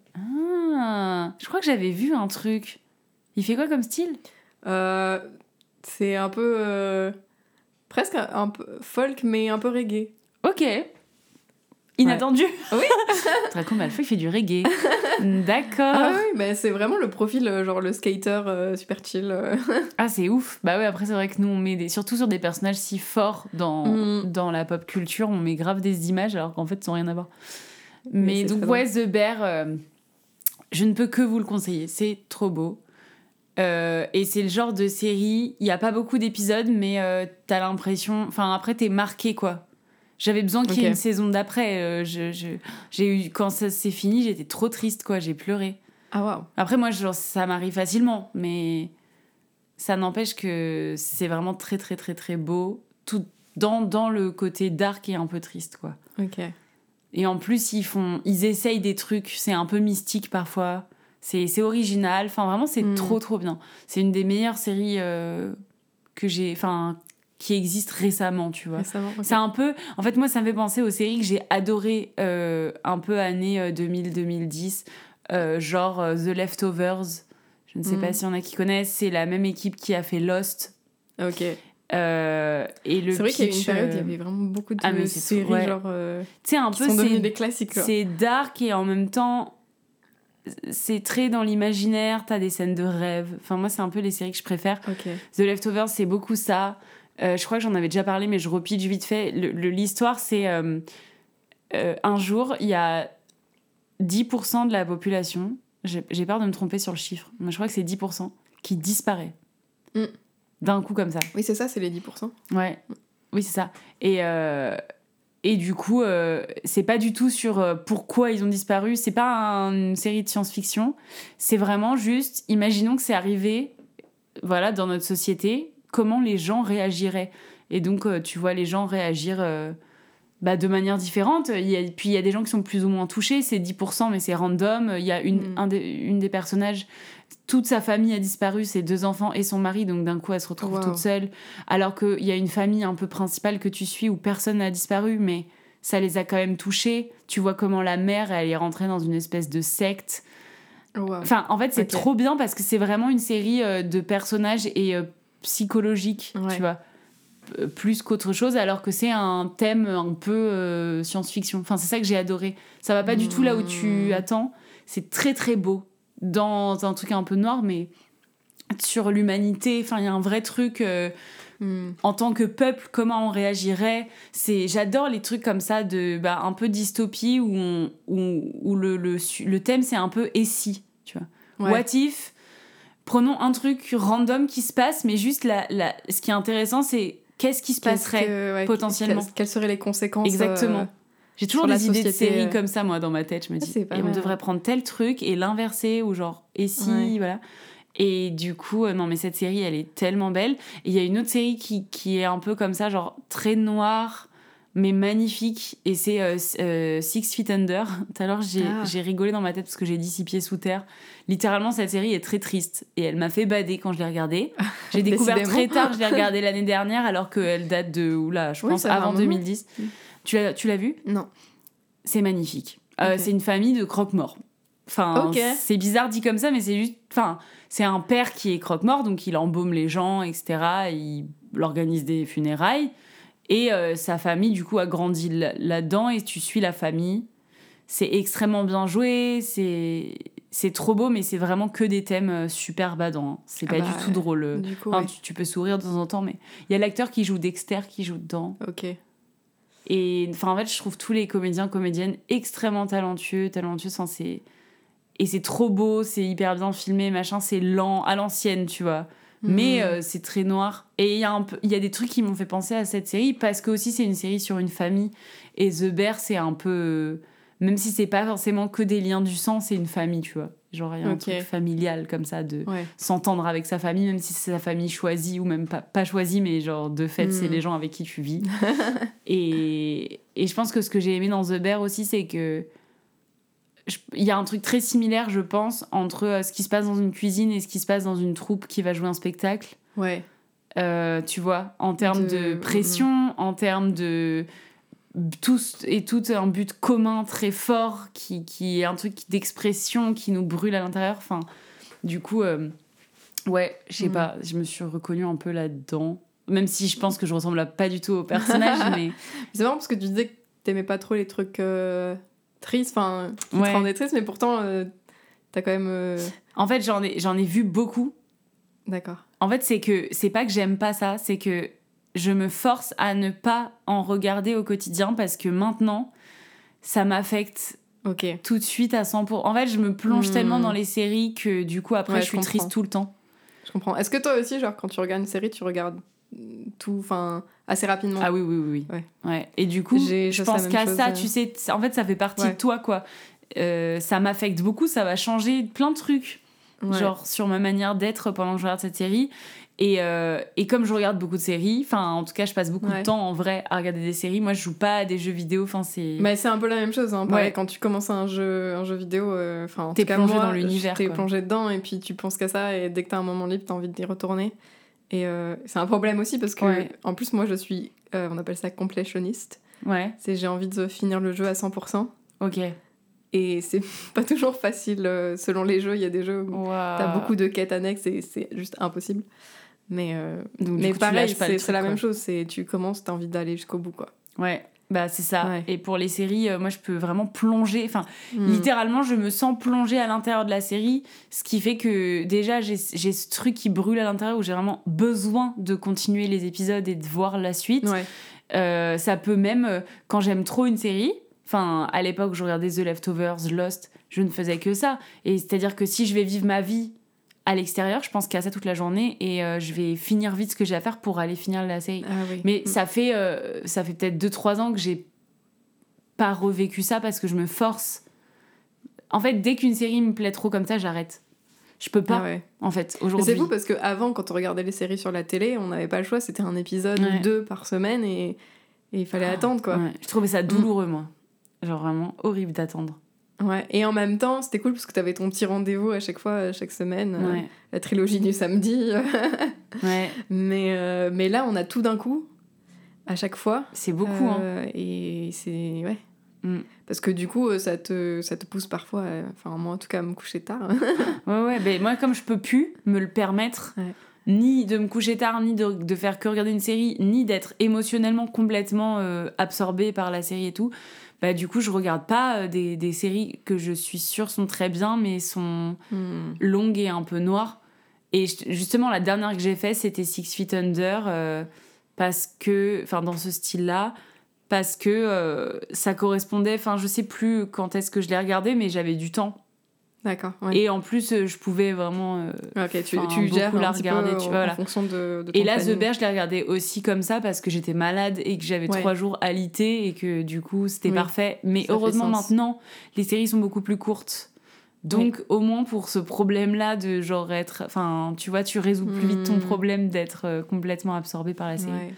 A: Ah, je crois que j'avais vu un truc. Il fait quoi comme style?
B: Euh, c'est un peu. euh, presque un, un peu folk, mais un peu reggae.
A: Ok. Inattendu.
B: Oui.
A: Draco Malfoy fait du reggae. D'accord.
B: Ah oui, bah, c'est vraiment le profil, euh, genre le skater euh, super chill. euh.
A: Ah, c'est ouf. Bah ouais, après, c'est vrai que nous, on met des... surtout sur des personnages si forts dans,
B: Mm.
A: dans la pop culture, on met grave des images alors qu'en fait, ils n'ont rien à voir.
B: Mais
A: donc, ouais, The Bear, euh, je ne peux que vous le conseiller. C'est trop beau. Euh, et c'est le genre de série, il n'y a pas beaucoup d'épisodes, mais euh, t'as l'impression. Enfin, après, t'es marqué, quoi. J'avais besoin qu'il y ait une saison d'après. euh, je, je- j'ai eu, quand ça s'est fini, j'étais trop triste, quoi. J'ai pleuré.
B: Ah waouh.
A: Après, moi, genre, ça m'arrive facilement, mais ça n'empêche que c'est vraiment très, très, très, très beau. Tout dans, dans le côté dark et un peu triste, quoi.
B: Ok.
A: Et en plus, ils font, ils essayent des trucs, c'est un peu mystique parfois. C'est c'est original. Enfin, vraiment, c'est
B: Mm.
A: trop, trop bien. C'est une des meilleures séries euh, que j'ai, enfin, qui existent récemment, tu vois.
B: Récemment. ok.
A: C'est un peu. En fait, moi, ça me fait penser aux séries que j'ai adorées euh, un peu années euh, 2000-2010, euh, genre euh, The Leftovers. Je ne sais
B: Mm.
A: pas s'il y en a qui connaissent. C'est la même équipe qui a fait Lost.
B: Ok.
A: Euh, et le
B: C'est vrai qu'il y a eu une période, il y avait vraiment beaucoup de
A: ah, mais c'est
B: séries,
A: ouais.
B: genre.
A: Tu sais, un
B: qui
A: peu,
B: sont devenues des classiques.
A: c'est dark et en même temps, c'est très dans l'imaginaire. T'as des scènes de rêve. Enfin, moi, c'est un peu les séries que je préfère.
B: Ok.
A: The Leftovers, c'est beaucoup ça. Euh, je crois que j'en avais déjà parlé, mais je repitch vite fait. L'histoire, c'est euh, euh, un jour, il y a 10% de la population, j'ai peur de me tromper sur le chiffre, mais je crois que c'est 10% qui disparaît.
B: Mm.
A: D'un coup, comme ça.
B: Oui, c'est ça, c'est les 10%.
A: Ouais, oui, c'est ça. Et, euh, et du coup, euh, c'est pas du tout sur euh, pourquoi ils ont disparu. C'est pas un- une série de science-fiction. C'est vraiment juste, imaginons que c'est arrivé, voilà, dans notre société, comment les gens réagiraient. Et donc, euh, tu vois les gens réagir euh, bah, de manière différente. Il y a, puis il y a des gens qui sont plus ou moins touchés, c'est 10%, mais c'est random. Il y a une,
B: Mm.
A: un des, une des personnages, toute sa famille a disparu, ses deux enfants et son mari, donc d'un coup elle se retrouve
B: Wow.
A: toute seule. Alors qu'il y a une famille un peu principale que tu suis où personne n'a disparu, mais ça les a quand même touchés. Tu vois comment la mère, elle est rentrée dans une espèce de secte.
B: Wow.
A: Enfin, en fait, c'est trop bien parce que c'est vraiment une série euh, de personnages et psychologique,
B: Ouais.
A: tu vois. Euh, Plus qu'autre chose, alors que c'est un thème un peu euh, science-fiction. Enfin, c'est ça que j'ai adoré. Ça va pas du tout là où tu
B: Hmm.
A: attends. C'est très très beau. Dans un truc un peu noir, mais sur l'humanité. Enfin, il y a un vrai truc. euh,
B: Hmm.
A: en tant que peuple, comment on réagirait. C'est, j'adore les trucs comme ça de, bah, un peu dystopie où, on- où, où le, le, thème c'est un peu et si, tu vois.
B: Ouais.
A: What if Prenons un truc random qui se passe, mais juste la, la, ce qui est intéressant, c'est qu'est-ce qui se passerait
B: que- ouais,
A: potentiellement
B: Quelles, quelles seraient les conséquences
A: Exactement.
B: euh,
A: J'ai toujours des idées de séries
B: euh.
A: comme ça, moi, dans ma tête. Je me
B: Ah,
A: dis, et on devrait prendre tel truc et l'inverser, ou genre, et si,
B: Ouais.
A: voilà. Et du coup, euh, non, mais cette série, elle est tellement belle. Et il y a une autre série qui, qui est un peu comme ça, genre très noire, mais magnifique. Et c'est euh, euh, Six Feet Under. Tout à l'heure, j'ai
B: Ah.
A: j'ai rigolé dans ma tête parce que j'ai dit Six Pieds Sous Terre. Littéralement, cette série est très triste. Et elle m'a fait bader quand je l'ai regardée. J'ai découvert très tard, je l'ai regardée l'année dernière, alors qu'elle date de, oula, je
B: Oui,
A: pense, avant
B: moment.
A: 2010.
B: Mm.
A: Tu l'as vue
B: Non.
A: c'est magnifique. Euh. C'est une famille de croque-morts. Enfin, c'est bizarre dit comme ça, mais c'est juste. Enfin, c'est un père qui est croque-mort, donc il embaume les gens, etc. Il organise des funérailles. Et euh, sa famille, du coup, a grandi là- là-dedans et tu suis la famille. C'est extrêmement bien joué, c'est. C'est trop beau, mais c'est vraiment que des thèmes euh, super badants. hein. C'est
B: Ah
A: pas
B: bah,
A: du tout drôle. euh.
B: Du coup,
A: Enfin,
B: ouais.
A: tu, tu peux sourire de temps en temps, mais il y a l'acteur qui joue Dexter qui joue dedans.
B: Ok.
A: Et enfin, en fait, je trouve tous les comédiens, comédiennes extrêmement talentueux, talentueux. Enfin, c'est... Et c'est trop beau, c'est hyper bien filmé, machin, c'est lent, à l'ancienne, tu vois. Mais
B: Mhm.
A: euh, c'est très noir. Et il y, a un peu- il y a des trucs qui m'ont fait penser à cette série, parce que aussi c'est une série sur une famille. Et The Bear, c'est un peu. Même si c'est pas forcément que des liens du sang, c'est une famille, tu vois. Genre, il y a un truc familial comme ça, de
B: Ouais.
A: s'entendre avec sa famille, même si c'est sa famille choisie ou même pas, pas choisie, mais genre de fait, c'est
B: Mm.
A: les gens avec qui tu vis. et, et je pense que ce que j'ai aimé dans The Bear aussi, c'est que il y a un truc très similaire, je pense, entre euh, ce qui se passe dans une cuisine et ce qui se passe dans une troupe qui va jouer un spectacle.
B: Ouais.
A: Euh, tu vois, en termes de,
B: De-
A: pression, en termes de tous et tout un but commun très fort qui, qui est un truc d'expression qui nous brûle à l'intérieur. Enfin, du coup, euh, ouais, je sais
B: Mm.
A: pas, je me suis reconnue un peu là-dedans. Même si je pense que je ressemble à- pas du tout au personnage, mais
B: C'est marrant parce que tu disais que t'aimais pas trop les trucs euh, tristes, enfin, qui
A: Ouais.
B: te triste, mais pourtant, euh, t'as quand même. euh,
A: en fait, j'en ai, j'en ai vu beaucoup.
B: D'accord.
A: En fait, c'est que c'est pas que j'aime pas ça, c'est que je me force à ne pas en regarder au quotidien parce que maintenant, ça m'affecte
B: Ok.
A: tout de suite à 100%. En fait, je me plonge
B: Hmm.
A: tellement dans les séries que du coup, après,
B: Ouais,
A: je
B: je
A: suis triste tout le temps.
B: Je comprends. Est-ce que toi aussi, genre, quand tu regardes une série, tu regardes tout, enfin, assez rapidement
A: Ah oui, oui, oui. oui.
B: Ouais.
A: Ouais. Et du coup, je pense qu'à ça,
B: euh.
A: tu sais, en fait, ça fait partie
B: Ouais.
A: de toi, quoi. Euh, ça m'affecte beaucoup, ça va changer plein de trucs,
B: Ouais.
A: genre sur ma manière d'être pendant que je regarde cette série. Et, euh, et comme je regarde beaucoup de séries, enfin, en tout cas, je passe beaucoup
B: Ouais.
A: de temps en vrai à regarder des séries. Moi, je joue pas à des jeux vidéo, enfin, c'est.
B: Mais c'est un peu la même chose. Hein. Pareil,
A: Ouais.
B: quand tu commences un jeu, un jeu vidéo, euh, enfin, en
A: T'es
B: cas,
A: plongé
B: moi,
A: dans l'univers,
B: T'es plongé dedans et puis tu penses qu'à ça et dès que t'as un moment libre, t'as envie d'y retourner. Et euh, c'est un problème aussi parce que,
A: Ouais.
B: en plus, moi, je suis, euh, on appelle ça complétionniste.
A: Ouais,
B: C'est j'ai envie de finir le jeu à 100%.
A: ok.
B: Et c'est pas toujours facile euh, selon les jeux. Il y a des jeux où
A: T'as
B: t'as beaucoup de quêtes annexes et c'est juste impossible. Mais, euh,
A: Donc,
B: mais
A: coup,
B: pareil, c'est la
A: quoi.
B: même chose. Tu commences, t'as envie d'aller jusqu'au bout, quoi.
A: Ouais, bah c'est ça.
B: Ouais.
A: Et pour les séries, euh, moi je peux vraiment plonger. Enfin,
B: Hmm.
A: littéralement, je me sens plonger à l'intérieur de la série, ce qui fait que déjà j'ai ce truc qui brûle à l'intérieur où j'ai vraiment besoin de continuer les épisodes et de voir la suite.
B: Ouais.
A: Euh, ça peut même, euh, quand j'aime trop une série, enfin à l'époque où je regardais The Leftovers, Lost, je ne faisais que ça. Et c'est-à-dire que si je vais vivre ma vie à l'extérieur, je pense qu'à ça toute la journée et euh, je vais finir vite ce que j'ai à faire pour aller finir la série.
B: Ah oui.
A: Mais
B: Hmm.
A: ça fait, euh, ça fait peut-être 2-3 ans que j'ai pas revécu ça parce que je me force. En fait, dès qu'une série me plaît trop comme ça, j'arrête. Je peux pas,
B: Ah ouais.
A: en fait, aujourd'hui.
B: c'est fou parce qu'avant, quand on regardait les séries sur la télé, on n'avait pas le choix, c'était un épisode
A: Ouais.
B: ou deux par semaine et, il fallait attendre quoi.
A: Ouais, je trouvais ça douloureux, moi. Genre vraiment horrible d'attendre.
B: Ouais. Et en même temps, c'était cool parce que t'avais ton petit rendez-vous à chaque fois, euh, chaque semaine, euh, la trilogie du samedi.
A: ouais.
B: mais, euh, mais là, on a tout d'un coup, à chaque fois.
A: C'est beaucoup, hein.
B: Et c'est. Ouais.
A: Mm.
B: Parce que du coup, ça te, ça te pousse parfois, enfin, moi en tout cas, à me coucher tard.
A: Ouais, ouais, mais moi, comme je peux plus me le permettre,
B: Ouais.
A: ni de me coucher tard, ni de, de faire que regarder une série, ni d'être émotionnellement complètement absorbée par la série et tout, bah du coup, je regarde pas euh, des, des séries que je suis sûre sont très bien, mais sont
B: Hmm.
A: longues et un peu noires. Et justement, la dernière que j'ai fait, c'était Six Feet Under, euh, parce que, enfin, dans ce style-là, parce que euh, ça correspondait, enfin, je sais plus quand est-ce que je l'ai regardé, mais j'avais du temps.
B: D'accord. ouais.
A: Et en plus, euh, je pouvais vraiment. euh,
B: ok, tu, tu gères
A: la regarder, tu vois, voilà.
B: en fonction de, de
A: Et là,
B: planning.
A: The Bear, je l'ai regardé aussi comme ça parce que j'étais malade et que j'avais
B: Ouais.
A: trois jours alité et que du coup, c'était
B: Oui,
A: parfait. Mais
B: ça
A: heureusement, maintenant, les séries sont beaucoup plus courtes. Donc, au moins pour ce problème-là de genre être. Enfin, tu vois, tu résous plus vite ton
B: Hmm.
A: problème d'être euh, complètement absorbé par la série.
B: Ouais.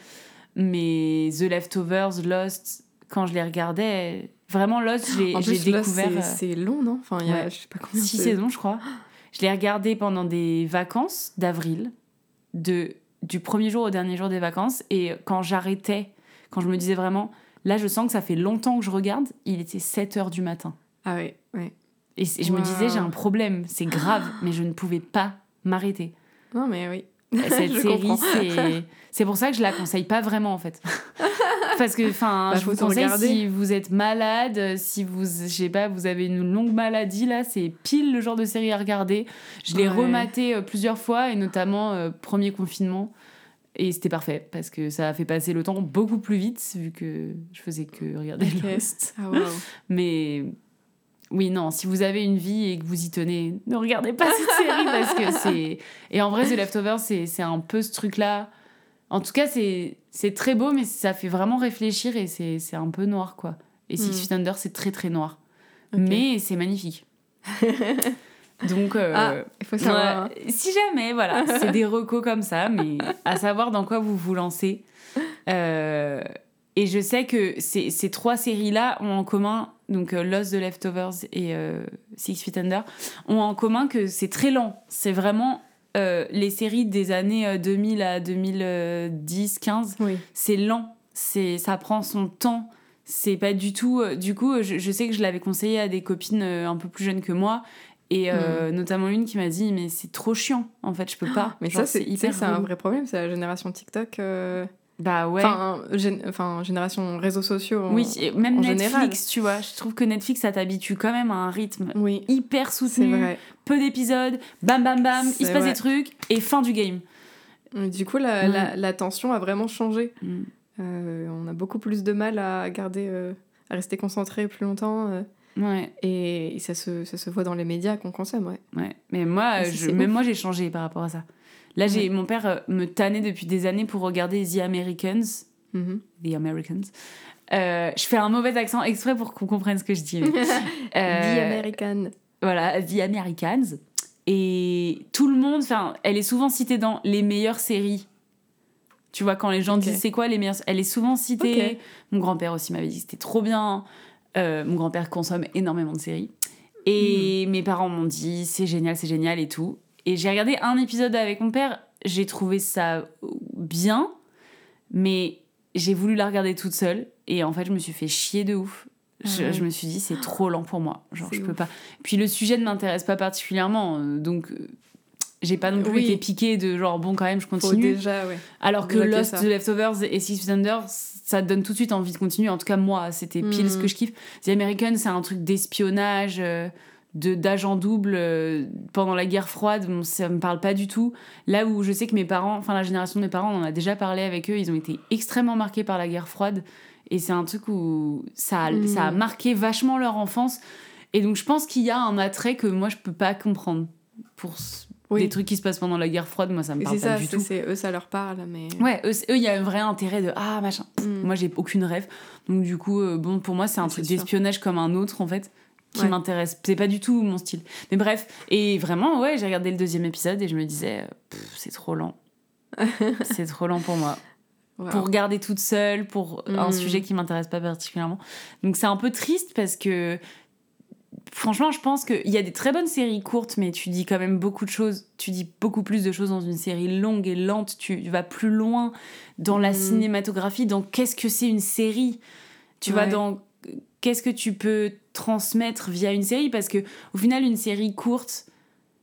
A: Mais The Leftovers, Lost, quand je les regardais, vraiment Lost, j'ai découvert.
B: c'est-
A: euh,
B: c'est long, non? Enfin, il y a,
A: ouais.
B: je sais pas combien.
A: six saisons, je crois. Je l'ai regardé pendant des vacances d'avril, de du premier jour au dernier jour des vacances. Et quand j'arrêtais, quand je me disais vraiment, là, je sens que ça fait longtemps que je regarde, il était 7 heures du matin.
B: Ah ouais, ouais.
A: Et je me disais, j'ai un problème, c'est grave, mais je ne pouvais pas m'arrêter.
B: Non, mais oui.
A: Cette série, c'est c'est pour ça que je la conseille pas vraiment en fait. Parce que enfin,
B: Bah,
A: je vous conseille
B: regarder.
A: si vous êtes malade, si vous je sais pas, vous avez une longue maladie là, c'est pile le genre de série à regarder. Je l'ai
B: Ouais.
A: rematé euh, plusieurs fois et notamment euh, premier confinement et c'était parfait parce que ça a fait passer le temps beaucoup plus vite vu que je faisais que regarder
B: Ok.
A: Lost.
B: Ah.
A: Mais oui, non, si vous avez une vie et que vous y tenez, ne regardez pas cette série parce que c'est. Et en vrai, The Leftovers, c'est c'est un peu ce truc-là. En tout cas, c'est très beau, mais ça fait vraiment réfléchir et c'est un peu noir, quoi. Et Six
B: Hmm.
A: Feet Under, c'est très très noir. Mais c'est magnifique. Donc. euh,
B: Ah, il faut savoir. hein.
A: Ouais, si jamais, voilà, c'est des recos comme ça, mais à savoir dans quoi vous vous lancez. Euh, et je sais que ces, ces trois séries-là ont en commun, donc euh, Lost, The Leftovers et euh, Six Feet Under, ont en commun que c'est très lent. C'est vraiment euh, les séries des années euh, 2000 à 2010, 15,
B: Oui.
A: c'est lent, c'est ça prend son temps. C'est pas du tout. euh, du coup, je, je sais que je l'avais conseillé à des copines euh, un peu plus jeunes que moi, et euh, notamment une qui m'a dit mais c'est trop chiant. En fait, je peux pas.
B: Mais
A: Genre,
B: ça, c'est
A: hyper
B: c'est un vrai problème, c'est la génération TikTok.
A: Bah ouais.
B: Enfin, gén- enfin, génération réseaux sociaux. en-
A: oui, même
B: en
A: Netflix,
B: général.
A: tu vois. Je trouve que Netflix, ça t'habitue quand même à un rythme
B: Oui,
A: hyper soutenu.
B: vrai.
A: Peu d'épisodes, bam bam bam, il se passe
B: vrai.
A: des trucs et fin du game.
B: Du coup, la,
A: Mm.
B: la, la tension a vraiment changé.
A: Mm.
B: Euh, on a beaucoup plus de mal à garder, euh, à rester concentré plus longtemps. euh,
A: Ouais,
B: et et ça se, ça se voit dans les médias qu'on consomme, ouais.
A: ouais. Mais moi, je-
B: c'est
A: même moi, j'ai changé par rapport à ça. Là, j'ai mon père euh, me tannait depuis des années pour regarder The Americans.
B: Mhm.
A: The Americans. Euh, je fais un mauvais accent exprès pour qu'on comprenne ce que je dis. mais- Euh,
B: The American.
A: Voilà, The Americans. Et tout le monde, enfin, elle est souvent citée dans les meilleures séries. Tu vois, quand les gens disent c'est quoi les meilleures elle est souvent citée. Mon grand-père aussi m'avait dit que c'était trop bien. Euh, mon grand-père consomme énormément de séries. Et
B: Hmm.
A: mes parents m'ont dit c'est génial, c'est génial et tout. Et j'ai regardé un épisode avec mon père, j'ai trouvé ça bien, mais j'ai voulu la regarder toute seule. Et en fait, je me suis fait chier de ouf. Je,
B: Ah ouais.
A: je me suis dit c'est trop lent pour moi. Genre, je peux
B: ouf.
A: pas. Puis le sujet ne m'intéresse pas particulièrement, euh, donc euh, j'ai pas non plus
B: Oui.
A: été piquée de genre bon quand même je
B: Faut
A: continue.
B: déjà, ouais.
A: Alors que Lost,
B: ça.
A: The Leftovers et Six Feet Under, ça donne tout de suite envie de continuer. En tout cas moi, c'était pile ce que je kiffe. The American, c'est un truc d'espionnage, euh, de d'agent double euh, pendant la guerre froide. Bon, ça me parle pas du tout. Là où je sais que mes parents, enfin la génération de mes parents, on en a déjà parlé avec eux, ils ont été extrêmement marqués par la guerre froide. Et c'est un truc où ça a,
B: Mhm.
A: ça a marqué vachement leur enfance. Et donc je pense qu'il y a un attrait que moi je peux pas comprendre pour,
B: Oui.
A: Des trucs qui se passent pendant la guerre froide, moi ça me parle pas
B: ça,
A: du
B: c'est
A: tout.
B: c'est- eux, ça leur parle, mais.
A: Ouais, eux, il y a un vrai intérêt de ah machin.
B: Mm.
A: Moi, j'ai aucune rêve. Donc, du coup, euh, bon, pour moi, c'est un truc d'espionnage comme un autre, en fait, qui
B: Ouais.
A: m'intéresse. C'est pas du tout mon style. Mais bref, et vraiment, ouais, j'ai regardé le deuxième épisode et je me disais, c'est trop lent. c'est trop lent pour moi.
B: Wow.
A: Pour regarder toute seule, pour un
B: Mm.
A: sujet qui m'intéresse pas particulièrement. Donc, c'est un peu triste parce que. Franchement, je pense qu'il y a des très bonnes séries courtes, mais tu dis quand même beaucoup de choses. Tu dis beaucoup plus de choses dans une série longue et lente. Tu vas plus loin dans la
B: Mm.
A: cinématographie, dans qu'est-ce que c'est une série. Tu vas
B: Ouais.
A: dans qu'est-ce que tu peux transmettre via une série parce que au final une série courte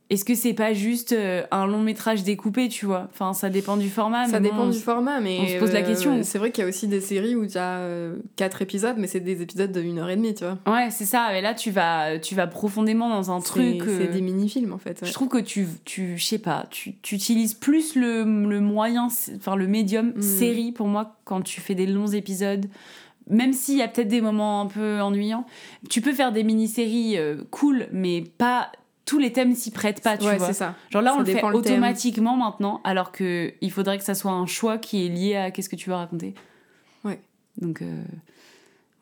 A: est-ce que c'est pas juste euh, un long métrage découpé tu vois? Enfin ça dépend du format
B: Ça
A: mais
B: dépend
A: bon,
B: du format, mais.
A: on se pose la
B: euh,
A: question.
B: C'est vrai qu'il y a aussi des séries où tu as 4 épisodes, mais c'est des épisodes de 1 heure et demie, tu vois.
A: ouais c'est ça mais là tu vas tu vas profondément dans un truc
B: c'est
A: euh,
B: des mini-films, en fait. ouais.
A: je trouve que tu tu je sais pas tu, tu utilises plus le, le moyen enfin le médium
B: Mm.
A: série pour moi quand tu fais des longs épisodes même s'il y a peut-être des moments un peu ennuyants tu peux faire des mini-séries euh, cool mais pas tous les thèmes s'y prêtent pas tu
B: ouais,
A: vois
B: c'est ça.
A: Genre là,
B: Ça
A: on le fait
B: le thème.
A: automatiquement maintenant, alors que il faudrait que ça soit un choix qui est lié à qu'est-ce que tu veux raconter.
B: Ouais.
A: Donc, euh,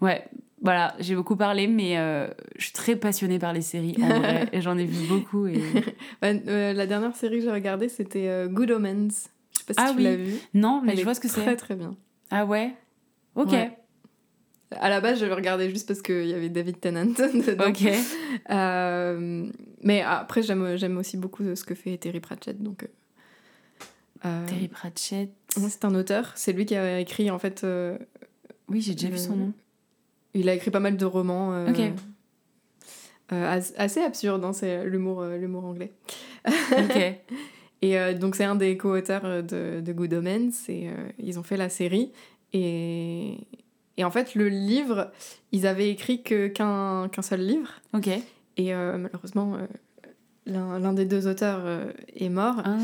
A: ouais, voilà, j'ai beaucoup parlé, mais euh, je suis très passionnée par les séries, en vrai, et j'en ai vu beaucoup. Et...
B: Euh, la dernière série que j'ai regardée, c'était Good Omens. Je sais pas si
A: Ah
B: tu
A: oui.
B: l'as vu.
A: Non, mais
B: Elle
A: je vois ce que
B: Très,
A: c'est.
B: très bien.
A: Ah ouais? Ok.
B: Ouais. À la base, je le regardais juste parce qu'il y avait David Tennant dedans.
A: Ok.
B: Euh, mais après, j'aime j'aime aussi beaucoup ce que fait Terry Pratchett. Donc, euh, euh,
A: Terry Pratchett.
B: c'est un auteur. C'est lui qui a écrit, en fait. euh,
A: Oui, j'ai déjà vu son nom.
B: Il a écrit pas mal de romans. euh,
A: Ok.
B: euh, as- assez absurdes, hein, c'est l'humour euh, l'humour anglais.
A: Ok.
B: Et euh, donc, c'est un des co-auteurs euh, de, de Good Omens. Et euh, ils ont fait la série. Et, et en fait, le livre, ils avaient écrit que- qu'un qu'un seul livre.
A: Ok.
B: Et euh, malheureusement, euh, l'un l'un des deux auteurs euh, est mort.
A: Ah.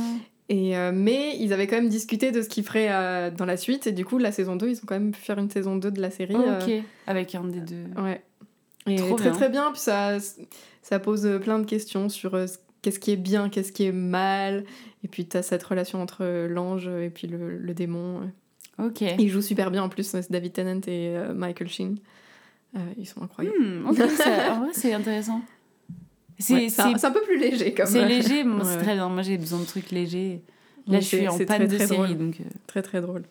B: Et, mais ils avaient quand même discuté de ce qu'ils feraient dans la suite. Et du coup, la saison 2, ils ont quand même pu faire une saison 2 de la série.
A: Oh, ok. Avec un des deux.
B: ouais. Et
A: Trop
B: très
A: bien.
B: très bien. Puis ça, ça pose plein de questions sur qu'est-ce qui est bien, qu'est-ce qui est mal. Et puis tu as cette relation entre l'ange et puis le, le démon.
A: Ok.
B: Ils jouent super bien en plus, David Tennant et euh, Michael Sheen. Euh, ils sont incroyables.
A: Ok, ça- en vrai, c'est intéressant. C'est
B: Ouais, un, peu plus léger comme
A: c'est léger, moi, c'est très bien. Moi, j'ai besoin de trucs légers. Là, je suis en panne
B: très,
A: de
B: très
A: série,
B: drôle.
A: donc euh,
B: Très très drôle.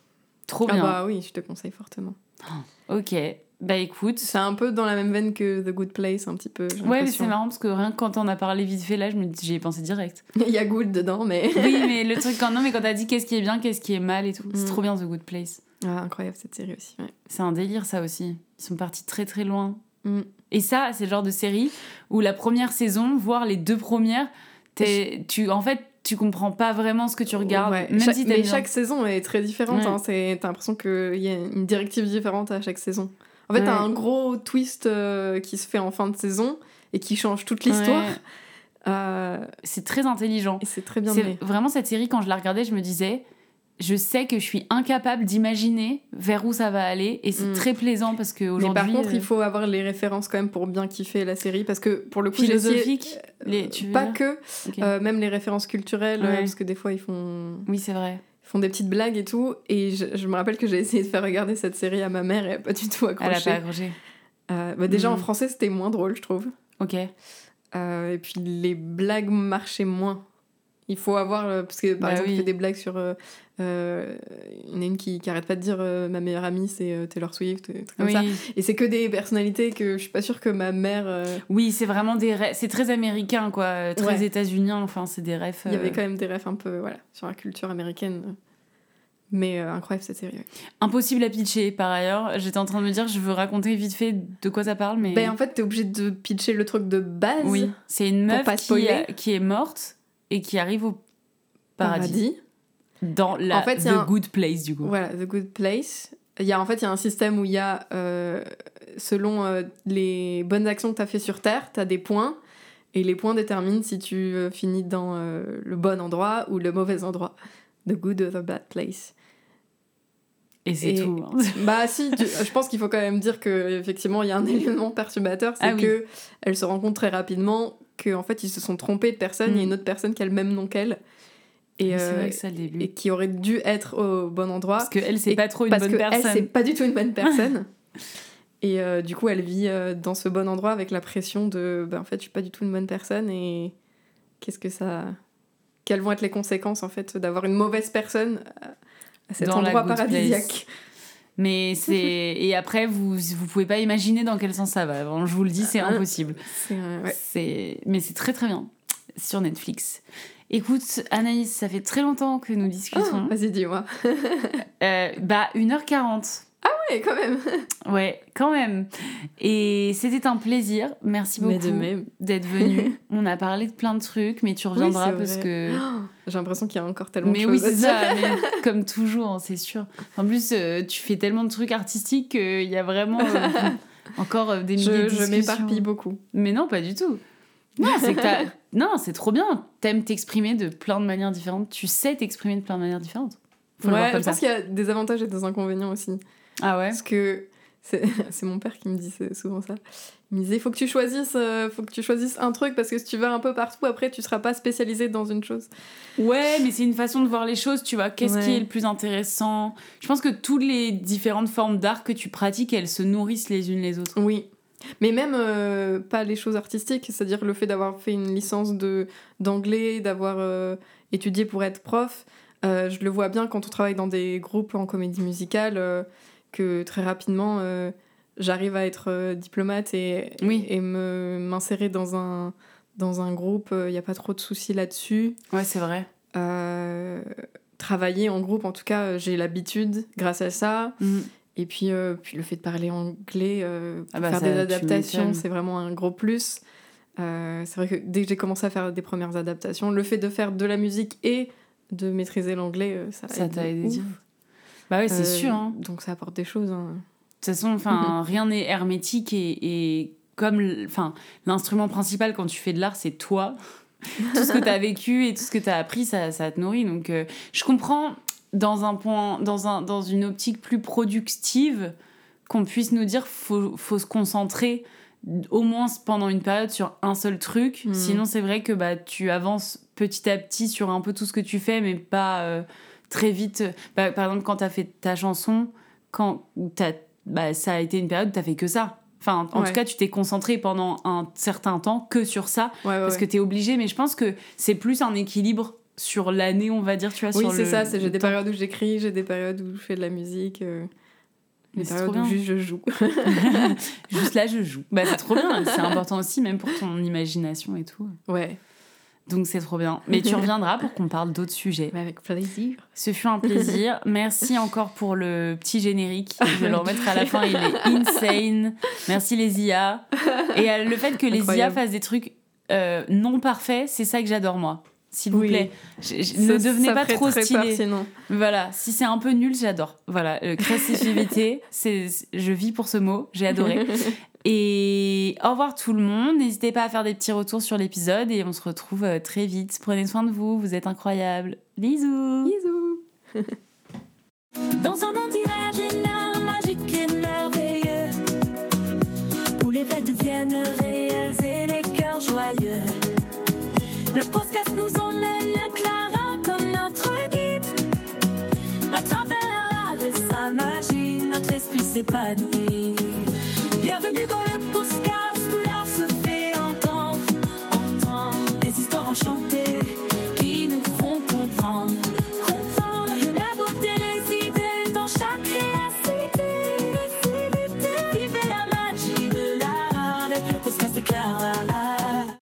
A: trop
B: Ah
A: bien.
B: bah oui, je te conseille fortement.
A: Ok, bah écoute.
B: C'est un peu dans la même veine que The Good Place, un petit peu.
A: Ouais, mais c'est marrant parce que rien que quand on a parlé vite fait, là, je me j'y ai pensé direct.
B: Il y a Good dedans, mais.
A: Oui, mais le truc, quand, non, mais quand t'as dit qu'est-ce qui est bien, qu'est-ce qui est mal et tout, c'est
B: Mm.
A: trop bien The Good Place.
B: Ah, incroyable cette série aussi. Ouais.
A: C'est un délire, ça aussi. Ils sont partis très très loin.
B: Mm.
A: Et ça, c'est le genre de série où la première saison, voire les deux premières, t'es- tu, en fait, tu comprends pas vraiment ce que tu regardes.
B: Ouais.
A: Même
B: Chaque-
A: si
B: mais
A: bien.
B: chaque saison est très différente.
A: Ouais.
B: hein. C'est- T'as l'impression qu'il y a une directive différente à chaque saison. En fait, t'as un gros twist euh, qui se fait en fin de saison et qui change toute l'histoire.
A: Ouais.
B: Euh,
A: C'est très intelligent.
B: et c'est très bien mené.
A: vraiment cette série, quand je la regardais, je me disais, je sais que je suis incapable d'imaginer vers où ça va aller, et c'est
B: Mm.
A: très plaisant parce
B: Mais
A: qu'aujourd'hui.
B: par contre,
A: euh,
B: il faut avoir les références quand même pour bien kiffer la série parce que pour le coup, j'ai essayé-
A: philosophique, les, tu veux
B: pas que, euh, même les références culturelles,
A: Ouais.
B: parce que des fois ils font,
A: Oui, c'est vrai.
B: Font des petites blagues et tout. Et je, je me rappelle que j'ai essayé de faire regarder cette série à ma mère et elle a pas du tout
A: Elle a
B: accroché.
A: pas accroché.
B: Euh, bah déjà en
A: Mhm.
B: français c'était moins drôle, je trouve.
A: Ok.
B: Euh, et puis les blagues marchaient moins. Il faut avoir, euh, parce que par
A: Bah
B: exemple,
A: oui.
B: il fait des blagues sur. euh, il y en a une qui, qui arrête pas de dire euh, ma meilleure amie c'est euh, Taylor Swift, trucs comme
A: Oui,
B: ça. Et c'est que des personnalités que je suis pas sûre que ma mère.
A: oui c'est vraiment des rêves. C'est très américain, quoi. Très
B: Ouais.
A: états-unien. Enfin, c'est des rêves.
B: Il y avait quand même des refs un peu voilà, sur la culture américaine. Mais euh, incroyable cette série.
A: Impossible à pitcher, par ailleurs. J'étais en train de me dire, je veux raconter vite fait de quoi ça parle, mais.
B: Ben, en fait, t'es obligé de pitcher le truc de base.
A: oui. C'est une meuf qui est morte et qui arrive au paradis.
B: Paradis.
A: Dans la
B: En fait,
A: The
B: un-
A: Good Place, du coup.
B: Voilà, The Good Place. Il y a, en fait, il y a un système où il y a, euh, selon euh, les bonnes actions que tu as fait sur Terre, tu as des points. Et les points déterminent si tu euh, finis dans le bon endroit ou le mauvais endroit. The Good or the Bad Place.
A: Et c'est tout. hein.
B: Bah si, tu- je pense qu'il faut quand même dire que effectivement il y a un élément perturbateur, c'est
A: Ah oui.
B: que elle se rend compte très rapidement qu'en fait, ils se sont trompés de personne. Il y a
A: Mm.
B: une autre personne qui a le même nom qu'elle. Et, euh,
A: vrai que ça, le début.
B: et qui aurait dû être au bon endroit.
A: Parce qu'elle, c'est pas trop une
B: parce
A: bonne
B: que
A: personne.
B: elle, c'est pas du tout une bonne personne. et euh, du coup, elle vit euh, dans ce bon endroit avec la pression de bah, en fait, je suis pas du tout une bonne personne et qu'est-ce que ça. Quelles vont être les conséquences en fait d'avoir une mauvaise personne à cet
A: Dans
B: endroit paradisiaque
A: Mais c'est. Et après, vous, vous pouvez pas imaginer dans quel sens ça va. Vraiment, je vous le dis, c'est
B: Ah.
A: impossible.
B: C'est, euh.
A: C'est... Mais c'est très très bien. Sur Netflix. Écoute, Anaïs, ça fait très longtemps que nous discutons.
B: Ah, Vas-y, dis-moi.
A: Euh, bah, 1h40.
B: Ouais, quand même.
A: Ouais, quand même. Et c'était un plaisir. Merci beaucoup d'être venu. On a parlé de plein de trucs, mais tu reviendras parce
B: vrai.
A: que.
B: J'ai l'impression qu'il y a encore tellement
A: Mais
B: de
A: oui,
B: choses
A: ça, mais comme toujours, hein, c'est sûr. En plus, euh, tu fais tellement de trucs artistiques qu'il y a vraiment euh, encore euh, des milliers de
B: Je, je m'éparpille beaucoup.
A: Mais non, pas du tout. Non, c'est Non, trop bien. T'aimes t'exprimer de plein de manières différentes. Tu sais t'exprimer de plein de manières différentes. Faut
B: Ouais, je pense qu'il y a des avantages et des inconvénients aussi.
A: Ah ouais
B: Parce que c'est c'est mon père qui me dit souvent ça. Il me disait faut que tu choisisses, euh, faut que tu choisisses un truc parce que si tu vas un peu partout, après tu seras pas spécialisé dans une chose.
A: Ouais, mais c'est une façon de voir les choses, tu vois. Qu'est-ce qui est le plus intéressant? Je pense que toutes les différentes formes d'art que tu pratiques, elles se nourrissent les unes les autres.
B: Oui. Mais même euh, pas les choses artistiques, c'est-à-dire le fait d'avoir fait une licence de d'anglais, d'avoir euh, étudié pour être prof, je le vois bien quand on travaille dans des groupes en comédie musicale, que très rapidement euh, j'arrive à être euh, diplomate et,
A: Oui.
B: et me m'insérer dans un dans un groupe, il n'y a pas trop de soucis là-dessus.
A: Ouais, c'est vrai.
B: Euh, travailler en groupe, en tout cas, euh, j'ai l'habitude grâce à ça.
A: Mhm.
B: Et puis, euh, puis le fait de parler anglais, euh,
A: Ah bah
B: faire
A: ça,
B: des adaptations, c'est vraiment un gros plus. Euh, c'est vrai que dès que j'ai commencé à faire des premières adaptations, le fait de faire de la musique et de maîtriser l'anglais, euh, ça,
A: Ça t'a aidé. Bah ouais, c'est
B: Euh,
A: sûr. hein.
B: Donc ça apporte des choses. hein.
A: De toute façon, enfin, rien n'est hermétique et, et comme, enfin, l'instrument principal quand tu fais de l'art, c'est toi. tout ce que tu as vécu et tout ce que tu as appris, ça, ça te nourrit. Donc, euh, je comprends dans un point, dans un, dans une optique plus productive, qu'on puisse nous dire faut, faut se concentrer au moins pendant une période sur un seul truc.
B: Mhm.
A: Sinon, c'est vrai que bah, tu avances petit à petit sur un peu tout ce que tu fais, mais pas euh, très vite. Bah, par exemple, quand tu as fait ta chanson, quand t'as- bah, ça a été une période où tu as fait que ça. Enfin, en
B: Ouais.
A: tout cas, tu t'es concentré pendant un certain temps que sur ça,
B: Ouais, ouais,
A: parce que tu es obligé. Mais je pense que c'est plus un équilibre sur l'année, on va dire, tu vois.
B: Oui, c'est ça. J'ai des périodes où j'écris, j'ai des périodes où je fais de la musique, euh,
A: Mais c'est trop bien.
B: juste je joue.
A: Juste là, je joue. Bah, c'est trop bien. C'est important aussi, même pour ton imagination et tout.
B: ouais,
A: Donc, c'est trop bien. Mais tu reviendras pour qu'on parle d'autres sujets.
B: mais avec plaisir.
A: Ce fut un plaisir. Merci encore pour le petit générique. Je vais le remettre à la fin. Il est insane. Merci les IA. Et le fait que les IA fassent des trucs euh, non parfaits, c'est ça que j'adore moi. S'il vous
B: Oui.
A: plaît, Je- je-
B: Ça-
A: ne devenez
B: ça
A: pas trop
B: très
A: stylé.
B: pertinent.
A: Voilà, si c'est un peu nul, j'adore. Voilà, euh, créativité, c'est, je vis pour ce mot, j'ai adoré. Et au revoir tout le monde. N'hésitez pas à faire des petits retours sur l'épisode et on se retrouve euh, très vite. Prenez soin de vous, vous êtes incroyables. Bisous.
B: Bisous.
C: Dans un monde imaginaire, magique et merveilleux, où les fêtes deviennent réelles et les cœurs joyeux. Le podcast nous emmène Clara comme notre guide. À travers l'art et sa magie, notre esprit s'épanouit. Bienvenue dans le podcast.